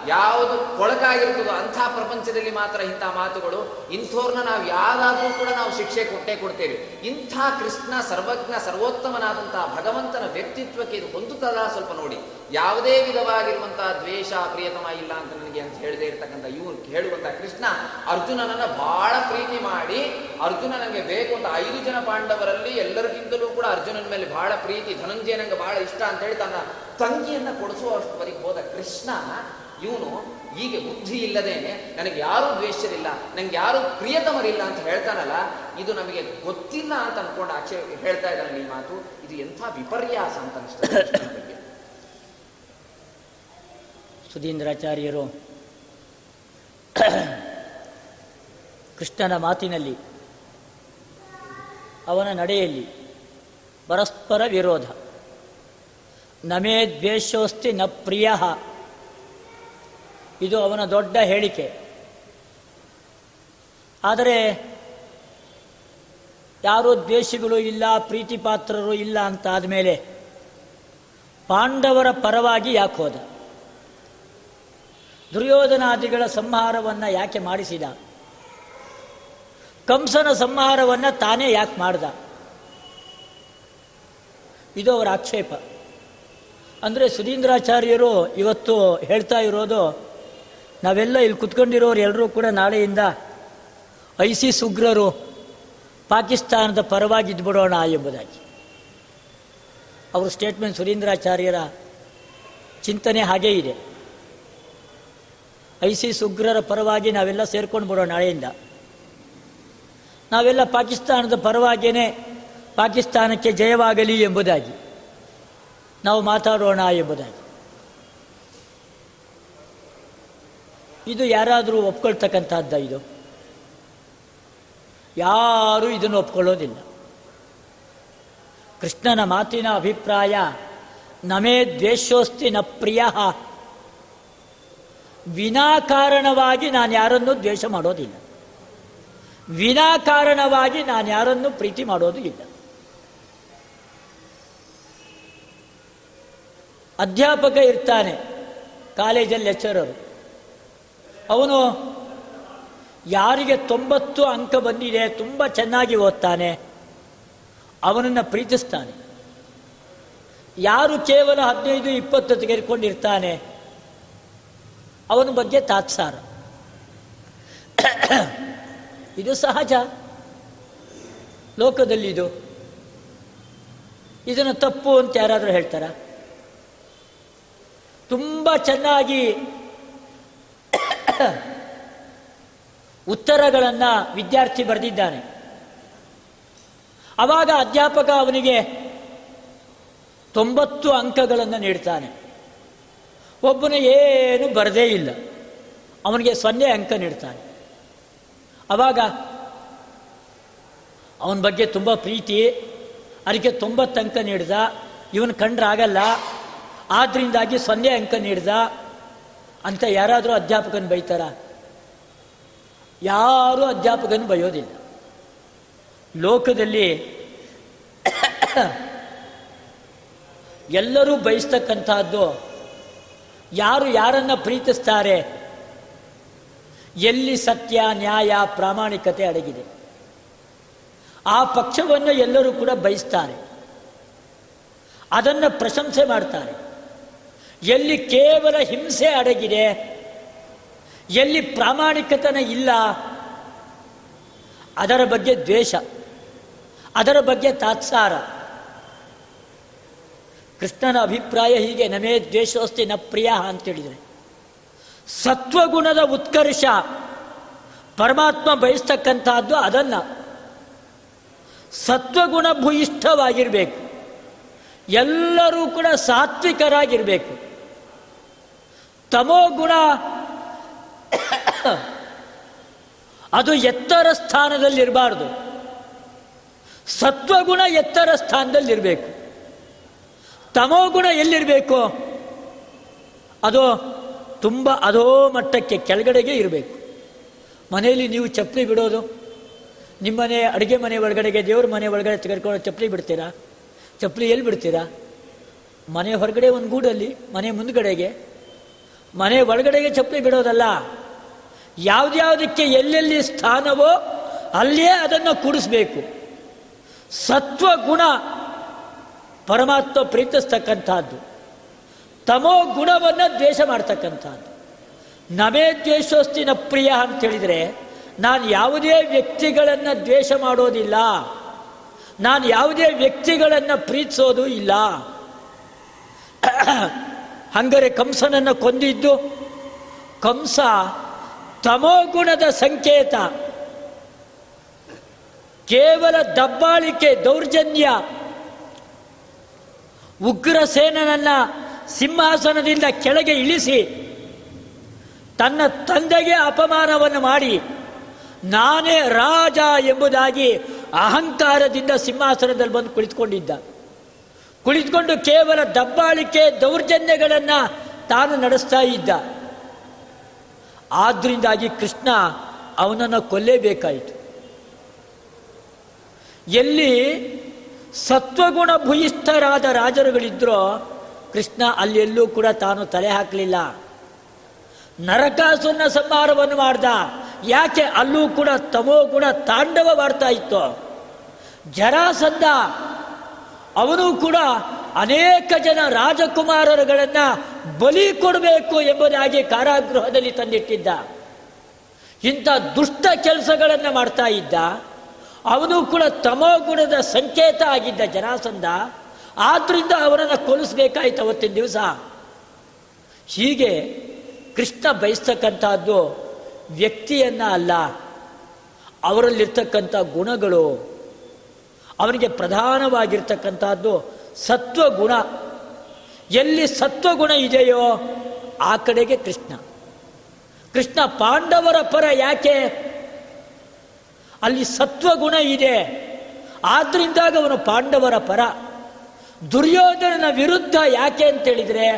ಯಾವುದು ಕೊಳಕಾಗಿರ್ತದೋ ಅಂಥ ಪ್ರಪಂಚದಲ್ಲಿ ಮಾತ್ರ ಇಂಥ ಮಾತುಗಳು. ಇಂಥವ್ರನ್ನ ನಾವು ಯಾವ್ದಾದ್ರೂ ಕೂಡ ನಾವು ಶಿಕ್ಷೆ ಕೊಟ್ಟೇ ಕೊಡ್ತೇವೆ. ಇಂಥ ಕೃಷ್ಣ ಸರ್ವಜ್ಞ ಸರ್ವೋತ್ತಮನಾದಂತಹ ಭಗವಂತನ ವ್ಯಕ್ತಿತ್ವಕ್ಕೆ ಇದು ಹೊಂದುತ್ತದ ಸ್ವಲ್ಪ ನೋಡಿ. ಯಾವುದೇ ವಿಧವಾಗಿರುವಂತಹ ದ್ವೇಷ, ಪ್ರಿಯತಮ ಇಲ್ಲ ಅಂತ ನನಗೆ ಅಂತ ಹೇಳದೇ ಇರತಕ್ಕಂಥ ಇವ್ರು ಹೇಳುವಂತಹ ಕೃಷ್ಣ ಅರ್ಜುನನನ್ನ ಬಹಳ ಪ್ರೀತಿ ಮಾಡಿ, ಅರ್ಜುನ ನನಗೆ ಬೇಕು ಅಂತ ಐದು ಜನ ಪಾಂಡವರಲ್ಲಿ ಎಲ್ಲರಿಗಿಂತಲೂ ಕೂಡ ಅರ್ಜುನನ ಮೇಲೆ ಬಹಳ ಪ್ರೀತಿ, ಧನಂಜಯ ನಂಗೆ ಬಹಳ ಇಷ್ಟ ಅಂತ ಹೇಳಿ ತನ್ನ ತಂಗಿಯನ್ನ ಕೊಡಿಸುವಷ್ಟವರೆಗೆ ಹೋದ ಕೃಷ್ಣ ಇವನು ಹೀಗೆ ಬುದ್ಧಿ ಇಲ್ಲದೇನೆ ನನಗೆ ಯಾರೂ ದ್ವೇಷರಿಲ್ಲ ನನಗೆ ಯಾರೂ ಪ್ರಿಯತಮರಿಲ್ಲ ಅಂತ ಹೇಳ್ತಾನಲ್ಲ, ಇದು ನಮಗೆ ಗೊತ್ತಿಲ್ಲ ಅಂತ ಅನ್ಕೊಂಡು ಆಚೆ ಹೇಳ್ತಾ ಇದ್ದಾನೆ ಈ ಮಾತು. ಇದು ಎಂಥ ವಿಪರ್ಯಾಸ ಅಂತ ಅನಿಸ್ತದೆ
ಸುಧೀಂದ್ರಾಚಾರ್ಯರು, ಕೃಷ್ಣನ ಮಾತಿನಲ್ಲಿ, ಅವನ ನಡೆಯಲ್ಲಿ ಪರಸ್ಪರ ವಿರೋಧ. ನಮೇ ದ್ವೇಷೋಸ್ತಿ ನ ಪ್ರಿಯ. ಇದು ಅವನ ದೊಡ್ಡ ಹೇಳಿಕೆ. ಆದರೆ ಯಾರು ದ್ವೇಷಿಗಳು ಇಲ್ಲ ಪ್ರೀತಿ ಪಾತ್ರರು ಇಲ್ಲ ಅಂತ ಆದಮೇಲೆ ಪಾಂಡವರ ಪರವಾಗಿ ಯಾಕೆ ಹೋದ? ದುರ್ಯೋಧನಾದಿಗಳ ಸಂಹಾರವನ್ನು ಯಾಕೆ ಮಾಡಿಸಿದ? ಕಂಸನ ಸಂಹಾರವನ್ನು ತಾನೇ ಯಾಕೆ ಮಾಡ್ದ? ಇದು ಅವರ ಆಕ್ಷೇಪ. ಅಂದರೆ ಸುಧೀಂದ್ರಾಚಾರ್ಯರು ಇವತ್ತು ಹೇಳ್ತಾ ಇರೋದು ನಾವೆಲ್ಲ ಇಲ್ಲಿ ಕುತ್ಕೊಂಡಿರೋರು ಎಲ್ಲರೂ ಕೂಡ ನಾಳೆಯಿಂದ ಐಸಿಸ್ ಉಗ್ರರು ಪಾಕಿಸ್ತಾನದ ಪರವಾಗಿ ಇದ್ಬಿಡೋಣ ಎಂಬುದಾಗಿ. ಅವರು ಸ್ಟೇಟ್ಮೆಂಟ್ ಸುರೇಂದ್ರಾಚಾರ್ಯರ ಚಿಂತನೆ ಹಾಗೇ ಇದೆ. ಐಸಿಸ್ ಉಗ್ರರ ಪರವಾಗಿ ನಾವೆಲ್ಲ ಸೇರ್ಕೊಂಡು ಬಿಡೋಣ ನಾಳೆಯಿಂದ. ನಾವೆಲ್ಲ ಪಾಕಿಸ್ತಾನದ ಪರವಾಗಿಯೇ ಪಾಕಿಸ್ತಾನಕ್ಕೆ ಜಯವಾಗಲಿ ಎಂಬುದಾಗಿ ನಾವು ಮಾತಾಡೋಣ ಎಂಬುದಾಗಿ. ಇದು ಯಾರಾದರೂ ಒಪ್ಕೊಳ್ತಕ್ಕಂಥದ್ದ ಇದು? ಯಾರೂ ಇದನ್ನು ಒಪ್ಕೊಳ್ಳೋದಿಲ್ಲ. ಕೃಷ್ಣನ ಮಾತಿನ ಅಭಿಪ್ರಾಯ, ನಮೇ ದ್ವೇಷೋಸ್ತಿ ನ ಪ್ರಿಯ. ವಿನಾಕಾರಣವಾಗಿ ನಾನು ಯಾರನ್ನು ದ್ವೇಷ ಮಾಡೋದಿಲ್ಲ. ವಿನಾಕಾರಣವಾಗಿ ನಾನು ಯಾರನ್ನು ಪ್ರೀತಿ ಮಾಡೋದು ಇಲ್ಲ. ಅಧ್ಯಾಪಕ ಇರ್ತಾನೆ, ಕಾಲೇಜಲ್ಲಿ ಲೆಕ್ಚರರು ಅವನು, ಯಾರಿಗೆ ತೊಂಬತ್ತು ಅಂಕ ಬಂದಿದೆ, ತುಂಬ ಚೆನ್ನಾಗಿ ಓದ್ತಾನೆ. ಅವನನ್ನು ಪ್ರೀತಿಸ್ತಾನೆ. ಯಾರು ಕೇವಲ ಹದಿನೈದು, ಇಪ್ಪತ್ತು ತೆಗೆದುಕೊಂಡಿರ್ತಾನೆ, ಅವನ ಬಗ್ಗೆ ತಾತ್ಸಾರ. ಇದು ಸಹಜ. ಲೋಕದಲ್ಲಿ ಇದು. ಇದನ್ನು ತಪ್ಪು ಅಂತ ಯಾರಾದರೂ ಹೇಳ್ತಾರ? ತುಂಬ ಚೆನ್ನಾಗಿ ಉತ್ತರಗಳನ್ನು ವಿದ್ಯಾರ್ಥಿ ಬರೆದಿದ್ದಾನೆ. ಅವಾಗ ಅಧ್ಯಾಪಕ ಅವನಿಗೆ ತೊಂಬತ್ತು ಅಂಕಗಳನ್ನು ನೀಡ್ತಾನೆ. ಒಬ್ಬನ ಏನು ಬರದೇ ಇಲ್ಲ. ಅವನಿಗೆ ಸೊನ್ನೆ ಅಂಕ ನೀಡ್ತಾನೆ. ಅವಾಗ ಅವನ ಬಗ್ಗೆ ತುಂಬ ಪ್ರೀತಿ, ಅದಕ್ಕೆ ತೊಂಬತ್ತು ಅಂಕ ನೀಡ್ದ. ಇವನು ಕಂಡ್ರಾಗಲ್ಲ. ಆದ್ರಿಂದಾಗಿ ಸೊನ್ನೆ ಅಂಕ ನೀಡ್ದ. ಅಂತ ಯಾರಾದರೂ ಅಧ್ಯಾಪಕನ ಬೈತಾರ? ಯಾರೂ ಅಧ್ಯಾಪಕನ ಬಯೋದಿಲ್ಲ. ಲೋಕದಲ್ಲಿ ಎಲ್ಲರೂ ಬಯಸ್ತಕ್ಕಂಥದ್ದು, ಯಾರು ಯಾರನ್ನ ಪ್ರೀತಿಸ್ತಾರೆ, ಎಲ್ಲಿ ಸತ್ಯ, ನ್ಯಾಯ, ಪ್ರಾಮಾಣಿಕತೆ ಅಡಗಿದೆ. ಆ ಪಕ್ಷವನ್ನು ಎಲ್ಲರೂ ಕೂಡ ಬಯಸ್ತಾರೆ. ಅದನ್ನು ಪ್ರಶಂಸೆ ಮಾಡ್ತಾರೆ. ಎಲ್ಲಿ ಕೇವಲ ಹಿಂಸೆ ಅಡಗಿದೆ, ಎಲ್ಲಿ ಪ್ರಾಮಾಣಿಕತನ ಇಲ್ಲ, ಅದರ ಬಗ್ಗೆ ದ್ವೇಷ, ಅದರ ಬಗ್ಗೆ ತಾತ್ಸಾರ. ಕೃಷ್ಣನ ಅಭಿಪ್ರಾಯ ಹೀಗೆ, ನಮೇ ದ್ವೇಷೋಸ್ತಿ ನ ಪ್ರಿಯ ಅಂತೇಳಿದರೆ, ಸತ್ವಗುಣದ ಉತ್ಕರ್ಷ ಪರಮಾತ್ಮ ಬಯಸ್ತಕ್ಕಂಥದ್ದು ಅದನ್ನು. ಸತ್ವಗುಣ ಭೂಯಿಷ್ಠವಾಗಿರಬೇಕು. ಎಲ್ಲರೂ ಕೂಡ ಸಾತ್ವಿಕರಾಗಿರಬೇಕು. ತಮೋಗುಣ ಅದು ಎತ್ತರ ಸ್ಥಾನದಲ್ಲಿರಬಾರ್ದು. ಸತ್ವಗುಣ ಎತ್ತರ ಸ್ಥಾನದಲ್ಲಿರಬೇಕು. ತಮೋಗುಣ ಎಲ್ಲಿರಬೇಕು, ಅದು ತುಂಬ ಅದೋ ಮಟ್ಟಕ್ಕೆ ಕೆಳಗಡೆಗೆ ಇರಬೇಕು. ಮನೆಯಲ್ಲಿ ನೀವು ಚಪ್ಪಲಿ ಬಿಡೋದು ನಿಮ್ಮನೆ ಅಡುಗೆ ಮನೆ ಒಳಗಡೆಗೆ, ದೇವ್ರ ಮನೆ ಒಳಗಡೆ ತೆಗೆದುಕೊಂಡು ಚಪ್ಪಲಿ ಬಿಡ್ತೀರಾ? ಚಪ್ಪಲಿ ಎಲ್ಲಿ ಬಿಡ್ತೀರಾ? ಮನೆ ಹೊರಗಡೆ ಒಂದು ಗೂಡಲ್ಲಿ, ಮನೆ ಮುಂದ್ಗಡೆಗೆ. ಮನೆ ಒಳಗಡೆಗೆ ಚಪ್ಪಲಿ ಬಿಡೋದಲ್ಲ. ಯಾವುದ್ಯಾವುದಕ್ಕೆ ಎಲ್ಲೆಲ್ಲಿ ಸ್ಥಾನವೋ ಅಲ್ಲೇ ಅದನ್ನು ಕೂಡಿಸ್ಬೇಕು. ಸತ್ವ ಗುಣ ಪರಮಾತ್ಮ ಪ್ರೀತಿಸ್ತಕ್ಕಂಥದ್ದು. ತಮೋ ಗುಣವನ್ನು ದ್ವೇಷ ಮಾಡ್ತಕ್ಕಂಥದ್ದು. ನಮೇ ದ್ವೇಷೋಸ್ತಿನ ಪ್ರಿಯ ಅಂತ ಹೇಳಿದರೆ, ನಾನು ಯಾವುದೇ ವ್ಯಕ್ತಿಗಳನ್ನು ದ್ವೇಷ ಮಾಡೋದಿಲ್ಲ. ನಾನು ಯಾವುದೇ ವ್ಯಕ್ತಿಗಳನ್ನು ಪ್ರೀತಿಸೋದು ಇಲ್ಲ. ಹಂಗರೆ ಕಂಸನನ್ನು ಕೊಂದಿದ್ದು, ಕಂಸ ತಮೋಗುಣದ ಸಂಕೇತ. ಕೇವಲ ದಬ್ಬಾಳಿಕೆ ದೌರ್ಜನ್ಯ. ಉಗ್ರಸೇನನನ್ನ ಸಿಂಹಾಸನದಿಂದ ಕೆಳಗೆ ಇಳಿಸಿ, ತನ್ನ ತಂದೆಗೆ ಅಪಮಾನವನ್ನು ಮಾಡಿ, ನಾನೇ ರಾಜ ಎಂಬುದಾಗಿ ಅಹಂಕಾರದಿಂದ ಸಿಂಹಾಸನದಲ್ಲಿ ಬಂದು ಕುಳಿತುಕೊಂಡಿದ್ದ. ಕುಳಿತುಕೊಂಡು ಕೇವಲ ದಬ್ಬಾಳಿಕೆ ದೌರ್ಜನ್ಯಗಳನ್ನು ತಾನು ನಡೆಸ್ತಾ ಇದ್ದ. ಆದ್ರಿಂದಾಗಿ ಕೃಷ್ಣ ಅವನನ್ನು ಕೊಲ್ಲೇಬೇಕಾಯಿತು. ಎಲ್ಲಿ ಸತ್ವಗುಣ ಭೂಯಿಷ್ಠರಾದ ರಾಜರುಗಳಿದ್ರೋ ಕೃಷ್ಣ ಅಲ್ಲೆಲ್ಲೂ ಕೂಡ ತಾನು ತಲೆ ಹಾಕಲಿಲ್ಲ. ನರಕಾಸುರನ ಸಂಹಾರವನ್ನು ಮಾಡ್ದ. ಯಾಕೆ ಅಲ್ಲೂ ಕೂಡ ತಮೋ ಗುಣ ತಾಂಡವವಾಡ್ತಾ ಇತ್ತು? ಜರಾಸಂಧ ಅವನು ಕೂಡ ಅನೇಕ ಜನ ರಾಜಕುಮಾರರುಗಳನ್ನು ಬಲಿ ಕೊಡಬೇಕು ಎಂಬುದಾಗಿ ಕಾರಾಗೃಹದಲ್ಲಿ ತಂದಿಟ್ಟಿದ್ದ. ಇಂಥ ದುಷ್ಟ ಕೆಲಸಗಳನ್ನು ಮಾಡ್ತಾ ಇದ್ದ. ಅವನು ಕೂಡ ತಮೋಗುಣದ ಸಂಕೇತ ಆಗಿದ್ದ ಜರಾಸಂಧ ಆದ್ರಿಂದ ಅವರನ್ನು ಕೊಲಿಸ್ಬೇಕಾಯ್ತು ಅವತ್ತಿನ ದಿವಸ. ಹೀಗೆ ಕೃಷ್ಣ ಬಯಸ್ತಕ್ಕಂಥದ್ದು ವ್ಯಕ್ತಿಯನ್ನ ಅಲ್ಲ, ಅವರಲ್ಲಿರ್ತಕ್ಕಂಥ ಗುಣಗಳು ಅವನಿಗೆ ಪ್ರಧಾನವಾಗಿರ್ತಕ್ಕಂಥದ್ದು ಸತ್ವಗುಣ. ಎಲ್ಲಿ ಸತ್ವಗುಣ ಇದೆಯೋ ಆ ಕಡೆಗೆ ಕೃಷ್ಣ. ಕೃಷ್ಣ ಪಾಂಡವರ ಪರ ಯಾಕೆ? ಅಲ್ಲಿ ಸತ್ವಗುಣ ಇದೆ. ಆದ್ರಿಂದಾಗ ಅವನು ಪಾಂಡವರ ಪರ. ದುರ್ಯೋಧನನ ವಿರುದ್ಧ ಯಾಕೆ ಅಂತೇಳಿದರೆ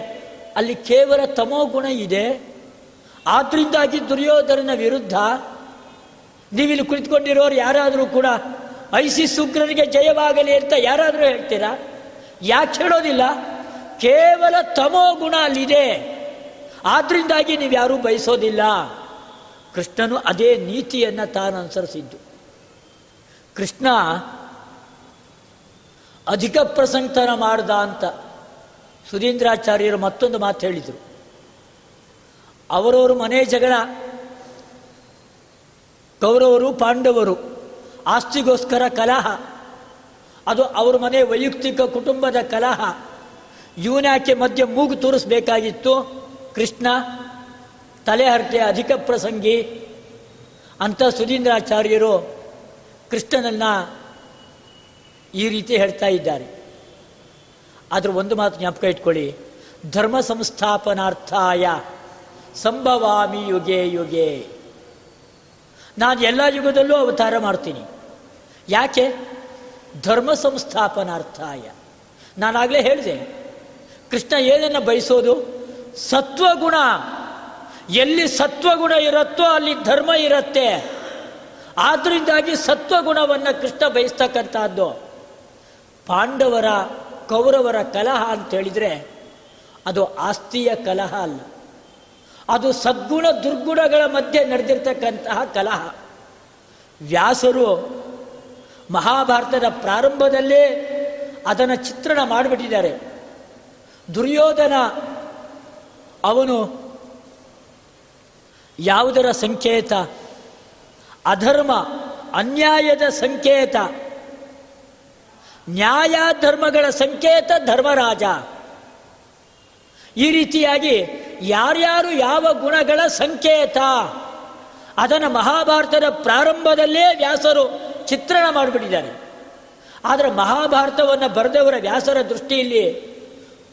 ಅಲ್ಲಿ ಕೇವಲ ತಮೋ ಗುಣ ಇದೆ. ಆದ್ರಿಂದಾಗಿ ದುರ್ಯೋಧನನ ವಿರುದ್ಧ ನೀವಿಲ್ಲಿ ಕುಳಿತುಕೊಂಡಿರೋರು ಯಾರಾದರೂ ಕೂಡ ಐಸಿ ಉಗ್ರರಿಗೆ ಜಯವಾಗಲಿ ಅಂತ ಯಾರಾದರೂ ಹೇಳ್ತೀರಾ? ಯಾಕೆ ಹೇಳೋದಿಲ್ಲ? ಕೇವಲ ತಮೋ ಗುಣ ಅಲ್ಲಿದೆ. ಆದ್ರಿಂದಾಗಿ ನೀವು ಯಾರೂ ಬಯಸೋದಿಲ್ಲ. ಕೃಷ್ಣನು ಅದೇ ನೀತಿಯನ್ನು ತಾನು ಅನುಸರಿಸಿದ್ದು. ಕೃಷ್ಣ ಅಧಿಕ ಪ್ರಸಂಗತನ ಮಾಡ್ದ ಅಂತ ಸುಧೀಂದ್ರಾಚಾರ್ಯರು ಮತ್ತೊಂದು ಮಾತು ಹೇಳಿದರು. ಅವರವರು ಮನೆ ಜಗಳ. ಕೌರವರು ಪಾಂಡವರು. ಆಸ್ತಿಗೋಸ್ಕರ ಕಲಹ. ಅದು ಅವ್ರ ಮನೆ ವೈಯಕ್ತಿಕ ಕುಟುಂಬದ ಕಲಹ. ಇವನ್ಯಾಕೆ ಮಧ್ಯೆ ಮೂಗು ತೋರಿಸ್ಬೇಕಾಗಿತ್ತು? ಕೃಷ್ಣ ತಲೆಹರಟೆ ಅಧಿಕ ಪ್ರಸಂಗಿ. ಅಂತ ಸುಧೀಂದ್ರಾಚಾರ್ಯರು ಕೃಷ್ಣನನ್ನ ಈ ರೀತಿ ಹೇಳ್ತಾ ಇದ್ದಾರೆ. ಆದರೆ ಒಂದು ಮಾತು ಜ್ಞಾಪಕ ಇಟ್ಕೊಳ್ಳಿ. ಧರ್ಮ ಸಂಸ್ಥಾಪನಾರ್ಥಾಯ ಸಂಭವಾಮಿ ಯುಗೆ ಯುಗೆ. ನಾನು ಎಲ್ಲ ಯುಗದಲ್ಲೂ ಅವತಾರ ಮಾಡ್ತೀನಿ. ಯಾಕೆ? ಧರ್ಮ ಸಂಸ್ಥಾಪನಾರ್ಥಾಯ. ನಾನಾಗಲೇ ಹೇಳಿದೆ, ಕೃಷ್ಣ ಏನನ್ನು ಬಯಸೋದು? ಸತ್ವಗುಣ. ಎಲ್ಲಿ ಸತ್ವಗುಣ ಇರುತ್ತೋ ಅಲ್ಲಿ ಧರ್ಮ ಇರುತ್ತೆ. ಆದ್ರಿಂದಾಗಿ ಸತ್ವಗುಣವನ್ನು ಕೃಷ್ಣ ಬಯಸ್ತಕ್ಕಂಥದ್ದು. ಪಾಂಡವರ, ಕೌರವರ ಕಲಹ ಅಂತ ಹೇಳಿದರೆ ಅದು ಆಸ್ತಿಯ ಕಲಹ ಅಲ್ಲ. ಅದು ಸದ್ಗುಣ ದುರ್ಗುಣಗಳ ಮಧ್ಯೆ ನಡೆದಿರ್ತಕ್ಕಂತಹ ಕಲಹ. ವ್ಯಾಸರು ಮಹಾಭಾರತದ ಪ್ರಾರಂಭದಲ್ಲೇ ಅದನ್ನು ಚಿತ್ರಣ ಮಾಡಿಬಿಟ್ಟಿದ್ದಾರೆ. ದುರ್ಯೋಧನ ಅವನು ಯಾವುದರ ಸಂಕೇತ? ಅಧರ್ಮ, ಅನ್ಯಾಯದ ಸಂಕೇತ. ನ್ಯಾಯ ಧರ್ಮಗಳ ಸಂಕೇತ ಧರ್ಮರಾಜ. ಈ ರೀತಿಯಾಗಿ ಯಾರ್ಯಾರು ಯಾವ ಗುಣಗಳ ಸಂಕೇತ? ಅದನ್ನು ಮಹಾಭಾರತದ ಪ್ರಾರಂಭದಲ್ಲೇ ವ್ಯಾಸರು ಚಿತ್ರಣ ಮಾಡಿಬಿಟ್ಟಿದ್ದಾರೆ ಆದರೆ ಮಹಾಭಾರತವನ್ನು ಬರೆದವರ ವ್ಯಾಸರ ದೃಷ್ಟಿಯಲ್ಲಿ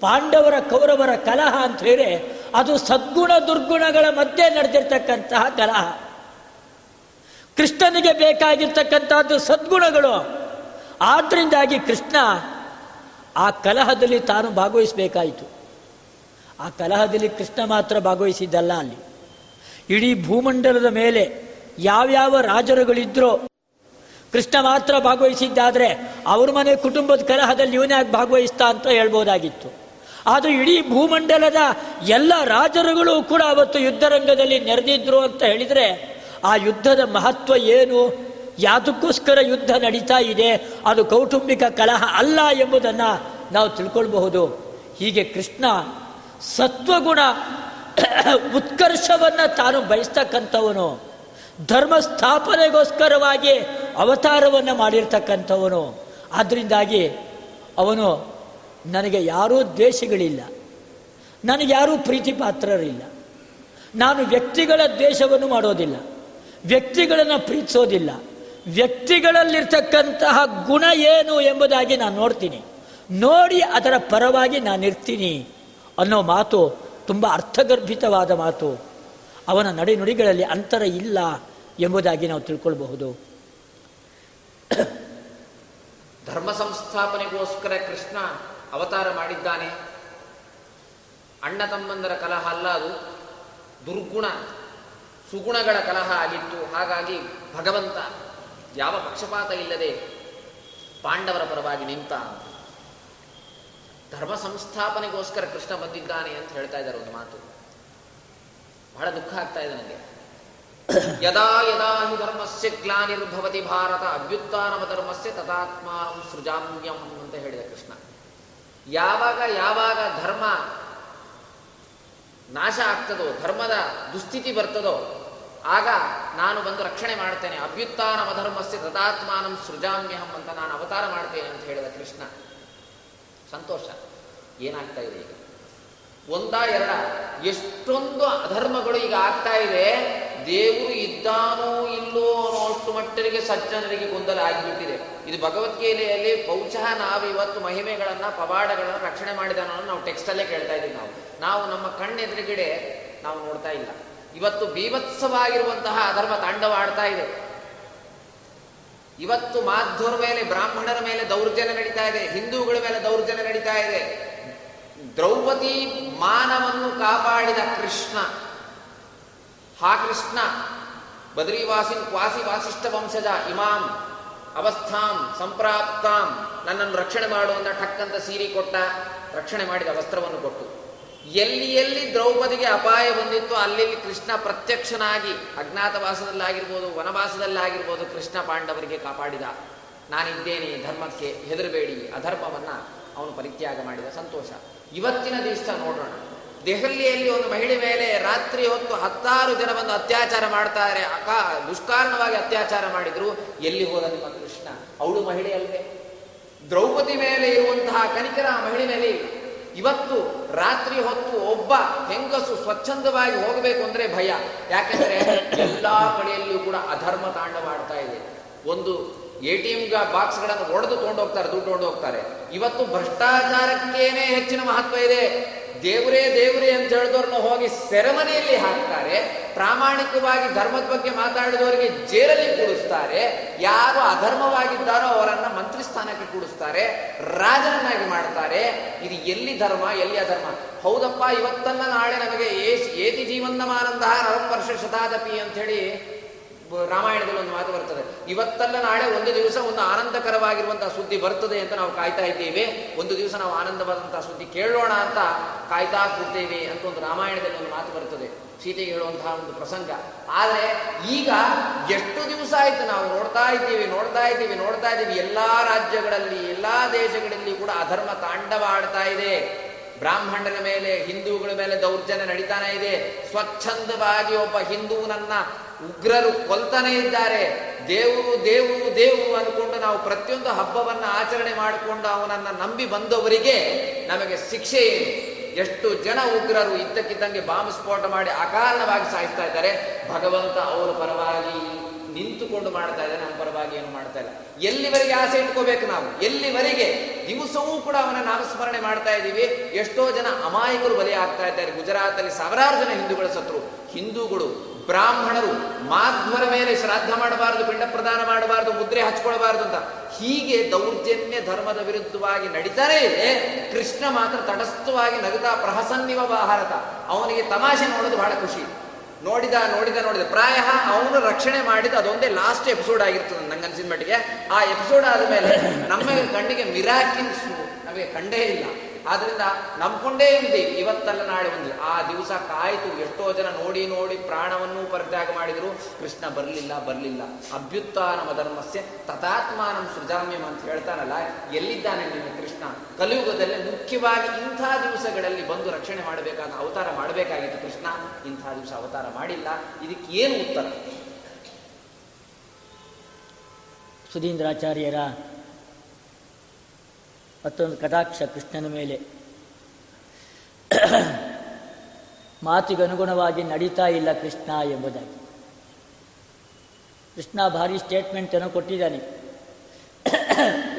ಪಾಂಡವರ ಕೌರವರ ಕಲಹ ಅಂತ ಹೇಳಿ ಅದು ಸದ್ಗುಣ ದುರ್ಗುಣಗಳ ಮಧ್ಯೆ ನಡೆದಿರ್ತಕ್ಕಂತಹ ಕಲಹ. ಕೃಷ್ಣನಿಗೆ ಬೇಕಾಗಿರ್ತಕ್ಕಂಥದ್ದು ಸದ್ಗುಣಗಳು. ಆದ್ದರಿಂದಾಗಿ ಕೃಷ್ಣ ಆ ಕಲಹದಲ್ಲಿ ತಾನು ಭಾಗವಹಿಸಬೇಕಾಯಿತು. ಆ ಕಲಹದಲ್ಲಿ ಕೃಷ್ಣ ಮಾತ್ರ ಭಾಗವಹಿಸಿದ್ದಲ್ಲ ಅಲ್ಲಿ. ಇಡೀ ಭೂಮಂಡಲದ ಮೇಲೆ ಯಾವ್ಯಾವ ರಾಜರುಗಳಿದ್ರೋ ಕೃಷ್ಣ ಮಾತ್ರ ಭಾಗವಹಿಸಿದ್ದಾದರೆ ಅವ್ರ ಮನೆ ಕುಟುಂಬದ ಕಲಹದಲ್ಲಿ ಇವನ್ಯಾಕೆ ಭಾಗವಹಿಸ್ತಾ ಅಂತ ಹೇಳ್ಬೋದಾಗಿತ್ತು. ಆದರೆ ಇಡೀ ಭೂಮಂಡಲದ ಎಲ್ಲ ರಾಜರುಗಳು ಕೂಡ ಅವತ್ತು ಯುದ್ಧರಂಗದಲ್ಲಿ ನೆರೆದಿದ್ರು ಅಂತ ಹೇಳಿದರೆ ಆ ಯುದ್ಧದ ಮಹತ್ವ ಏನು? ಯಾವುದಕ್ಕೋಸ್ಕರ ಯುದ್ಧ ನಡೀತಾ ಇದೆ? ಅದು ಕೌಟುಂಬಿಕ ಕಲಹ ಅಲ್ಲ ಎಂಬುದನ್ನು ನಾವು ತಿಳ್ಕೊಳ್ಬಹುದು. ಹೀಗೆ ಕೃಷ್ಣ ಸತ್ವಗುಣ ಉತ್ಕರ್ಷವನ್ನು ತಾನು ಬಯಸ್ತಕ್ಕಂಥವನು. ಧರ್ಮ ಸ್ಥಾಪನೆಗೋಸ್ಕರವಾಗಿ ಅವತಾರವನ್ನು ಮಾಡಿರ್ತಕ್ಕಂಥವನು. ಆದ್ದರಿಂದಾಗಿ ಅವನು ನನಗೆ ಯಾರೂ ದ್ವೇಷಗಳಿಲ್ಲ. ನನಗೆ ಯಾರೂ ಪ್ರೀತಿ ಪಾತ್ರರಿಲ್ಲ ನಾನು ವ್ಯಕ್ತಿಗಳ ದ್ವೇಷವನ್ನು ಮಾಡೋದಿಲ್ಲ. ವ್ಯಕ್ತಿಗಳನ್ನು ಪ್ರೀತಿಸೋದಿಲ್ಲ. ವ್ಯಕ್ತಿಗಳಲ್ಲಿರ್ತಕ್ಕಂತಹ ಗುಣ ಏನು ಎಂಬುದಾಗಿ ನಾನು ನೋಡ್ತೀನಿ. ನೋಡಿ ಅದರ ಪರವಾಗಿ ನಾನಿರ್ತೀನಿ ಅನ್ನೋ ಮಾತು ತುಂಬ ಅರ್ಥಗರ್ಭಿತವಾದ ಮಾತು. ಅವನ ನಡೆನುಡಿಗಳಲ್ಲಿ ಅಂತರ ಇಲ್ಲ ಎಂಬುದಾಗಿ ನಾವು ತಿಳ್ಕೊಳ್ಬಹುದು.
ಧರ್ಮ ಸಂಸ್ಥಾಪನೆಗೋಸ್ಕರ ಕೃಷ್ಣ ಅವತಾರ ಮಾಡಿದ್ದಾನೆ. ಅಣ್ಣ ತಮ್ಮಂದರ ಕಲಹ ಅಲ್ಲ ಅದು, ದುರ್ಗುಣ, ಸುಗುಣಗಳ ಕಲಹ ಆಗಿತ್ತು. ಹಾಗಾಗಿ ಭಗವಂತ ಯಾವ ಪಕ್ಷಪಾತ ಇಲ್ಲದೆ ಪಾಂಡವರ ಪರವಾಗಿ ನಿಂತ ಧರ್ಮ ಸಂಸ್ಥಾಪನೆಗೋಸ್ಕರ ಕೃಷ್ಣ ಬಂದಿದ್ದಾನೆ ಅಂತ ಹೇಳ್ತಾ ಇದ್ದಾರೆ ಒಂದು ಮಾತು. ಬಹಳ ದುಃಖ ಆಗ್ತಾ ಇದೆ ನನಗೆ. ಯದಾ ಯದಾ ಹಿ ಧರ್ಮಸ್ಯ ಗ್ಲಾನಿರ್ಭವತಿ ಭಾರತ ಅಭ್ಯುತ್ಥಾನವ ಧರ್ಮಸ್ಯ ತಥಾತ್ಮಾನಂ ಸೃಜಾಮ್ಯಂ ಅಂತ ಹೇಳಿದ ಕೃಷ್ಣ. ಯಾವಾಗ ಯಾವಾಗ ಧರ್ಮ ನಾಶ ಆಗ್ತದೋ, ಧರ್ಮದ ದುಸ್ಥಿತಿ ಬರ್ತದೋ, ಆಗ ನಾನು ಬಂದು ರಕ್ಷಣೆ ಮಾಡ್ತೇನೆ ಅಭ್ಯುತ್ಥಾನವ ಧರ್ಮಸ್ಯ ತಥಾತ್ಮಾನಂ ಸೃಜಾಮ್ಯಹಂ ಅಂತ ನಾನು ಅವತಾರ ಮಾಡ್ತೇನೆ ಅಂತ ಹೇಳಿದ ಕೃಷ್ಣ. ಸಂತೋಷ. ಏನಾಗ್ತಾ ಇದೆ ಒಂದ ಎರಡ ಎಷ್ಟೊಂದು ಅಧರ್ಮಗಳು ಈಗ ಆಗ್ತಾ ಇದೆ. ದೇವರು ಇದ್ದಾನೋ ಇಲ್ಲೋ ಅನ್ನೋಷ್ಟು ಮಟ್ಟರಿಗೆ ಸಜ್ಜನರಿಗೆ ಗೊಂದಲ ಆಗಿಬಿಟ್ಟಿದೆ. ಇದು ಭಗವದ್ಗೀತೆಯಲ್ಲಿ ಬಹುಶಃ ನಾವು ಇವತ್ತು ಮಹಿಮೆಗಳನ್ನ, ಪವಾಡಗಳನ್ನ ರಕ್ಷಣೆ ಮಾಡಿದಾನೋ ನಾವು ಟೆಕ್ಸ್ಟಲ್ಲೇ ಕೇಳ್ತಾ ಇದ್ದೀವಿ ನಾವು. ನಾವು ನಮ್ಮ ಕಣ್ಣೆದುರುಗಡೆ ನಾವು ನೋಡ್ತಾ ಇಲ್ಲ. ಇವತ್ತು ಬೀಭತ್ಸವಾಗಿರುವಂತಹ ಅಧರ್ಮ ತಾಂಡವಾಡ್ತಾ ಇದೆ. ಇವತ್ತು ಮಾಧ್ವರ ಮೇಲೆ, ಬ್ರಾಹ್ಮಣರ ಮೇಲೆ ದೌರ್ಜನ್ಯ ನಡೀತಾ ಇದೆ. ಹಿಂದೂಗಳ ಮೇಲೆ ದೌರ್ಜನ್ಯ ನಡೀತಾ ಇದೆ. ದ್ರೌಪದಿ ಮಾನವನ್ನು ಕಾಪಾಡಿದ ಕೃಷ್ಣ. ಹಾ ಕೃಷ್ಣ, ಬದ್ರಿವಾಸಿನ್ ಕ್ವಾಸಿ ವಾಸಿಷ್ಠ ವಂಶಜ ಇಮಾಂ, ಅವಸ್ಥಾಂ, ಸಂಪ್ರಾಪ್ತಾಂ, ನನ್ನನ್ನು ರಕ್ಷಣೆ ಮಾಡುವಂತ ಠಕ್ಕಂತ ಸೀರಿ ಕೊಟ್ಟ, ರಕ್ಷಣೆ ಮಾಡಿದ ವಸ್ತ್ರವನ್ನು ಕೊಟ್ಟು. ಎಲ್ಲಿ ಎಲ್ಲಿ ದ್ರೌಪದಿಗೆ ಅಪಾಯ ಬಂದಿತ್ತು ಅಲ್ಲಿ ಕೃಷ್ಣ ಪ್ರತ್ಯಕ್ಷನಾಗಿ, ಅಜ್ಞಾತವಾಸದಲ್ಲಾಗಿರ್ಬೋದು, ವನವಾಸದಲ್ಲಾಗಿರ್ಬೋದು ಕೃಷ್ಣ ಪಾಂಡವರಿಗೆ ಕಾಪಾಡಿದ. ನಾನಿದ್ದೇನೆ ಧರ್ಮಕ್ಕೆ, ಹೆದರಬೇಡಿ, ಅಧರ್ಮವನ್ನ ಅವನು ಪರಿತ್ಯಾಗ ಮಾಡಿದ ಸಂತೋಷ. ಇವತ್ತಿನ ದಿವಸ ನೋಡೋಣ. ದೆಹಲಿಯಲ್ಲಿ ಒಂದು ಮಹಿಳೆ ಮೇಲೆ ರಾತ್ರಿ ಹೊತ್ತು ಹತ್ತಾರು ಜನ ಬಂದು ಅತ್ಯಾಚಾರ ಮಾಡ್ತಾರೆ. ಅಕ, ದುಷ್ಕಾರಣವಾಗಿ ಅತ್ಯಾಚಾರ ಮಾಡಿದ್ರು. ಎಲ್ಲಿ ಹೋದ ನಿಮ್ಮ ಕೃಷ್ಣ? ಅವಳು ಮಹಿಳೆ ಅಲ್ವೇ. ದ್ರೌಪದಿ ಮೇಲೆ ಇರುವಂತಹ ಕನಿಕರ ಮಹಿಳೆ ಮೇಲೆ ಇವತ್ತು ರಾತ್ರಿ ಹೊತ್ತು ಒಬ್ಬ ಹೆಂಗಸು ಸ್ವಚ್ಛಂದವಾಗಿ ಹೋಗಬೇಕು ಅಂದ್ರೆ ಭಯ. ಯಾಕೆಂದ್ರೆ ಎಲ್ಲಾ ಕಡೆಯಲ್ಲಿಯೂ ಕೂಡ ಅಧರ್ಮ ತಾಂಡವಾಡ್ತಾ ಇದೆ. ಒಂದು ಎ ಟಿ ಎಂ ಬಾಕ್ಸ್ಗಳನ್ನು ಒಡೆದು ತಗೊಂಡು ಹೋಗ್ತಾರೆ ದುಡ್ಡು ಹೊಡೆದು ಹೋಗ್ತಾರೆ ಇವತ್ತು ಭ್ರಷ್ಟಾಚಾರಕ್ಕೇನೆ ಹೆಚ್ಚಿನ ಮಹತ್ವ ಇದೆ. ದೇವರೇ ದೇವರೇ ಅಂತ ಹೇಳಿದವ್ರನ್ನ ಹೋಗಿ ಸೆರೆಮನೆಯಲ್ಲಿ ಹಾಕ್ತಾರೆ. ಪ್ರಾಮಾಣಿಕವಾಗಿ ಧರ್ಮದ ಬಗ್ಗೆ ಮಾತಾಡಿದವರಿಗೆ ಜೇರಲ್ಲಿ ಕೂಡಿಸ್ತಾರೆ. ಯಾರು ಅಧರ್ಮವಾಗಿದ್ದಾರೋ ಅವರನ್ನ ಮಂತ್ರಿ ಸ್ಥಾನಕ್ಕೆ ಕೂಡಿಸ್ತಾರೆ. ರಾಜನನ್ನಾಗಿ ಮಾಡ್ತಾರೆ. ಇದು ಎಲ್ಲಿ ಧರ್ಮ, ಎಲ್ಲಿ ಅಧರ್ಮ? ಹೌದಪ್ಪ, ಇವತ್ತಲ್ಲ ನಾಳೆ ನಮಗೆ ಏತಿ ಜೀವನ್ನಮಾನಂತಹ ನಲವತ್ತು ವರ್ಷ ಶತಾದಪಿ ಅಂತ ಹೇಳಿ ರಾಮಾಯಣದಲ್ಲಿ ಒಂದು ಮಾತು ಬರ್ತದೆ. ಇವತ್ತಲ್ಲ ನಾಳೆ ಒಂದು ದಿವಸ ಒಂದು ಆನಂದಕರವಾಗಿರುವಂತಹ ಸುದ್ದಿ ಬರ್ತದೆ ಅಂತ ನಾವು ಕಾಯ್ತಾ ಇದ್ದೇವೆ. ಒಂದು ದಿವಸ ನಾವು ಆನಂದವಾದಂತಹ ಸುದ್ದಿ ಕೇಳೋಣ ಅಂತ ಕಾಯ್ತಾ ಕೂರ್ತೇವೆ ಅಂತ ಒಂದು ರಾಮಾಯಣದಲ್ಲಿ ಒಂದು ಮಾತು ಬರ್ತದೆ. ಸೀತೆಗೆ ಹೇಳುವಂತಹ ಒಂದು ಪ್ರಸಂಗ. ಆದರೆ ಈಗ ಎಷ್ಟು ದಿವಸ ಆಯ್ತು ನಾವು ನೋಡ್ತಾ ಇದ್ದೀವಿ ನೋಡ್ತಾ ಇದ್ದೀವಿ ನೋಡ್ತಾ ಇದ್ದೀವಿ. ಎಲ್ಲಾ ರಾಜ್ಯಗಳಲ್ಲಿ, ಎಲ್ಲಾ ದೇಶಗಳಲ್ಲಿ ಕೂಡ ಅಧರ್ಮ ತಾಂಡವಾಡ್ತಾ ಇದೆ. ಬ್ರಾಹ್ಮಣರ ಮೇಲೆ, ಹಿಂದೂಗಳ ಮೇಲೆ ದೌರ್ಜನ್ಯ ನಡೀತಾನೆ ಇದೆ. ಸ್ವಚ್ಛಂದವಾಗಿ ಒಬ್ಬ ಹಿಂದೂನನ್ನ ಉಗ್ರರು ಕೊಲ್ತಾನೆ ಇದ್ದಾರೆ. ದೇವರು ದೇವರು ದೇವು ಅಂದ್ಕೊಂಡು ನಾವು ಪ್ರತಿಯೊಂದು ಹಬ್ಬವನ್ನು ಆಚರಣೆ ಮಾಡಿಕೊಂಡು ಅವನನ್ನು ನಂಬಿ ಬಂದವರಿಗೆ ನಮಗೆ ಶಿಕ್ಷೆ ಏನು? ಎಷ್ಟು ಜನ ಉಗ್ರರು ಇದ್ದಕ್ಕಿದ್ದಂಗೆ ಬಾಂಬ್ ಸ್ಫೋಟ ಮಾಡಿ ಅಕಾರಣವಾಗಿ ಸಾಯಿಸ್ತಾ ಇದ್ದಾರೆ. ಭಗವಂತ ಅವರ ಪರವಾಗಿ ನಿಂತುಕೊಂಡು ಮಾಡ್ತಾ ಇದ್ದಾರೆ ನಮ್ಮ ಪರವಾಗಿ ಏನು ಮಾಡ್ತಾ ಇಲ್ಲ. ಎಲ್ಲಿವರೆಗೆ ಆಸೆ ಇಟ್ಕೋಬೇಕು ನಾವು? ಎಲ್ಲಿವರೆಗೆ? ದಿವಸವೂ ಕೂಡ ಅವನ ನಾಮಸ್ಮರಣೆ ಮಾಡ್ತಾ ಇದ್ದೀವಿ. ಎಷ್ಟೋ ಜನ ಅಮಾಯಕರು ಬಲಿಯಾಗ್ತಾ ಇದ್ದಾರೆ. ಗುಜರಾತಲ್ಲಿ ಸಾವಿರಾರು ಜನ ಹಿಂದೂಗಳ ಸತ್ರು ಹಿಂದೂಗಳು ಬ್ರಾಹ್ಮಣರು ಮಾಧ್ವರ ಮೇಲೆ ಶ್ರಾದ್ದ ಮಾಡಬಾರದು, ಪಿಂಡ ಪ್ರದಾನ ಮಾಡಬಾರದು, ಮುದ್ರೆ ಹಚ್ಕೊಳ್ಬಾರದು ಅಂತ ಹೀಗೆ ದೌರ್ಜನ್ಯ ಧರ್ಮದ ವಿರುದ್ಧವಾಗಿ ನಡೀತಾರೆ, ಕೃಷ್ಣ ಮಾತ್ರ ತಟಸ್ಥವಾಗಿ ನಗುತ್ತಾ ಪ್ರಹಸನ್ನಿವ ಭಾರತ. ಅವನಿಗೆ ತಮಾಷೆ ನೋಡೋದು ಬಹಳ ಖುಷಿ. ನೋಡಿದ ನೋಡಿದ ನೋಡಿದ. ಪ್ರಾಯ ಅವನು ರಕ್ಷಣೆ ಮಾಡಿದ ಅದೊಂದೇ ಲಾಸ್ಟ್ ಎಪಿಸೋಡ್ ಆಗಿರ್ತದೆ ನಂಗೆ ಅನ್ಸಿದ ಮಟ್ಟಿಗೆ. ಆ ಎಪಿಸೋಡ್ ಆದಮೇಲೆ ನಮ್ಮ ಕಣ್ಣಿಗೆ ಮಿರಾಕಿನ್ಸ್ ನಮಗೆ ಕಂಡೇ ಇಲ್ಲ. ಆದ್ರಿಂದ ನಂಬ್ಕೊಂಡೇ ಇದೆ ಇವತ್ತಲ್ಲ ನಾಳೆ ಒಂದು ಆ ದಿವಸ ಕಾಯ್ತು. ಎಷ್ಟೋ ಜನ ನೋಡಿ ನೋಡಿ ಪ್ರಾಣವನ್ನು ಪರಿತ್ಯಾಗ ಮಾಡಿದ್ರು. ಕೃಷ್ಣ ಬರಲಿಲ್ಲ ಬರಲಿಲ್ಲ. ಅಭ್ಯುತ್ಥಾನಮ ಧರ್ಮಸ್ಯ ತಥಾತ್ಮಾನಂ ಸೃಜಾಮ್ಯಂ ಅಂತ ಹೇಳ್ತಾನಲ್ಲ, ಎಲ್ಲಿದ್ದಾನೆ ನಿನ್ನ ಕೃಷ್ಣ? ಕಲಿಯುಗದಲ್ಲಿ ಮುಖ್ಯವಾಗಿ ಇಂಥ ದಿವಸಗಳಲ್ಲಿ ಬಂದು ರಕ್ಷಣೆ ಮಾಡಬೇಕಾದ ಅವತಾರ ಮಾಡಬೇಕಾಗಿತ್ತು ಕೃಷ್ಣ. ಇಂಥ ದಿವಸ ಅವತಾರ ಮಾಡಿಲ್ಲ. ಇದಕ್ಕೆ ಏನು ಉತ್ತರ?
ಸುಧೀಂದ್ರಾಚಾರ್ಯರ ಮತ್ತೊಂದು ಕಟಾಕ್ಷ ಕೃಷ್ಣನ ಮೇಲೆ. ಮಾತಿಗನುಗುಣವಾಗಿ ನಡೀತಾ ಇಲ್ಲ ಕೃಷ್ಣ ಎಂಬುದಾಗಿ. ಕೃಷ್ಣ ಭಾರಿ ಸ್ಟೇಟ್ಮೆಂಟನ್ನು ಕೊಟ್ಟಿದ್ದಾನೆ.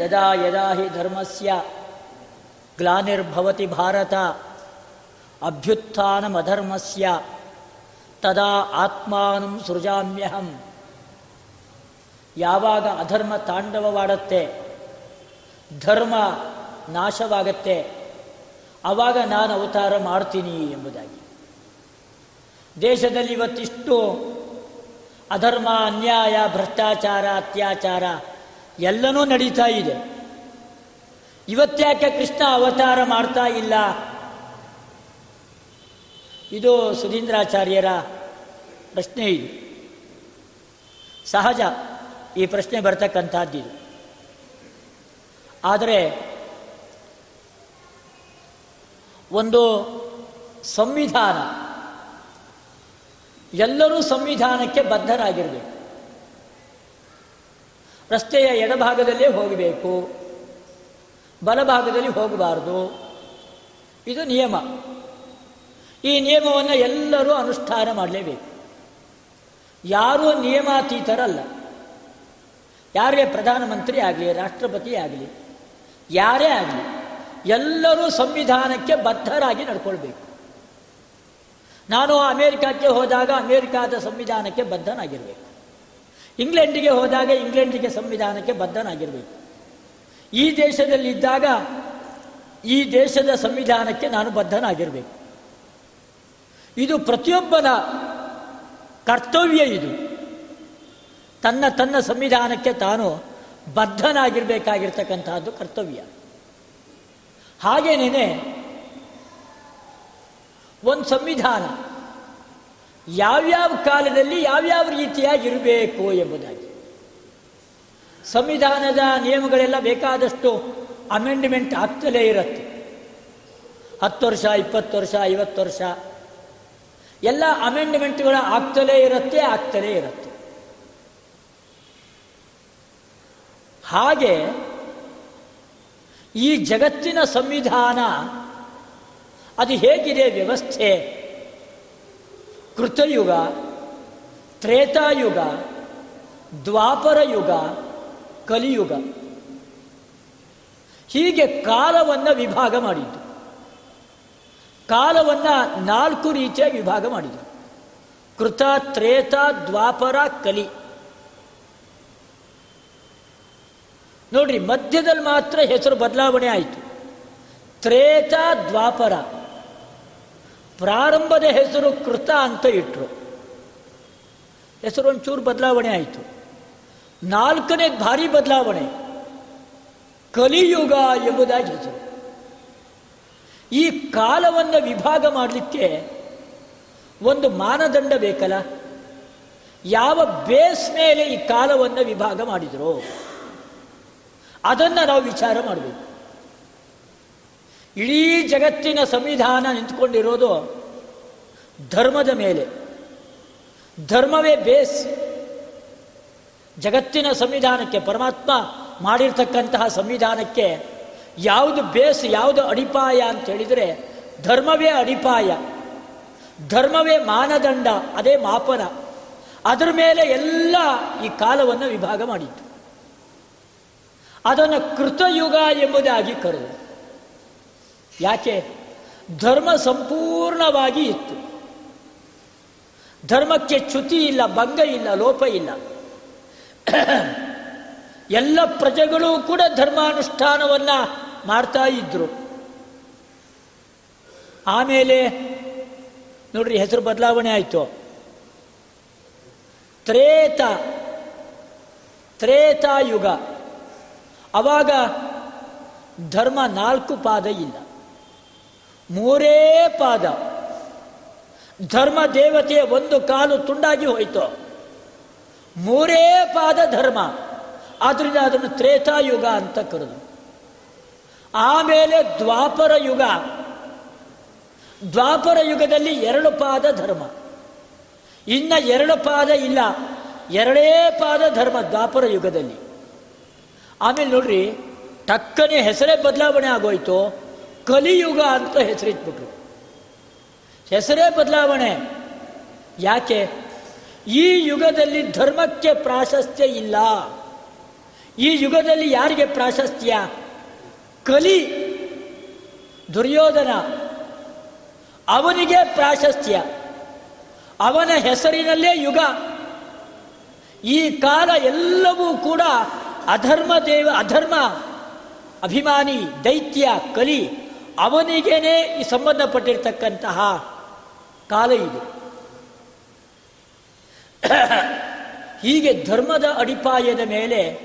ಯದಾ ಯದಾ ಹಿ ಧರ್ಮಸ್ಯ ಗ್ಲಾನಿರ್ಭವತಿ ಭಾರತ ಅಭ್ಯುತ್ಥಾನಮಧರ್ಮಸ್ಯ ತದಾ ಆತ್ಮಾನಂ ಸೃಜಾಮ್ಯಹಂ. ಯಾವಾಗ ಅಧರ್ಮ ತಾಂಡವವಾಡತ್ತೆ, ಧರ್ಮ ನಾಶವಾಗತ್ತೆ. ಆವಾಗ ನಾನು ಅವತಾರ ಮಾಡ್ತೀನಿ ಎಂಬುದಾಗಿ. ದೇಶದಲ್ಲಿ ಇವತ್ತಿಷ್ಟು ಅಧರ್ಮ, ಅನ್ಯಾಯ, ಭ್ರಷ್ಟಾಚಾರ, ಅತ್ಯಾಚಾರ ಎಲ್ಲನೂ ನಡೀತಾ ಇದೆ. ಇವತ್ತ್ಯಾಕೆ ಕೃಷ್ಣ ಅವತಾರ ಮಾಡ್ತಾ ಇಲ್ಲ? ಇದು ಸುಧೀಂದ್ರಾಚಾರ್ಯರ ಪ್ರಶ್ನೆ ಇದು. ಸಹಜ ಈ ಪ್ರಶ್ನೆ ಬರ್ತಕ್ಕಂಥದ್ದಿದು ಆದರೆ ಒಂದು ಸಂವಿಧಾನ. ಎಲ್ಲರೂ ಸಂವಿಧಾನಕ್ಕೆ ಬದ್ಧರಾಗಿರಬೇಕು. ರಸ್ತೆಯ ಎಡಭಾಗದಲ್ಲೇ ಹೋಗಬೇಕು. ಬಲಭಾಗದಲ್ಲಿ ಹೋಗಬಾರದು. ಇದು ನಿಯಮ. ಈ ನಿಯಮವನ್ನು ಎಲ್ಲರೂ ಅನುಷ್ಠಾನ ಮಾಡಲೇಬೇಕು. ಯಾರೂ ನಿಯಮಾತೀತರಲ್ಲ. ಯಾರೇ ಪ್ರಧಾನಮಂತ್ರಿ ಆಗಲಿ, ರಾಷ್ಟ್ರಪತಿ ಆಗಲಿ, ಯಾರೇ ಆಗಲಿ ಎಲ್ಲರೂ ಸಂವಿಧಾನಕ್ಕೆ ಬದ್ಧರಾಗಿ ನಡ್ಕೊಳ್ಬೇಕು. ನಾನು ಅಮೇರಿಕಕ್ಕೆ ಹೋದಾಗ ಅಮೇರಿಕಾದ ಸಂವಿಧಾನಕ್ಕೆ ಬದ್ಧನಾಗಿರಬೇಕು. ಇಂಗ್ಲೆಂಡಿಗೆ ಹೋದಾಗ ಇಂಗ್ಲೆಂಡಿಗೆ ಸಂವಿಧಾನಕ್ಕೆ ಬದ್ಧನಾಗಿರಬೇಕು. ಈ ದೇಶದಲ್ಲಿದ್ದಾಗ ಈ ದೇಶದ ಸಂವಿಧಾನಕ್ಕೆ ನಾನು ಬದ್ಧನಾಗಿರಬೇಕು. ಇದು ಪ್ರತಿಯೊಬ್ಬನ ಕರ್ತವ್ಯ ಇದು. ತನ್ನ ತನ್ನ ಸಂವಿಧಾನಕ್ಕೆ ತಾನು ಬದ್ಧನಾಗಿರಬೇಕಾಗಿರ್ತಕ್ಕಂತಹದ್ದು ಕರ್ತವ್ಯ. ಹಾಗೇನೇನೆ ಒಂದು ಸಂವಿಧಾನ ಯಾವ್ಯಾವ ಕಾಲದಲ್ಲಿ ಯಾವ್ಯಾವ ರೀತಿಯಾಗಿರಬೇಕು ಎಂಬುದಾಗಿ. ಸಂವಿಧಾನದ ನಿಯಮಗಳೆಲ್ಲ ಬೇಕಾದಷ್ಟು ಅಮೆಂಡ್ಮೆಂಟ್ ಆಗ್ತಲೇ ಇರುತ್ತೆ. ಹತ್ತು ವರ್ಷ, ಇಪ್ಪತ್ತು ವರ್ಷ, ಐವತ್ತು ವರ್ಷ ಎಲ್ಲ ಅಮೆಂಡ್ಮೆಂಟ್ಗಳ ಆಗ್ತಲೇ ಇರುತ್ತೆ ಆಗ್ತಲೇ ಇರುತ್ತೆ. ಹಾಗೆ ಈ ಜಗತ್ತಿನ ಸಂವಿಧಾನ, ಅದು ಹೇಗಿದೆ ವ್ಯವಸ್ಥೆ? ಕೃತಯುಗ, ತ್ರೇತಾಯುಗ, ದ್ವಾಪರ ಯುಗ, ಕಲಿಯುಗ. ಹೀಗೆ ಕಾಲವನ್ನು ವಿಭಾಗ ಮಾಡಿದ್ದು. ಕಾಲವನ್ನು ನಾಲ್ಕು ರೀತಿಯಾಗಿ ವಿಭಾಗ ಮಾಡಿದ್ದು. ಕೃತ, ತ್ರೇತ, ದ್ವಾಪರ, ಕಲಿ. ನೋಡ್ರಿ, ಮಧ್ಯದಲ್ಲಿ ಮಾತ್ರ ಹೆಸರು ಬದಲಾವಣೆ ಆಯಿತು. ತ್ರೇತ ದ್ವಾಪರ. ಪ್ರಾರಂಭದ ಹೆಸರು ಕೃತ ಅಂತ ಇಟ್ಟರು ಹೆಸರು ಒಂಚೂರು ಬದಲಾವಣೆ ಆಯಿತು. ನಾಲ್ಕನೇ ಭಾರಿ ಬದಲಾವಣೆ. ಕಲಿಯುಗ ಎಂಬುದಾಗಿ ಹೆಸರು. ಈ ಕಾಲವನ್ನು ವಿಭಾಗ ಮಾಡಲಿಕ್ಕೆ ಒಂದು ಮಾನದಂಡ ಬೇಕಲ್ಲ? ಯಾವ ಬೇಸ್ ಮೇಲೆ ಈ ಕಾಲವನ್ನು ವಿಭಾಗ ಮಾಡಿದ್ರು? ಅದನ್ನು ನಾವು ವಿಚಾರ ಮಾಡಬೇಕು. ಇಡೀ ಜಗತ್ತಿನ ಸಂವಿಧಾನ ನಿಂತ್ಕೊಂಡಿರೋದು ಧರ್ಮದ ಮೇಲೆ. ಧರ್ಮವೇ ಬೇಸ್. ಜಗತ್ತಿನ ಸಂವಿಧಾನಕ್ಕೆ, ಪರಮಾತ್ಮ ಮಾಡಿರ್ತಕ್ಕಂತಹ ಸಂವಿಧಾನಕ್ಕೆ ಯಾವುದು ಬೇಸ್, ಯಾವುದು ಅಡಿಪಾಯ ಅಂತ ಹೇಳಿದರೆ ಧರ್ಮವೇ ಅಡಿಪಾಯ. ಧರ್ಮವೇ ಮಾನದಂಡ, ಅದೇ ಮಾಪನ. ಅದರ ಮೇಲೆ ಎಲ್ಲ ಈ ಕಾಲವನ್ನು ವಿಭಾಗ ಮಾಡಿತ್ತು. ಅದನ್ನು ಕೃತಯುಗ ಎಂಬುದಾಗಿ ಕರೆದು. ಯಾಕೆ? ಧರ್ಮ ಸಂಪೂರ್ಣವಾಗಿ ಇತ್ತು. ಧರ್ಮಕ್ಕೆ ಚ್ಯುತಿ ಇಲ್ಲ, ಭಂಗ ಇಲ್ಲ, ಲೋಪ ಇಲ್ಲ. ಎಲ್ಲ ಪ್ರಜೆಗಳು ಕೂಡ ಧರ್ಮಾನುಷ್ಠಾನವನ್ನ ಮಾಡ್ತಾ ಇದ್ರು. ಆಮೇಲೆ ನೋಡ್ರಿ ಹೆಸರು ಬದಲಾವಣೆ ಆಯಿತು. ತ್ರೇತ, ತ್ರೇತಾಯುಗ. ಅವಾಗ ಧರ್ಮ ನಾಲ್ಕು ಪಾದ ಇಲ್ಲ. ಮೂರೇ ಪಾದ. ಧರ್ಮ ದೇವತೆಯ ಒಂದು ಕಾಲು ತುಂಡಾಗಿ ಹೋಯಿತು. ಮೂರೇ ಪಾದ ಧರ್ಮ. ಆದ್ರಿಂದ ಅದನ್ನು ತ್ರೇತಾಯುಗ ಅಂತ ಕರೆದು. ಆಮೇಲೆ ದ್ವಾಪರ ಯುಗ. ದ್ವಾಪರ ಯುಗದಲ್ಲಿ ಎರಡು ಪಾದ ಧರ್ಮ. ಇನ್ನ ಎರಡು ಪಾದ ಇಲ್ಲ. ಎರಡೇ ಪಾದ ಧರ್ಮ ದ್ವಾಪರ ಯುಗದಲ್ಲಿ. ಆಮೇಲೆ ನೋಡ್ರಿ, ಟಕ್ಕನೆ ಹೆಸರೇ ಬದಲಾವಣೆ ಆಗೋಯ್ತು, ಕಲಿಯುಗ ಅಂತ ಹೆಸರಿಟ್ಬಿಟ್ರು ಹೆಸರೇ ಬದಲಾವಣೆ. ಯಾಕೆ? ಈ ಯುಗದಲ್ಲಿ ಧರ್ಮಕ್ಕೆ ಪ್ರಾಶಸ್ತ್ಯ ಇಲ್ಲ. ಈ ಯುಗದಲ್ಲಿ ಯಾರಿಗೆ ಪ್ರಾಶಸ್ತ್ಯ? ಕಲಿ ದುರ್ಯೋಧನ. ಅವನಿಗೆ ಪ್ರಾಶಸ್ತ್ಯ. ಅವನ ಹೆಸರಿನಲ್ಲೇ ಯುಗ. ಈ ಕಾಲ ಎಲ್ಲವೂ ಕೂಡ ಅಧರ್ಮ ದೇವ, ಅಧರ್ಮ, ಅಭಿಮಾನಿ, ದೈತ್ಯ, ಕಲಿ, ಅವನಿಗೇನೆ ಈ ಸಂಬಂಧಪಟ್ಟಿರ್ತಕ್ಕಂತಹ ಕಾಲ ಇದು. ಹೀಗೆ ಧರ್ಮದ ಅಡಿಪಾಯದ ಮೇಲೆ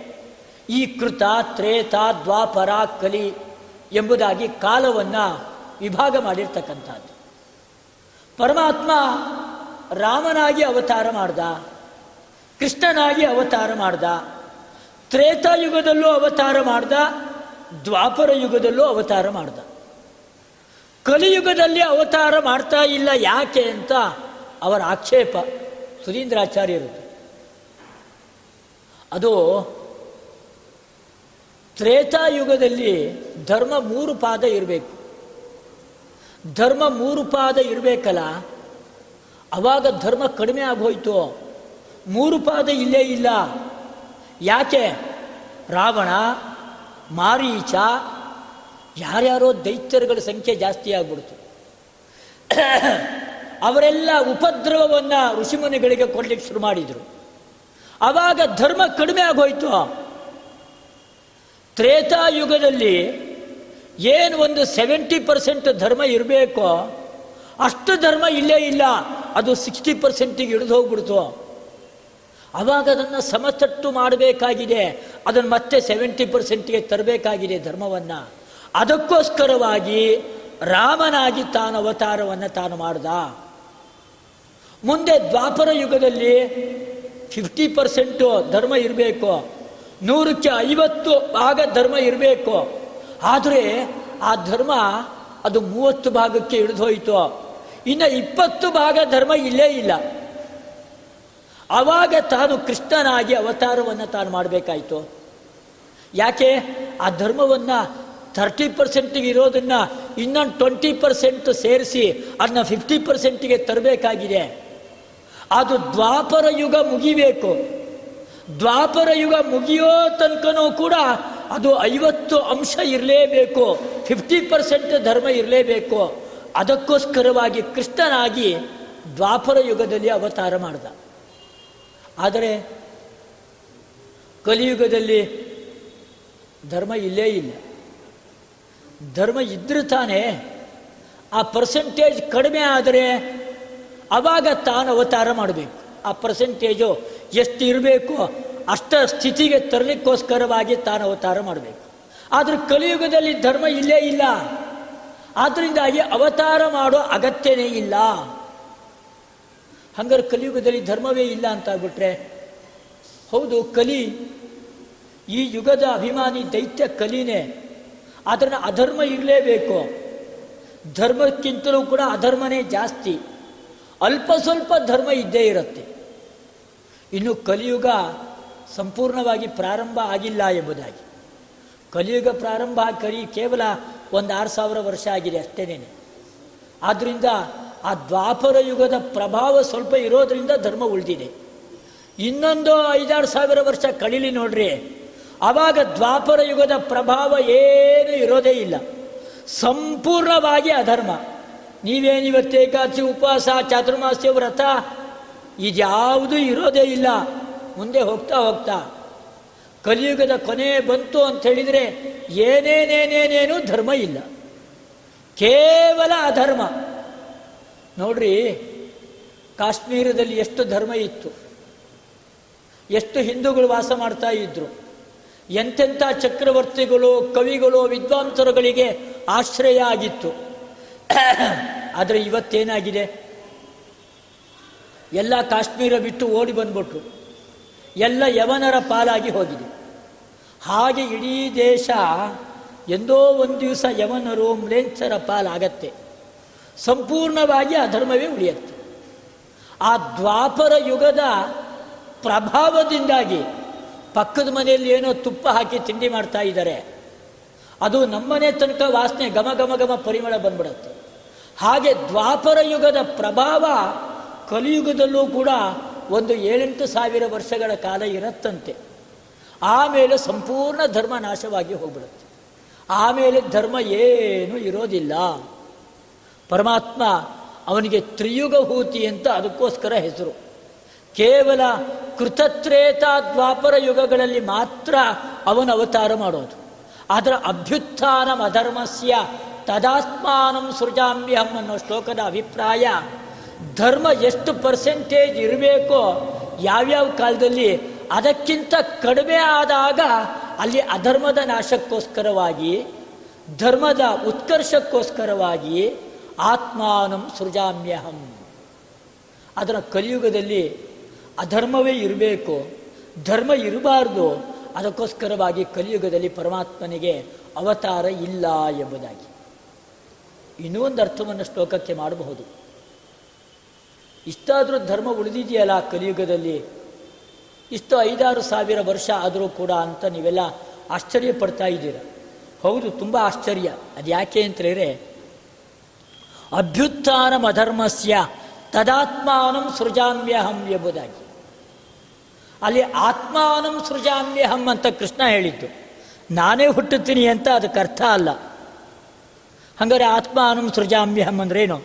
ಈ ಕೃತ, ತ್ರೇತ, ದ್ವಾಪರ, ಕಲಿ ಎಂಬುದಾಗಿ ಕಾಲವನ್ನು ವಿಭಾಗ ಮಾಡಿರ್ತಕ್ಕಂಥದ್ದು. ಪರಮಾತ್ಮ ರಾಮನಾಗಿ ಅವತಾರ ಮಾಡ್ದ, ಕೃಷ್ಣನಾಗಿ ಅವತಾರ ಮಾಡ್ದ ತ್ರೇತಾಯುಗದಲ್ಲೂ ಅವತಾರ ಮಾಡ್ದ ದ್ವಾಪರ ಯುಗದಲ್ಲೂ ಅವತಾರ ಮಾಡ್ದ. ಕಲಿಯುಗದಲ್ಲಿ ಅವತಾರ ಮಾಡ್ತಾ ಇಲ್ಲ ಯಾಕೆ ಅಂತ ಅವರ ಆಕ್ಷೇಪ ಸುಧೀಂದ್ರಾಚಾರ್ಯರು. ಅದು ತ್ರೇತಾಯುಗದಲ್ಲಿ ಧರ್ಮ ಮೂರು ಪಾದ ಇರಬೇಕು. ಧರ್ಮ ಮೂರು ಪಾದ ಇರಬೇಕಲ್ಲ, ಅವಾಗ ಧರ್ಮ ಕಡಿಮೆ ಆಗೋಯ್ತು. ಮೂರು ಪಾದ ಇಲ್ಲೇ ಇಲ್ಲ. ಯಾಕೆ? ರಾವಣ, ಮಾರೀಚ, ಯಾರ್ಯಾರೋ ದೈತ್ಯರುಗಳ ಸಂಖ್ಯೆ ಜಾಸ್ತಿ ಆಗ್ಬಿಡ್ತು. ಅವರೆಲ್ಲ ಉಪದ್ರವವನ್ನು ಋಷಿಮುನಿಗಳಿಗೆ ಕೊಡ್ಲಿಕ್ಕೆ ಶುರು ಮಾಡಿದರು. ಆವಾಗ ಧರ್ಮ ಕಡಿಮೆ ಆಗೋಯ್ತು. ತ್ರೇತಾಯುಗದಲ್ಲಿ ಏನು ಒಂದು ಸೆವೆಂಟಿ ಪರ್ಸೆಂಟ್ ಧರ್ಮ ಇರಬೇಕೋ, ಅಷ್ಟು ಧರ್ಮ ಇಲ್ಲೇ ಇಲ್ಲ. ಅದು ಸಿಕ್ಸ್ಟಿ ಪರ್ಸೆಂಟಿಗೆ ಇಳಿದು ಹೋಗ್ಬಿಡ್ತು. ಅವಾಗ ಅದನ್ನು ಸಮತಟ್ಟು ಮಾಡಬೇಕಾಗಿದೆ. ಅದನ್ನು ಮತ್ತೆ ಸೆವೆಂಟಿ ಪರ್ಸೆಂಟ್ಗೆ ತರಬೇಕಾಗಿದೆ ಧರ್ಮವನ್ನು. ಅದಕ್ಕೋಸ್ಕರವಾಗಿ ರಾಮನಾಗಿ ತಾನು ಅವತಾರವನ್ನು ತಾನು ಮಾಡ್ದ. ಮುಂದೆ ದ್ವಾಪರ ಯುಗದಲ್ಲಿ ಫಿಫ್ಟಿ ಪರ್ಸೆಂಟು ಧರ್ಮ ಇರಬೇಕು. ನೂರಕ್ಕೆ ಐವತ್ತು ಭಾಗ ಧರ್ಮ ಇರಬೇಕು. ಆದರೆ ಆ ಧರ್ಮ ಅದು ಮೂವತ್ತು ಭಾಗಕ್ಕೆ ಇಳಿದೋಯ್ತು. ಇನ್ನು ಇಪ್ಪತ್ತು ಭಾಗ ಧರ್ಮ ಇಲ್ಲೇ ಇಲ್ಲ. ಆವಾಗ ತಾನು ಕೃಷ್ಣನಾಗಿ ಅವತಾರವನ್ನು ತಾನು ಮಾಡಬೇಕಾಯಿತು. ಯಾಕೆ? ಆ ಧರ್ಮವನ್ನು ಥರ್ಟಿ ಪರ್ಸೆಂಟಿಗೆ ಇರೋದನ್ನು ಇನ್ನೊಂದು ಟ್ವೆಂಟಿ ಪರ್ಸೆಂಟ್ ಸೇರಿಸಿ ಅದನ್ನ ಫಿಫ್ಟಿ ಪರ್ಸೆಂಟಿಗೆ ತರಬೇಕಾಗಿದೆ. ಅದು ದ್ವಾಪರ ಯುಗ ಮುಗಿಬೇಕು. ದ್ವಾಪರ ಯುಗ ಮುಗಿಯೋ ತನಕನೂ ಕೂಡ ಅದು ಐವತ್ತು ಅಂಶ ಇರಲೇಬೇಕು. ಫಿಫ್ಟಿ ಪರ್ಸೆಂಟ್ ಧರ್ಮ ಇರಲೇಬೇಕು. ಅದಕ್ಕೋಸ್ಕರವಾಗಿ ಕೃಷ್ಣನಾಗಿ ದ್ವಾಪರ ಯುಗದಲ್ಲಿ ಅವತಾರ ಮಾಡ್ದ. ಆದರೆ ಕಲಿಯುಗದಲ್ಲಿ ಧರ್ಮ ಇಲ್ಲೇ ಇಲ್ಲ. ಧರ್ಮ ಇದ್ದರೆ ತಾನೇ ಆ ಪರ್ಸೆಂಟೇಜ್ ಕಡಿಮೆ ಆದರೆ ಅವಾಗ ತಾನು ಅವತಾರ ಮಾಡಬೇಕು. ಆ ಪರ್ಸೆಂಟೇಜು ಎಷ್ಟು ಇರಬೇಕು, ಅಷ್ಟ ಸ್ಥಿತಿಗೆ ತರಲಿಕ್ಕೋಸ್ಕರವಾಗಿ ತಾನು ಅವತಾರ ಮಾಡಬೇಕು. ಆದರೆ ಕಲಿಯುಗದಲ್ಲಿ ಧರ್ಮ ಇಲ್ಲೇ ಇಲ್ಲ. ಆದ್ದರಿಂದಾಗಿ ಅವತಾರ ಮಾಡೋ ಅಗತ್ಯನೇ ಇಲ್ಲ. ಹಂಗಾರೆ ಕಲಿಯುಗದಲ್ಲಿ ಧರ್ಮವೇ ಇಲ್ಲ ಅಂತ ಆಗ್ಬಿಟ್ರೆ ಹೌದು, ಕಲಿ, ಈ ಯುಗದ ಅಭಿಮಾನಿ ದೈತ್ಯ ಕಲಿನೇ ಅದನ್ನು ಅಧರ್ಮ ಇರಲೇಬೇಕು. ಧರ್ಮಕ್ಕಿಂತಲೂ ಕೂಡ ಅಧರ್ಮನೇ ಜಾಸ್ತಿ. ಅಲ್ಪ ಸ್ವಲ್ಪ ಧರ್ಮ ಇದ್ದೇ ಇರುತ್ತೆ. ಇನ್ನು ಕಲಿಯುಗ ಸಂಪೂರ್ಣವಾಗಿ ಪ್ರಾರಂಭ ಆಗಿಲ್ಲ ಎಂಬುದಾಗಿ. ಕಲಿಯುಗ ಪ್ರಾರಂಭ ಕಲಿ ಕೇವಲ ಒಂದು ಆರು ಸಾವಿರ ವರ್ಷ ಆಗಿದೆ ಅಷ್ಟೇನೇನೆ. ಆದ್ದರಿಂದ ಆ ದ್ವಾಪರ ಯುಗದ ಪ್ರಭಾವ ಸ್ವಲ್ಪ ಇರೋದ್ರಿಂದ ಧರ್ಮ ಉಳಿದಿದೆ. ಇನ್ನೊಂದು ಐದಾರು ಸಾವಿರ ವರ್ಷ ಕಳೀಲಿ ನೋಡ್ರಿ. ಆವಾಗ ದ್ವಾಪರ ಯುಗದ ಪ್ರಭಾವ ಏನು ಇರೋದೇ ಇಲ್ಲ. ಸಂಪೂರ್ಣವಾಗಿ ಅಧರ್ಮ. ನೀವೇನಿವತ್ತು ಏಕಾದಶಿ ಉಪವಾಸ, ಚಾತುರ್ಮಾಸ್ಯ, ವ್ರತ, ಇದ್ಯಾವುದೂ ಇರೋದೇ ಇಲ್ಲ. ಮುಂದೆ ಹೋಗ್ತಾ ಹೋಗ್ತಾ. ಕಲಿಯುಗದ ಕೊನೆ ಬಂತು ಅಂತ ಹೇಳಿದರೆ ಏನೇನೇನೇನೇನೂ ಧರ್ಮ ಇಲ್ಲ. ಕೇವಲ ಅಧರ್ಮ. ನೋಡ್ರಿ, ಕಾಶ್ಮೀರದಲ್ಲಿ ಎಷ್ಟು ಧರ್ಮ ಇತ್ತು. ಎಷ್ಟು ಹಿಂದೂಗಳು ವಾಸ ಮಾಡ್ತಾ ಇದ್ರು. ಎಂತೆಂಥ ಚಕ್ರವರ್ತಿಗಳು, ಕವಿಗಳು, ವಿದ್ವಾಂಸರುಗಳಿಗೆ ಆಶ್ರಯ ಆಗಿತ್ತು. ಆದರೆ ಇವತ್ತೇನಾಗಿದೆ? ಎಲ್ಲ ಕಾಶ್ಮೀರ ಬಿಟ್ಟು ಓಡಿ ಬಂದ್ಬಿಟ್ರು. ಎಲ್ಲ ಯವನರ ಪಾಲಾಗಿ ಹೋಗಿದೆ. ಹಾಗೆ ಇಡೀ ದೇಶ, ಎಂದೋ ಒಂದು ದಿವಸ ಯವನರು ಮ್ಲೇಂಚರ ಪಾಲಾಗತ್ತೆ. ಸಂಪೂರ್ಣವಾಗಿ ಅಧರ್ಮವೇ ಉಳಿಯುತ್ತೆ. ಆ ದ್ವಾಪರ ಯುಗದ ಪ್ರಭಾವದಿಂದಾಗಿ ಪಕ್ಕದ ಮನೆಯಲ್ಲಿ ಏನೋ ತುಪ್ಪ ಹಾಕಿ ತಿಂಡಿ ಮಾಡ್ತಾ ಇದ್ದಾರೆ. ಅದು ನಮ್ಮನೆ ತನಕ ವಾಸನೆ ಘಮ ಘಮ ಘಮ ಪರಿಮಳ ಬಂದ್ಬಿಡುತ್ತೆ. ಹಾಗೆ ದ್ವಾಪರ ಯುಗದ ಪ್ರಭಾವ ಕಲಿಯುಗದಲ್ಲೂ ಕೂಡ ಒಂದು ಏಳೆಂಟು ಸಾವಿರ ವರ್ಷಗಳ ಕಾಲ ಇರತ್ತಂತೆ. ಆಮೇಲೆ ಸಂಪೂರ್ಣ ಧರ್ಮ ನಾಶವಾಗಿ ಹೋಗ್ಬಿಡುತ್ತೆ. ಆಮೇಲೆ ಧರ್ಮ ಏನೂ ಇರೋದಿಲ್ಲ. ಪರಮಾತ್ಮ ಅವನಿಗೆ ತ್ರಿಯುಗಭೂತಿ ಅಂತ ಅದಕ್ಕೋಸ್ಕರ ಹೆಸರು. ಕೇವಲ ಕೃತತ್ರೇತ ದ್ವಾಪರ ಯುಗಗಳಲ್ಲಿ ಮಾತ್ರ ಅವನು ಅವತಾರ ಮಾಡೋದು. ಅದರ ಅಭ್ಯುತ್ಥಾನ ಅಧರ್ಮಸ್ಯ ತದಾತ್ಮಾನಂ ಸೃಜಾಮ್ಯಹಂ ಅನ್ನೋ ಶ್ಲೋಕದ ಅಭಿಪ್ರಾಯ. ಧರ್ಮ ಎಷ್ಟು ಪರ್ಸೆಂಟೇಜ್ ಇರಬೇಕೋ ಯಾವ್ಯಾವ ಕಾಲದಲ್ಲಿ ಅದಕ್ಕಿಂತ ಕಡಿಮೆ ಆದಾಗ ಅಲ್ಲಿ ಅಧರ್ಮದ ನಾಶಕ್ಕೋಸ್ಕರವಾಗಿ, ಧರ್ಮದ ಉತ್ಕರ್ಷಕ್ಕೋಸ್ಕರವಾಗಿ ಆತ್ಮಾನಂ ಸೃಜಾಮ್ಯಹಂ. ಅದರ ಕಲಿಯುಗದಲ್ಲಿ ಅಧರ್ಮವೇ ಇರಬೇಕು, ಧರ್ಮ ಇರಬಾರ್ದು, ಅದಕ್ಕೋಸ್ಕರವಾಗಿ ಕಲಿಯುಗದಲ್ಲಿ ಪರಮಾತ್ಮನಿಗೆ ಅವತಾರ ಇಲ್ಲ ಎಂಬುದಾಗಿ. ಇನ್ನೂ ಒಂದು ಅರ್ಥವನ್ನು ಶ್ಲೋಕಕ್ಕೆ ಮಾಡಬಹುದು. ಇಷ್ಟಾದರೂ ಧರ್ಮ ಉಳಿದಿದೆಯಲ್ಲ ಕಲಿಯುಗದಲ್ಲಿ? ಇಷ್ಟು ಐದಾರು ಸಾವಿರ ವರ್ಷ ಆದರೂ ಕೂಡ ಅಂತ ನೀವೆಲ್ಲ ಆಶ್ಚರ್ಯ ಪಡ್ತಾ ಇದ್ದೀರ? ಹೌದು, ತುಂಬ ಆಶ್ಚರ್ಯ. ಅದು ಯಾಕೆ ಅಂತ ಅಭ್ಯುತ್ಥಾನಂ ಅಧರ್ಮಸ್ಯ ತದಾತ್ಮಾನಂ ಸೃಜಾಮ್ಯಹಂ ಎಂಬುದಾಗಿ. ಅಲ್ಲಿ ಆತ್ಮಾನಂ ಸೃಜಾಮ್ಯಹಂ ಅಂತ ಕೃಷ್ಣ ಹೇಳಿದ್ದು. ನಾನೇ ಹುಟ್ಟುತ್ತೀನಿ ಅಂತ ಅದಕ್ಕೆ ಅರ್ಥ ಅಲ್ಲ. ಹಂಗಾರೆ ಆತ್ಮಾನಂ ಸೃಜಾಮ್ಯಹಂ ಅಂದ್ರೇನು?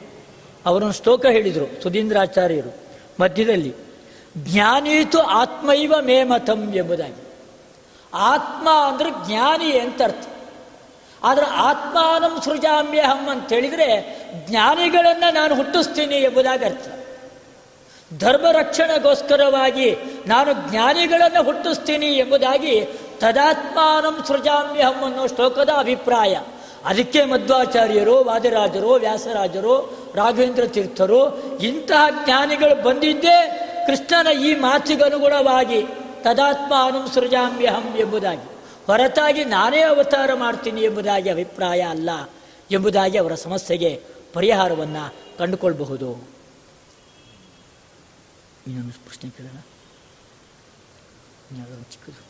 ಅವರೊಂದು ಶ್ಲೋಕ ಹೇಳಿದರು ಸುಧೀಂದ್ರಾಚಾರ್ಯರು ಮಧ್ಯದಲ್ಲಿ. ಜ್ಞಾನೀತು ಆತ್ಮೈವ ಮೇಮತಂ ಎಂಬುದಾಗಿ. ಆತ್ಮ ಅಂದರೆ ಜ್ಞಾನಿ ಅಂತ ಅರ್ಥ. ಆದರೆ ಆತ್ಮಾನಂ ಸೃಜಾಮ್ಯಹಂ ಅಂತ ಹೇಳಿದರೆ ಜ್ಞಾನಿಗಳನ್ನು ನಾನು ಹುಟ್ಟಿಸ್ತೀನಿ ಎಂಬುದಾಗಿ ಅರ್ಥ. ಧರ್ಮ ರಕ್ಷಣೆಗೋಸ್ಕರವಾಗಿ ನಾನು ಜ್ಞಾನಿಗಳನ್ನು ಹುಟ್ಟಿಸ್ತೀನಿ ಎಂಬುದಾಗಿ ತದಾತ್ಮಾನಂ ಸೃಜಾಮ್ಯಹಂ ಅನ್ನೋ ಶ್ಲೋಕದ ಅಭಿಪ್ರಾಯ. ಅದಕ್ಕೆ ಮಧ್ವಾಚಾರ್ಯರು, ವಾದಿರಾಜರು, ವ್ಯಾಸರಾಜರು, ರಾಘವೇಂದ್ರ ತೀರ್ಥರು ಇಂತಹ ಜ್ಞಾನಿಗಳು ಬಂದಿದ್ದೇ ಕೃಷ್ಣನ ಈ ಮಾತಿಗನುಗುಣವಾಗಿ ತದಾತ್ಮಾನಂ ಸೃಜಾಮ್ಯಹಂ ಎಂಬುದಾಗಿ. ಹೊರತಾಗಿ ನಾನೇ ಅವತಾರ ಮಾಡ್ತೀನಿ ಎಂಬುದಾಗಿ ಅಭಿಪ್ರಾಯ ಅಲ್ಲ ಎಂಬುದಾಗಿ ಅವರ ಸಮಸ್ಯೆಗೆ ಪರಿಹಾರವನ್ನು ಕಂಡುಕೊಳ್ಬಹುದು. ಇನ್ನೊಂದು ಪ್ರಶ್ನೆ ಕೇಳೋಣ. ಚಿಕ್ಕದು.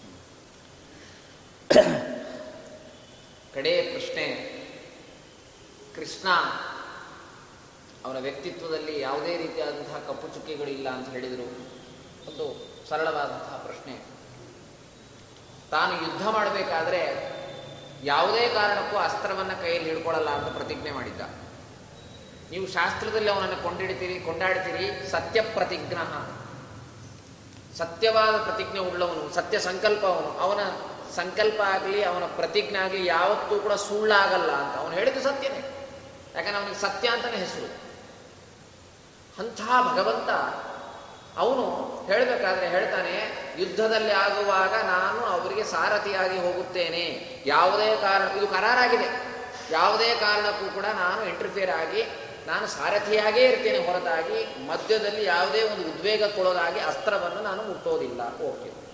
ಕಡೆಯ ಪ್ರಶ್ನೆ. ಕೃಷ್ಣ ಅವರ ವ್ಯಕ್ತಿತ್ವದಲ್ಲಿ ಯಾವುದೇ ರೀತಿಯಾದಂತಹ ಕಪ್ಪು ಅಂತ ಹೇಳಿದರು. ಒಂದು ಸರಳವಾದಂತಹ ಪ್ರಶ್ನೆ. ತಾನು ಯುದ್ಧ ಮಾಡಬೇಕಾದ್ರೆ ಯಾವುದೇ ಕಾರಣಕ್ಕೂ ಅಸ್ತ್ರವನ್ನು ಕೈಯಲ್ಲಿ ಹಿಡ್ಕೊಳ್ಳಲ್ಲ ಅಂತ ಪ್ರತಿಜ್ಞೆ ಮಾಡಿದ್ದ. ನೀವು ಶಾಸ್ತ್ರದಲ್ಲಿ ಅವನನ್ನು ಕೊಂಡಿಡ್ತೀರಿ, ಕೊಂಡಾಡ್ತೀರಿ, ಸತ್ಯ ಪ್ರತಿಜ್ಞ. ಸತ್ಯವಾದ ಪ್ರತಿಜ್ಞೆ ಉಳ್ಳವನು, ಸತ್ಯ ಸಂಕಲ್ಪ ಅವನು. ಅವನ ಸಂಕಲ್ಪ ಆಗಲಿ, ಅವನ ಪ್ರತಿಜ್ಞೆ ಆಗಲಿ ಯಾವತ್ತೂ ಕೂಡ ಸುಳ್ಳಾಗಲ್ಲ ಅಂತ. ಅವನು ಹೇಳಿದ್ದು ಸತ್ಯನೇ. ಯಾಕಂದ್ರೆ ಅವನಿಗೆ ಸತ್ಯ ಅಂತಲೇ ಹೆಸರು. ಅಂತಹ ಭಗವಂತ ಅವನು ಹೇಳಬೇಕಾದ್ರೆ ಹೇಳ್ತಾನೆ ಯುದ್ಧದಲ್ಲಿ ಆಗುವಾಗ ನಾನು ಅವರಿಗೆ ಸಾರಥಿಯಾಗಿ ಹೋಗುತ್ತೇನೆ. ಯಾವುದೇ ಕಾರಣ, ಇದು ಕರಾರಾಗಿದೆ. ಯಾವುದೇ ಕಾರಣಕ್ಕೂ ಕೂಡ ನಾನು ಇಂಟರ್ಫಿಯರ್ ಆಗಿ, ನಾನು ಸಾರಥಿಯಾಗೇ ಇರ್ತೇನೆ ಹೊರತಾಗಿ, ಮಧ್ಯದಲ್ಲಿ ಯಾವುದೇ ಒಂದು ಉದ್ವೇಗಕ್ಕೊಳಗಾಗಿ ಅಸ್ತ್ರವನ್ನು ನಾನು ಮುಟ್ಟೋದಿಲ್ಲ. ಓಕೆ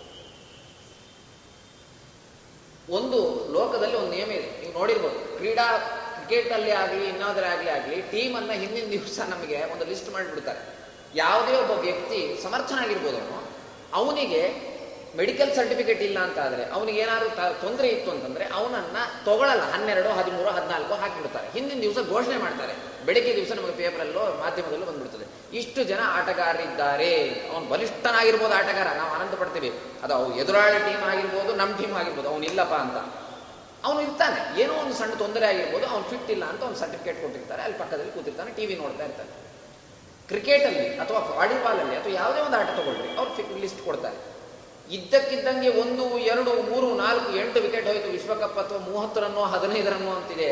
ಒಂದು ಲೋಕದಲ್ಲಿ ಒಂದು ನಿಯಮ ಇದೆ. ನೀವು ನೋಡಿರ್ಬೋದು, ಕ್ರೀಡಾ ಕ್ರಿಕೆಟಲ್ಲಿ ಆಗಲಿ ಇನ್ನಾವುದರೇ ಆಗಲಿ ಆಗಲಿ, ಟೀಮನ್ನು ಹಿಂದಿನ ದಿವಸ ನಮಗೆ ಒಂದು ಲಿಸ್ಟ್ ಮಾಡಿಬಿಡ್ತಾರೆ. ಯಾವುದೇ ಒಬ್ಬ ವ್ಯಕ್ತಿ ಸಮರ್ಥನಾಗಿರ್ಬೋದು ಅವನು ಅವನಿಗೆ ಮೆಡಿಕಲ್ ಸರ್ಟಿಫಿಕೇಟ್ ಇಲ್ಲ ಅಂತ ಆದರೆ ಅವನಿಗೆ ಏನಾದರೂ ತೊಂದರೆ ಇತ್ತು ಅಂತಂದ್ರೆ ಅವನನ್ನ ತಗೊಳ್ಳಲ್ಲ ಹನ್ನೆರಡು, ಹದಿಮೂರು, ಹದಿನಾಲ್ಕು ಹಾಕಿಬಿಡ್ತಾರೆ. ಹಿಂದಿನ ದಿವಸ ಘೋಷಣೆ ಮಾಡ್ತಾರೆ. ಬೆಳಗ್ಗೆ ದಿವಸ ನಮಗೆ ಪೇಪರಲ್ಲೋ, ಮಾಧ್ಯಮದಲ್ಲೂ ಬಂದ್ಬಿಡ್ತದೆ. ಇಷ್ಟು ಜನ ಆಟಗಾರರಿದ್ದಾರೆ. ಅವನು ಬಲಿಷ್ಠನಾಗಿರ್ಬೋದು ಆಟಗಾರ. ನಾವು ಆನಂದ ಪಡ್ತೀವಿ. ಅದು ಅವು ಎದುರಾಳಿ ಟೀಮ್ ಆಗಿರ್ಬೋದು ನಮ್ಮ ಟೀಮ್ ಆಗಿರ್ಬೋದು. ಅವನು ಇಲ್ಲಪ್ಪ ಅಂತ. ಅವನು ಇರ್ತಾನೆ. ಏನೋ ಒಂದು ಸಣ್ಣ ತೊಂದರೆ ಆಗಿರ್ಬೋದು. ಅವ್ನು ಫಿಟ್ ಇಲ್ಲ ಅಂತ ಒಂದು ಸರ್ಟಿಫಿಕೇಟ್ ಕೊಟ್ಟಿರ್ತಾರೆ. ಅಲ್ಲಿ ಪಕ್ಕದಲ್ಲಿ ಕೂತಿರ್ತಾನೆ. ಟಿವಿ ನೋಡ್ತಾ ಇರ್ತಾನೆ. ಕ್ರಿಕೆಟಲ್ಲಿ ಅಥವಾ ವಾಲಿಬಾಲಲ್ಲಿ ಅಥವಾ ಯಾವುದೇ ಒಂದು ಆಟ ತಗೊಳ್ರಿ, ಅವ್ರು ಲಿಸ್ಟ್ ಕೊಡ್ತಾರೆ. ಇದ್ದಕ್ಕಿದ್ದಂಗೆ ಒಂದು, ಎರಡು, ಮೂರು, ನಾಲ್ಕು, ಎಂಟು ವಿಕೆಟ್ ಹೋಯಿತು, ವಿಶ್ವಕಪ್ ಅಥವಾ ಮೂವತ್ತು ರನ್ನು ಹದಿನೈದು ರನ್ನು ಅಂತಿದೆ,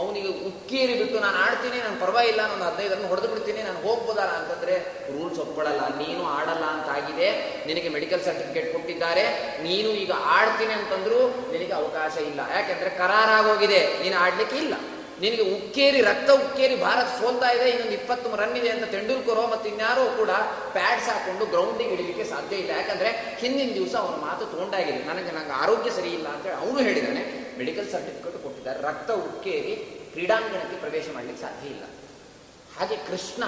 ಅವನಿಗೆ ಉಕ್ಕೇರಿ ಬಿಟ್ಟು ನಾನು ಆಡ್ತೀನಿ, ನಾನು ಪರವಾಗಿಲ್ಲ, ನಾನು ಹದಿನೈದು ರನ್ ಹೊಡೆದು ಬಿಡ್ತೀನಿ, ನಾನು ಹೋಗ್ಬೋದಲ್ಲ ಅಂತಂದ್ರೆ, ರೂಲ್ಸ್ ಒಪ್ಕೊಳ್ಳಲ್ಲ ನೀನು ಆಡಲ್ಲ ಅಂತ ಆಗಿದೆ ನಿನಗೆ ಮೆಡಿಕಲ್ ಸರ್ಟಿಫಿಕೇಟ್ ಕೊಟ್ಟಿದ್ದಾರೆ, ನೀನು ಈಗ ಆಡ್ತೀನಿ ಅಂತಂದ್ರೂ ನಿನಗೆ ಅವಕಾಶ ಇಲ್ಲ. ಯಾಕೆಂದ್ರೆ ಕರಾರಾಗೋಗಿದೆ, ನೀನು ಆಡ್ಲಿಕ್ಕೆ ಇಲ್ಲ. ನಿನಗೆ ಉಕ್ಕೇರಿ, ರಕ್ತ ಉಕ್ಕೇರಿ ಭಾರತ ಸೋಲ್ತಾ ಇದೆ, ಇನ್ನೊಂದು ಇಪ್ಪತ್ತು ರನ್ ಇದೆ ಅಂತ ತೆಂಡೂಲ್ಕರೋ ಮತ್ತು ಇನ್ಯಾರೋ ಕೂಡ ಪ್ಯಾಡ್ಸ್ ಹಾಕೊಂಡು ಗ್ರೌಂಡಿಗೆ ಇಡಲಿಕ್ಕೆ ಸಾಧ್ಯ ಇಲ್ಲ. ಯಾಕಂದ್ರೆ ಹಿಂದಿನ ದಿವಸ ಅವನ ಮಾತು ತೊಗೊಂಡಾಗಿದೆ ನನಗೆ ನನಗೆ ಆರೋಗ್ಯ ಸರಿ ಇಲ್ಲ ಅಂತ ಅವನು ಹೇಳಿದ್ದಾನೆ ಮೆಡಿಕಲ್ ಸರ್ಟಿಫಿಕೇಟ್ ಕೊಟ್ಟಿದ್ದಾರೆ. ರಕ್ತ ಉಕ್ಕೇರಿ ಕ್ರೀಡಾಂಗಣಕ್ಕೆ ಪ್ರವೇಶ ಮಾಡಲಿಕ್ಕೆ ಸಾಧ್ಯ ಇಲ್ಲ. ಹಾಗೆ ಕೃಷ್ಣ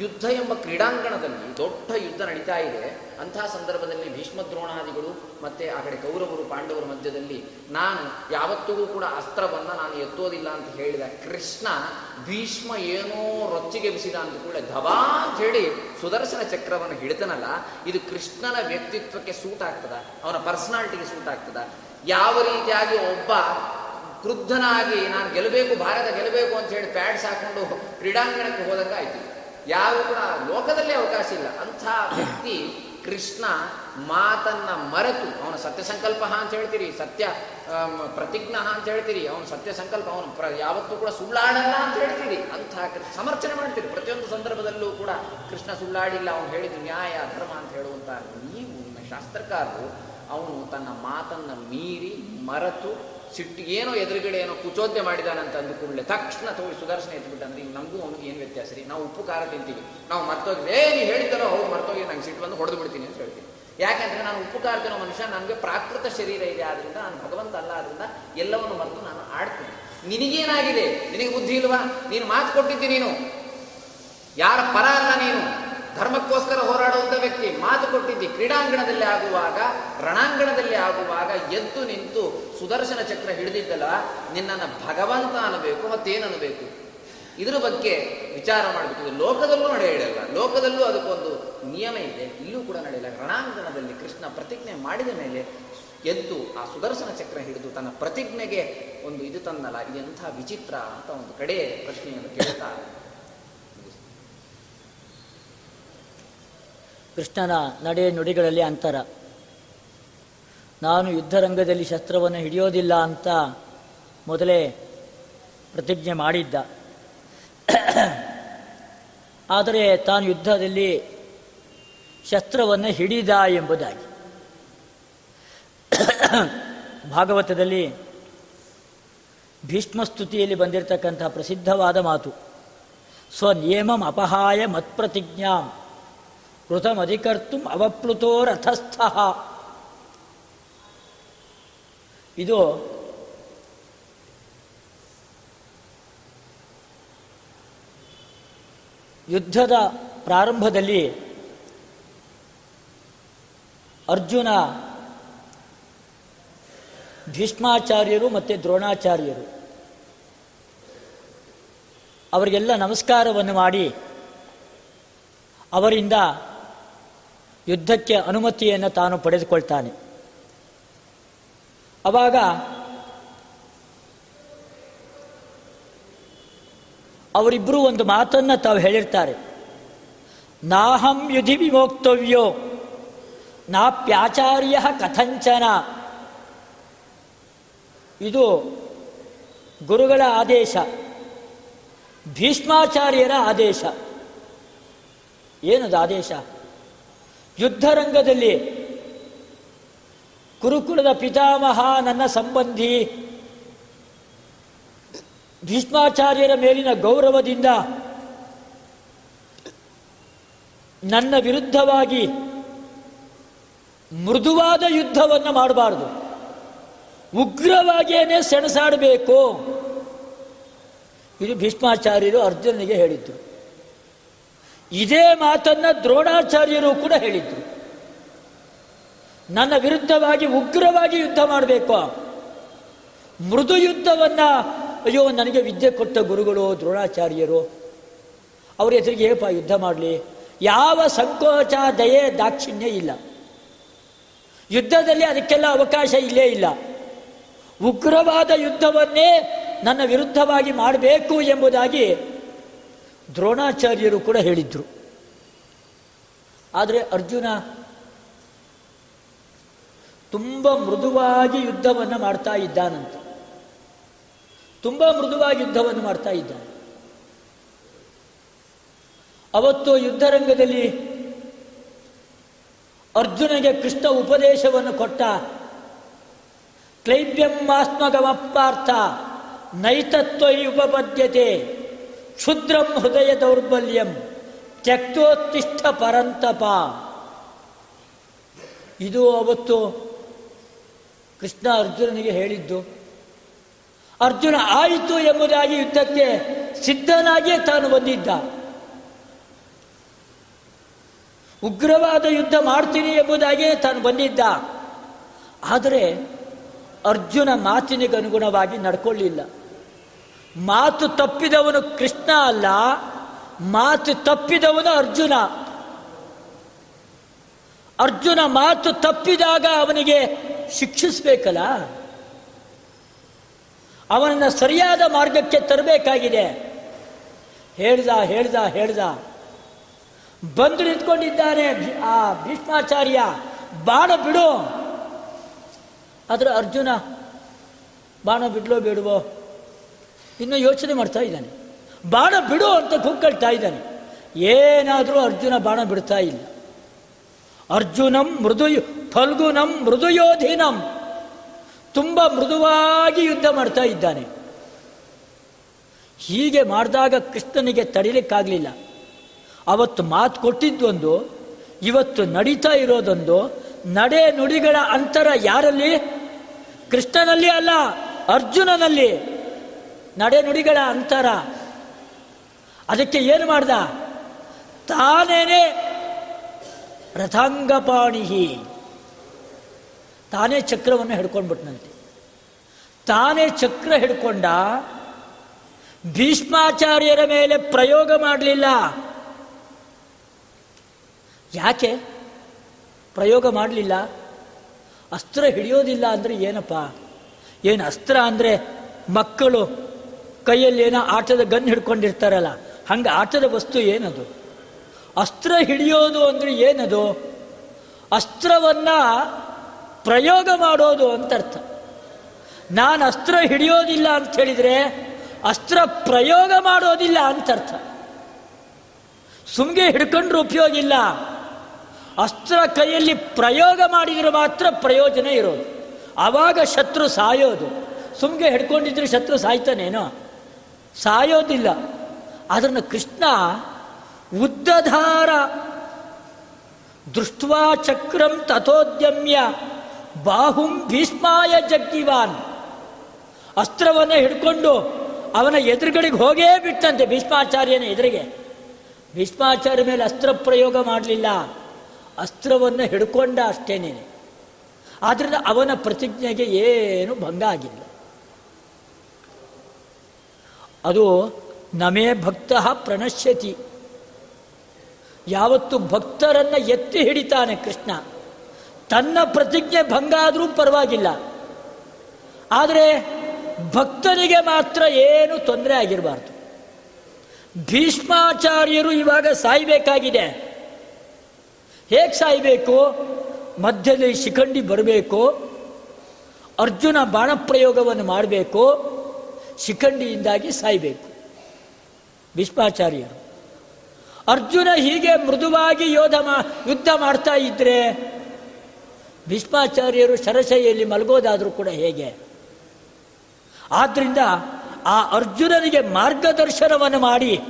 ಯುದ್ಧ ಎಂಬ ಕ್ರೀಡಾಂಗಣದಲ್ಲಿ ದೊಡ್ಡ ಯುದ್ಧ ನಡೀತಾ ಇದೆ. ಅಂತಹ ಸಂದರ್ಭದಲ್ಲಿ ಭೀಷ್ಮ ದ್ರೋಣಾದಿಗಳು ಮತ್ತೆ ಆ ಕಡೆ ಕೌರವರು ಪಾಂಡವರ ಮಧ್ಯದಲ್ಲಿ ನಾನು ಯಾವತ್ತಿಗೂ ಕೂಡ ಅಸ್ತ್ರವನ್ನ ನಾನು ಎತ್ತೋದಿಲ್ಲ ಅಂತ ಹೇಳಿದ ಕೃಷ್ಣ ಭೀಷ್ಮ ಏನೋ ರೊಚ್ಚಿಗೆ ಬಿಸಿದ ಅಂತ ಕೂಡ ಧಬಾ ಅಂತ ಹೇಳಿ ಸುದರ್ಶನ ಚಕ್ರವನ್ನು ಹಿಡಿತನಲ್ಲ, ಇದು ಕೃಷ್ಣನ ವ್ಯಕ್ತಿತ್ವಕ್ಕೆ ಸೂಟ್ ಆಗ್ತದ, ಅವನ ಪರ್ಸನಾಲಿಟಿಗೆ ಸೂಟ್ ಆಗ್ತದ. ಯಾವ ರೀತಿಯಾಗಿ ಒಬ್ಬ ಕ್ರುದ್ಧನಾಗಿ ನಾನು ಗೆಲ್ಲಬೇಕು, ಭಾರತ ಗೆಲ್ಲಬೇಕು ಅಂತ ಹೇಳಿ ಪ್ಯಾಡ್ಸ್ ಹಾಕೊಂಡು ಕ್ರೀಡಾಂಗಣಕ್ಕೆ ಹೋದಂಗೆ ಯಾವ ಕೂಡ ಲೋಕದಲ್ಲೇ ಅವಕಾಶ ಇಲ್ಲ. ಅಂಥ ವ್ಯಕ್ತಿ ಕೃಷ್ಣ ಮಾತನ್ನ ಮರೆತು, ಅವನ ಸತ್ಯ ಸಂಕಲ್ಪ ಅಂತ ಹೇಳ್ತೀರಿ, ಸತ್ಯ ಪ್ರತಿಜ್ಞ ಅಂತ ಹೇಳ್ತೀರಿ, ಅವನ ಸತ್ಯ ಸಂಕಲ್ಪ ಅವನು ಪ್ರ, ಯಾವತ್ತೂ ಕೂಡ ಸುಳ್ಳಾಡಲ್ಲ ಅಂತ ಹೇಳ್ತೀರಿ. ಅಂಥ ಸಮರ್ಥನೆ ಮಾಡ್ತೀರಿ. ಪ್ರತಿಯೊಂದು ಸಂದರ್ಭದಲ್ಲೂ ಕೂಡ ಕೃಷ್ಣ ಸುಳ್ಳಾಡಿಲ್ಲ, ಅವನು ಹೇಳಿದ ನ್ಯಾಯ, ಧರ್ಮ ಅಂತ ಹೇಳುವಂತ ನೀವು ನಿಮ್ಮ ಶಾಸ್ತ್ರಕಾರರು, ಅವನು ತನ್ನ ಮಾತನ್ನ ಮೀರಿ ಮರೆತು ಸಿಟ್ಟು ಏನೋ ಎದುರುಗಡೆ ಏನೋ ಕುಚೋದ್ಯ ಮಾಡಿದಾನಂತ ಅಂದು ಕೂಡಲೇ ತಕ್ಷಣ ತೋಳಿ ಸುದರ್ಶನ ಎತ್ಬಿಟ್ಟು ಅಂದ್ರೆ ನಮಗೂ ಅವನಿಗೆ ಏನು ವ್ಯತ್ಯಾಸ ರೀ? ನಾವು ಉಪ್ಪು ಖಾರ ತಿಂತೀವಿ. ನಾವು ಮರ್ತೋಗಿ ಏ, ನೀ ಹೇಳಿದ್ದಾರೋ ಹೌದು, ಮರ್ತೋಗಿ, ನಂಗೆ ಸಿಟ್ಟು ಬಂದು ಹೊಡೆದು ಬಿಡ್ತೀನಿ ಅಂತ ಹೇಳ್ತೀನಿ. ಯಾಕಂದ್ರೆ ನಾನು ಉಪ್ಪು ಖಾರ ತಿನ್ನೋ ಮನುಷ್ಯ, ನನಗೆ ಪ್ರಾಕೃತ ಶರೀರ ಇದೆ, ಆದ್ರಿಂದ ನಾನು ಭಗವಂತ ಅಲ್ಲ, ಆದ್ರಿಂದ ಎಲ್ಲವನ್ನು ಮರೆತು ನಾನು ಆಡ್ತೀನಿ. ನಿನಗೇನಾಗಿದೆ? ನಿನಗೆ ಬುದ್ಧಿ ಇಲ್ವಾ? ನೀನು ಮಾತು ಕೊಟ್ಟಿದ್ದಿ ನೀನು. ಯಾರ ಪರ ಅಲ್ಲ ನೀನು? ಧರ್ಮಕ್ಕೋಸ್ಕರ ಹೋರಾಡುವಂಥ ವ್ಯಕ್ತಿ. ಮಾತು ಕೊಟ್ಟಿದ್ದಿ. ಕ್ರೀಡಾಂಗಣದಲ್ಲಿ ಆಗುವಾಗ, ರಣಾಂಗಣದಲ್ಲಿ ಆಗುವಾಗ ಎದ್ದು ನಿಂತು ಸುದರ್ಶನ ಚಕ್ರ ಹಿಡಿದಿದ್ದಲ್ಲ, ನಿನ್ನನ್ನು ಭಗವಂತ ಅನ್ನಬೇಕು ಮತ್ತೇನು ಅನ್ನಬೇಕು ಇದ್ರ ಬಗ್ಗೆ ವಿಚಾರ ಮಾಡಬೇಕು ಲೋಕದಲ್ಲೂ ನಡೆಯಲ್ಲ ಲೋಕದಲ್ಲೂ ಅದಕ್ಕೊಂದು ನಿಯಮ ಇದೆ. ಇಲ್ಲೂ ಕೂಡ ನಡೆಯಲ್ಲ ರಣಾಂಗಣದಲ್ಲಿ ಕೃಷ್ಣ ಪ್ರತಿಜ್ಞೆ ಮಾಡಿದ ಮೇಲೆ ಎದ್ದು ಆ ಸುದರ್ಶನ ಚಕ್ರ ಹಿಡಿದು ತನ್ನ ಪ್ರತಿಜ್ಞೆಗೆ ಒಂದು ಇದು ತಂದಲ್ಲ ಎಂಥ ವಿಚಿತ್ರ ಅಂತ ಒಂದು ಕಡೆ ಪ್ರಶ್ನೆಯನ್ನು ಕೇಳ್ತಾ
ಕೃಷ್ಣನ ನಡೆ ನುಡಿಗಳಲ್ಲಿ ಅಂತರ. ನಾನು ಯುದ್ಧರಂಗದಲ್ಲಿ ಶಸ್ತ್ರವನ್ನು ಹಿಡಿಯೋದಿಲ್ಲ ಅಂತ ಮೊದಲೇ ಪ್ರತಿಜ್ಞೆ ಮಾಡಿದ್ದ. ಆದರೆ ತಾನು ಯುದ್ಧದಲ್ಲಿ ಶಸ್ತ್ರವನ್ನು ಹಿಡಿದ ಎಂಬುದಾಗಿ. ಭಾಗವತದಲ್ಲಿ ಭೀಷ್ಮಸ್ತುತಿಯಲ್ಲಿ ಬಂದಿರತಕ್ಕಂತಹ ಪ್ರಸಿದ್ಧವಾದ ಮಾತು, ಸ್ವನಿಯಮಂ ಅಪಹಾಯ ಮತ್ಪ್ರತಿಜ್ಞಾಂ. ಕೃತಮಧಿಕರ್ತು ಅವಪ್ಲುತೋ ರಥಸ್ಥ. ಇದು ಯುದ್ಧದ ಪ್ರಾರಂಭದಲ್ಲಿ ಅರ್ಜುನ ಭೀಷ್ಮಾಚಾರ್ಯರು ಮತ್ತು ದ್ರೋಣಾಚಾರ್ಯರು ಅವರಿಗೆಲ್ಲ ನಮಸ್ಕಾರವನ್ನು ಮಾಡಿ ಅವರಿಂದ ಯುದ್ಧಕ್ಕೆ ಅನುಮತಿಯನ್ನು ತಾನು ಪಡೆದುಕೊಳ್ತಾನೆ. ಅವಾಗ ಅವರಿಬ್ಬರು ಒಂದು ಮಾತನ್ನು ತಾವು ಹೇಳಿರ್ತಾರೆ. ನಾಹಂ ಯುಧಿ ವಿಮೋಕ್ತವ್ಯೋ ನಾಪ್ಯಾಚಾರ್ಯ ಕಥಂಚನ. ಇದು ಗುರುಗಳ ಆದೇಶ. ಭೀಷ್ಮಾಚಾರ್ಯರ ಆದೇಶ. ಏನದು ಆದೇಶ? ಯುದ್ಧರಂಗದಲ್ಲಿ ಕುರುಕುಲದ ಪಿತಾಮಹ, ನನ್ನ ಸಂಬಂಧಿ, ಭೀಷ್ಮಾಚಾರ್ಯರ ಮೇಲಿನ ಗೌರವದಿಂದ ನನ್ನ ವಿರುದ್ಧವಾಗಿ ಮೃದುವಾದ ಯುದ್ಧವನ್ನು ಮಾಡಬಾರದು. ಉಗ್ರವಾಗಿಯೇ ಸೆಣಸಾಡಬೇಕು. ಇದು ಭೀಷ್ಮಾಚಾರ್ಯರು ಅರ್ಜುನನಿಗೆ ಹೇಳಿದ್ರು ಇದೇ ಮಾತನ್ನ ದ್ರೋಣಾಚಾರ್ಯರು ಕೂಡ ಹೇಳಿದ್ರು. ನನ್ನ ವಿರುದ್ಧವಾಗಿ ಉಗ್ರವಾಗಿ ಯುದ್ಧ ಮಾಡಬೇಕು. ಮೃದು ಯುದ್ಧವನ್ನ ಅಯ್ಯೋ, ನನಗೆ ವಿದ್ಯೆ ಕೊಟ್ಟ ಗುರುಗಳು, ದ್ರೋಣಾಚಾರ್ಯರು, ಅವ್ರ ಎದುರಿಗೆ ಏಪ ಯುದ್ಧ ಮಾಡಲಿ. ಯಾವ ಸಂಕೋಚ, ದಯೆ, ದಾಕ್ಷಿಣ್ಯ ಇಲ್ಲ. ಯುದ್ಧದಲ್ಲಿ ಅದಕ್ಕೆಲ್ಲ ಅವಕಾಶ ಇಲ್ಲೇ ಇಲ್ಲ. ಉಗ್ರವಾದ ಯುದ್ಧವನ್ನೇ ನನ್ನ ವಿರುದ್ಧವಾಗಿ ಮಾಡಬೇಕು ಎಂಬುದಾಗಿ ದ್ರೋಣಾಚಾರ್ಯರು ಕೂಡ ಹೇಳಿದ್ರು. ಆದರೆ ಅರ್ಜುನ ತುಂಬ ಮೃದುವಾಗಿ ಯುದ್ಧವನ್ನು ಮಾಡ್ತಾ ಇದ್ದಾನಂತೆ. ತುಂಬ ಮೃದುವಾಗಿ ಯುದ್ಧವನ್ನು ಮಾಡ್ತಾ ಇದ್ದಾನೆ. ಅವತ್ತು ಯುದ್ಧರಂಗದಲ್ಲಿ ಅರ್ಜುನಗೆ ಕೃಷ್ಣ ಉಪದೇಶವನ್ನು ಕೊಟ್ಟ ಕ್ಲೈಬ್ಯಮಾಸ್ಮಗಮಪ್ಪಾರ್ಥ ನೈತತ್ವ ಉಪಪದ್ಯತೆ ಕ್ಷುದ್ರಂ ಹೃದಯ ದೌರ್ಬಲ್ಯಂ ತ್ಯಕ್ತೋತ್ತಿಷ್ಠ ಪರಂತಪ. ಇದು ಅವತ್ತು ಕೃಷ್ಣ ಅರ್ಜುನನಿಗೆ ಹೇಳಿದ್ದು. ಅರ್ಜುನ ಆಯಿತು ಎಂಬುದಾಗಿ ಯುದ್ಧಕ್ಕೆ ಸಿದ್ಧನಾಗಿಯೇ ತಾನು ಬಂದಿದ್ದ. ಉಗ್ರವಾದ ಯುದ್ಧ ಮಾಡ್ತೀನಿ ಎಂಬುದಾಗಿಯೇ ತಾನು ಬಂದಿದ್ದ. ಆದರೆ ಅರ್ಜುನ ಮಾತಿನಿಗೆ ಅನುಗುಣವಾಗಿ ನಡ್ಕೊಳ್ಳಿಲ್ಲ. ಮಾತು ತಪ್ಪಿದವನು ಕೃಷ್ಣ ಅಲ್ಲ, ಮಾತು ತಪ್ಪಿದವನು ಅರ್ಜುನ. ಅರ್ಜುನ ಮಾತು ತಪ್ಪಿದಾಗ ಅವನಿಗೆ ಶಿಕ್ಷಿಸಬೇಕಲ್ಲ? ಅವನನ್ನು ಸರಿಯಾದ ಮಾರ್ಗಕ್ಕೆ ತರಬೇಕಾಗಿದೆ. ಹೇಳ್ದ ಹೇಳ್ದ ಹೇಳ್ದ. ಬಂದು ನಿಂತ್ಕೊಂಡಿದ್ದಾನೆ ಆ ಭೀಷ್ಮಾಚಾರ್ಯ. ಬಾಣ ಬಿಡು. ಆದರೆ ಅರ್ಜುನ, ಬಾಣ ಬಿಡ್ಲೋ ಬೇಡವೋ? ಇನ್ನು ಯೋಚನೆ ಮಾಡ್ತಾ ಇದ್ದಾನೆ. ಬಾಣ ಬಿಡು ಅಂತ ಕೂಗ್ಕೊಳ್ತಾ ಇದ್ದಾನೆ. ಏನಾದರೂ ಅರ್ಜುನ ಬಾಣ ಬಿಡ್ತಾ ಇಲ್ಲ. ಅರ್ಜುನಂ ಮೃದು ಫಲ್ಗುನಂ ಮೃದುಯೋಧೀನಂ. ತುಂಬ ಮೃದುವಾಗಿ ಯುದ್ಧ ಮಾಡ್ತಾ ಇದ್ದಾನೆ. ಹೀಗೆ ಮಾಡಿದಾಗ ಕೃಷ್ಣನಿಗೆ ತಡಿಲಿಕ್ಕಾಗಲಿಲ್ಲ. ಅವತ್ತು ಮಾತು ಕೊಟ್ಟಿದ್ದೊಂದು, ಇವತ್ತು ನಡೀತಾ ಇರೋದೊಂದು, ನಡೆ ನುಡಿಗಳ ಅಂತರ ಯಾರಲ್ಲಿ? ಕೃಷ್ಣನಲ್ಲಿ ಅಲ್ಲ, ಅರ್ಜುನನಲ್ಲಿ. ನಡೆ ನುಡಿಗಳ ಅಂತರ. ಅದಕ್ಕೆ ಏನು ಮಾಡ್ದ? ತಾನೇನೆ ರಥಾಂಗಪಾಣಿಹಿ ತಾನೇ ಚಕ್ರವನ್ನು ಹಿಡ್ಕೊಂಡ್ಬಿಟ್ನಂತೆ. ತಾನೇ ಚಕ್ರ ಹಿಡ್ಕೊಂಡ ಭೀಷ್ಮಾಚಾರ್ಯರ ಮೇಲೆ ಪ್ರಯೋಗ ಮಾಡಲಿಲ್ಲ. ಯಾಕೆ? ಪ್ರಯೋಗ ಮಾಡಲಿಲ್ಲ? ಅಸ್ತ್ರ ಹಿಡಿಯೋದಿಲ್ಲ ಅಂದರೆ ಏನಪ್ಪ? ಏನು ಅಸ್ತ್ರ ಅಂದರೆ ಮಕ್ಕಳು ಕೈಯಲ್ಲಿ ಏನೋ ಆಟದ ಗನ್ ಹಿಡ್ಕೊಂಡಿರ್ತಾರಲ್ಲ, ಹಂಗೆ ಆಟದ ವಸ್ತು ಏನದು? ಅಸ್ತ್ರ ಹಿಡಿಯೋದು ಅಂದರೆ ಏನದು? ಅಸ್ತ್ರವನ್ನು ಪ್ರಯೋಗ ಮಾಡೋದು ಅಂತ ಅರ್ಥ. ನಾನು ಅಸ್ತ್ರ ಹಿಡಿಯೋದಿಲ್ಲ ಅಂತ ಹೇಳಿದರೆ ಅಸ್ತ್ರ ಪ್ರಯೋಗ ಮಾಡೋದಿಲ್ಲ ಅಂತ ಅರ್ಥ. ಸುಮ್ಗೆ ಹಿಡ್ಕೊಂಡ್ರೆ ಉಪಯೋಗ ಇಲ್ಲ. ಅಸ್ತ್ರ ಕೈಯಲ್ಲಿ ಪ್ರಯೋಗ ಮಾಡಿದರೆ ಮಾತ್ರ ಪ್ರಯೋಜನ ಇರೋದು. ಆವಾಗ ಶತ್ರು ಸಾಯೋದು. ಸುಮ್ಗೆ ಹಿಡ್ಕೊಂಡಿದ್ರೆ ಶತ್ರು ಸಾಯ್ತಾನೇನೋ? ಸಾಯೋದಿಲ್ಲ. ಅದನ್ನು ಕೃಷ್ಣ ಉದ್ದಧಾರ. ದೃಷ್ಟ್ವಾ ಚಕ್ರಂ ತಥೋದ್ಯಮ್ಯ ಬಾಹುಂ ಭೀಷ್ಮಾಯ ಜಗ್ಗಿವಾನ್. ಅಸ್ತ್ರವನ್ನು ಹಿಡ್ಕೊಂಡು ಅವನ ಎದುರುಗಡೆಗೆ ಹೋಗೇ ಬಿಟ್ಟಂತೆ ಭೀಷ್ಮಾಚಾರ್ಯನ ಎದುರಿಗೆ. ಭೀಷ್ಮಾಚಾರ್ಯ ಮೇಲೆ ಅಸ್ತ್ರ ಪ್ರಯೋಗ ಮಾಡಲಿಲ್ಲ. ಅಸ್ತ್ರವನ್ನು ಹಿಡ್ಕೊಂಡ ಅಷ್ಟೇನೇನೆ. ಆದ್ದರಿಂದ ಅವನ ಪ್ರತಿಜ್ಞೆಗೆ ಏನು ಭಂಗ ಆಗಿಲ್ಲ. ಅದು ನಮೇ ಭಕ್ತ ಪ್ರಣಶ್ಯತಿ. ಯಾವತ್ತು ಭಕ್ತರನ್ನು ಎತ್ತಿ ಹಿಡಿತಾನೆ ಕೃಷ್ಣ, ತನ್ನ ಪ್ರತಿಜ್ಞೆ ಭಂಗ ಆದರೂ ಪರವಾಗಿಲ್ಲ. ಆದರೆ ಭಕ್ತನಿಗೆ ಮಾತ್ರ ಏನು ತೊಂದರೆ ಆಗಿರಬಾರ್ದು. ಭೀಷ್ಮಾಚಾರ್ಯರು ಇವಾಗ ಸಾಯ್ಬೇಕಾಗಿದೆ. ಹೇಗೆ ಸಾಯ್ಬೇಕು? ಮಧ್ಯದಲ್ಲಿ ಶಿಖಂಡಿ ಬರಬೇಕು, ಅರ್ಜುನ ಬಾಣಪ್ರಯೋಗವನ್ನು ಮಾಡಬೇಕು ಶಿಖಂಡಿಯಿಂದಾಗಿ ಸಾಯಬೇಕು. ಭೀಷ್ಮಾಚಾರ್ಯರು ಅರ್ಜುನ ಹೀಗೆ ಮೃದುವಾಗಿ ಯೋಧ ಮಾ, ಯುದ್ಧ ಮಾಡ್ತಾ ಇದ್ರೆ ಭೀಷ್ಮಾಚಾರ್ಯರು ಶರಶೈಯಲ್ಲಿ ಮಲಗೋದಾದರೂ ಕೂಡ ಹೇಗೆ? ಆದ್ರಿಂದ ಆ ಅರ್ಜುನನಿಗೆ ಮಾರ್ಗದರ್ಶನವನ್ನು ಮಾಡಿ,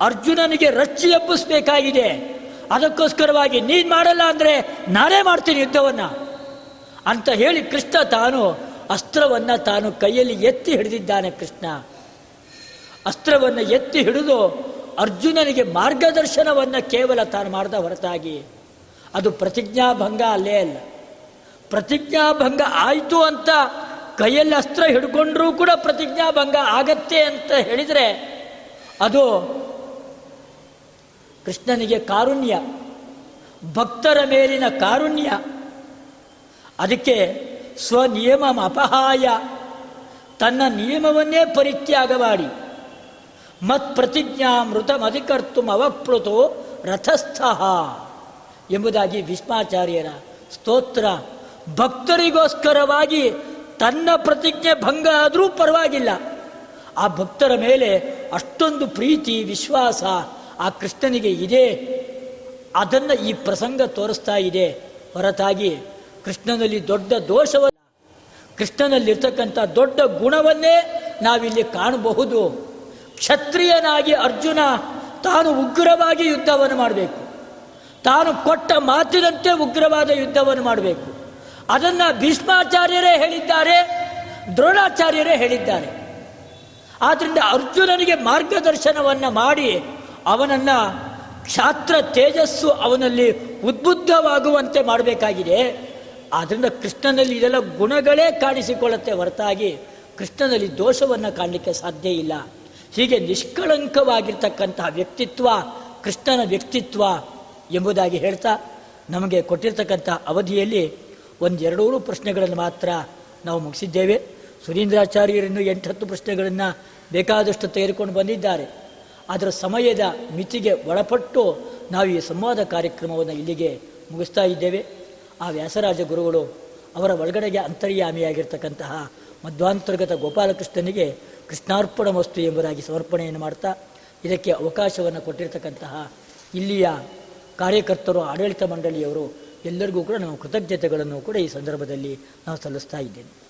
ಅರ್ಜುನನಿಗೆ ರಚ್ಚಿ ಎಬ್ಬಿಸಬೇಕಾಗಿದೆ. ಅದಕ್ಕೋಸ್ಕರವಾಗಿ ನೀನು ಮಾಡಲ್ಲ ಅಂದರೆ ನಾನೇ ಮಾಡ್ತೀನಿ ಯುದ್ಧವನ್ನು ಅಂತ ಹೇಳಿ ಕೃಷ್ಣ ತಾನು ಅಸ್ತ್ರವನ್ನು ತಾನು ಕೈಯಲ್ಲಿ ಎತ್ತಿ ಹಿಡಿದಿದ್ದಾನೆ ಕೃಷ್ಣ. ಅಸ್ತ್ರವನ್ನು ಎತ್ತಿ ಹಿಡಿದು ಅರ್ಜುನನಿಗೆ ಮಾರ್ಗದರ್ಶನವನ್ನು ಕೇವಲ ತಾನು ಮಾಡಿದ ಹೊರತಾಗಿ ಅದು ಪ್ರತಿಜ್ಞಾಭಂಗ ಅಲ್ಲೇ ಅಲ್ಲ. ಪ್ರತಿಜ್ಞಾಭಂಗ ಆಯಿತು ಅಂತ ಕೈಯಲ್ಲಿ ಅಸ್ತ್ರ ಹಿಡ್ಕೊಂಡ್ರೂ ಕೂಡ ಪ್ರತಿಜ್ಞಾಭಂಗ ಆಗತ್ತೆ ಅಂತ ಹೇಳಿದರೆ ಅದು ಕೃಷ್ಣನಿಗೆ ಕಾರುಣ್ಯ, ಭಕ್ತರ ಮೇಲಿನ ಕಾರುಣ್ಯ. ಅದಕ್ಕೆ ಸ್ವನಿಯಮ ಅಪಹಾಯ. ತನ್ನ ನಿಯಮವನ್ನೇ ಪರಿತ್ಯಾಗ ಮಾಡಿ ಮತ್ ಪ್ರತಿಜ್ಞಾಮೃತಮಧಿಕರ್ತು ಅವಪ್ಲುತೋ ರಥಸ್ಥಃ. ಎಂಬುದಾಗಿ ವಿಶ್ವಾಚಾರ್ಯರ ಸ್ತೋತ್ರ. ಭಕ್ತರಿಗೋಸ್ಕರವಾಗಿ ತನ್ನ ಪ್ರತಿಜ್ಞೆ ಭಂಗ ಆದರೂ ಪರವಾಗಿಲ್ಲ. ಆ ಭಕ್ತರ ಮೇಲೆ ಅಷ್ಟೊಂದು ಪ್ರೀತಿ, ವಿಶ್ವಾಸ ಆ ಕೃಷ್ಣನಿಗೆ ಇದೆ. ಅದನ್ನು ಈ ಪ್ರಸಂಗ ತೋರಿಸ್ತಾ ಇದೆ. ಹೊರತಾಗಿ ಕೃಷ್ಣನಲ್ಲಿ ದೊಡ್ಡ ದೋಷವಲ್ಲ ಕೃಷ್ಣನಲ್ಲಿರ್ತಕ್ಕಂಥ ದೊಡ್ಡ ಗುಣವನ್ನೇ ನಾವಿಲ್ಲಿ ಕಾಣಬಹುದು. ಕ್ಷತ್ರಿಯನಾಗಿ ಅರ್ಜುನ, ತಾನು ಉಗ್ರವಾಗಿ ಯುದ್ಧವನ್ನು ಮಾಡಬೇಕು. ತಾನು ಕೊಟ್ಟ ಮಾತಿನಂತೆ ಉಗ್ರವಾದ ಯುದ್ಧವನ್ನು ಮಾಡಬೇಕು. ಅದನ್ನು ಭೀಷ್ಮಾಚಾರ್ಯರೇ ಹೇಳಿದ್ದಾರೆ, ದ್ರೋಣಾಚಾರ್ಯರೇ ಹೇಳಿದ್ದಾರೆ. ಆದ್ದರಿಂದ ಅರ್ಜುನನಿಗೆ ಮಾರ್ಗದರ್ಶನವನ್ನು ಮಾಡಿ ಅವನನ್ನು ಕ್ಷಾತ್ರ ತೇಜಸ್ಸು ಅವನಲ್ಲಿ ಉದ್ಬುದ್ಧವಾಗುವಂತೆ ಮಾಡಬೇಕಾಗಿದೆ. ಆದ್ದರಿಂದ ಕೃಷ್ಣನಲ್ಲಿ ಇದೆಲ್ಲ ಗುಣಗಳೇ ಕಾಣಿಸಿಕೊಳ್ಳುತ್ತೆ ಹೊರತಾಗಿ ಕೃಷ್ಣನಲ್ಲಿ ದೋಷವನ್ನು ಕಾಣಲಿಕ್ಕೆ ಸಾಧ್ಯ ಇಲ್ಲ. ಹೀಗೆ ನಿಷ್ಕಳಂಕವಾಗಿರ್ತಕ್ಕಂತಹ ವ್ಯಕ್ತಿತ್ವ, ಕೃಷ್ಣನ ವ್ಯಕ್ತಿತ್ವ ಎಂಬುದಾಗಿ ಹೇಳ್ತಾ ನಮಗೆ ಕೊಟ್ಟಿರ್ತಕ್ಕಂಥ ಅವಧಿಯಲ್ಲಿ ಒಂದೆರಡೂರು ಪ್ರಶ್ನೆಗಳನ್ನು ಮಾತ್ರ ನಾವು ಮುಗಿಸಿದ್ದೇವೆ. ಸುರೀಂದ್ರಾಚಾರ್ಯರನ್ನು ಎಂಟತ್ತು ಪ್ರಶ್ನೆಗಳನ್ನು ಬೇಕಾದಷ್ಟು ತೆಗೆದುಕೊಂಡು ಬಂದಿದ್ದಾರೆ. ಅದರ ಸಮಯದ ಮಿತಿಗೆ ಒಳಪಟ್ಟು ನಾವು ಈ ಸಂವಾದ ಕಾರ್ಯಕ್ರಮವನ್ನು ಇಲ್ಲಿಗೆ ಮುಗಿಸ್ತಾ ಇದ್ದೇವೆ. ಆ ವ್ಯಾಸರಾಜ ಗುರುಗಳು ಅವರ ಒಳಗಡೆಗೆ ಅಂತರ್ಯಾಮಿಯಾಗಿರ್ತಕ್ಕಂತಹ ಮಧ್ವಾಂತರ್ಗತ ಗೋಪಾಲಕೃಷ್ಣನಿಗೆ ಕೃಷ್ಣಾರ್ಪಣ ವಸ್ತು ಎಂಬುದಾಗಿ ಸಮರ್ಪಣೆಯನ್ನು ಮಾಡ್ತಾ ಇದಕ್ಕೆ ಅವಕಾಶವನ್ನು ಕೊಟ್ಟಿರ್ತಕ್ಕಂತಹ ಇಲ್ಲಿಯ ಕಾರ್ಯಕರ್ತರು ಆಡಳಿತ ಮಂಡಳಿಯವರು ಎಲ್ಲರಿಗೂ ಕೂಡ ನಾವು ಕೃತಜ್ಞತೆಗಳನ್ನು ಕೂಡ ಈ ಸಂದರ್ಭದಲ್ಲಿ ನಾವು ಸಲ್ಲಿಸ್ತಾ ಇದ್ದೇನೆ.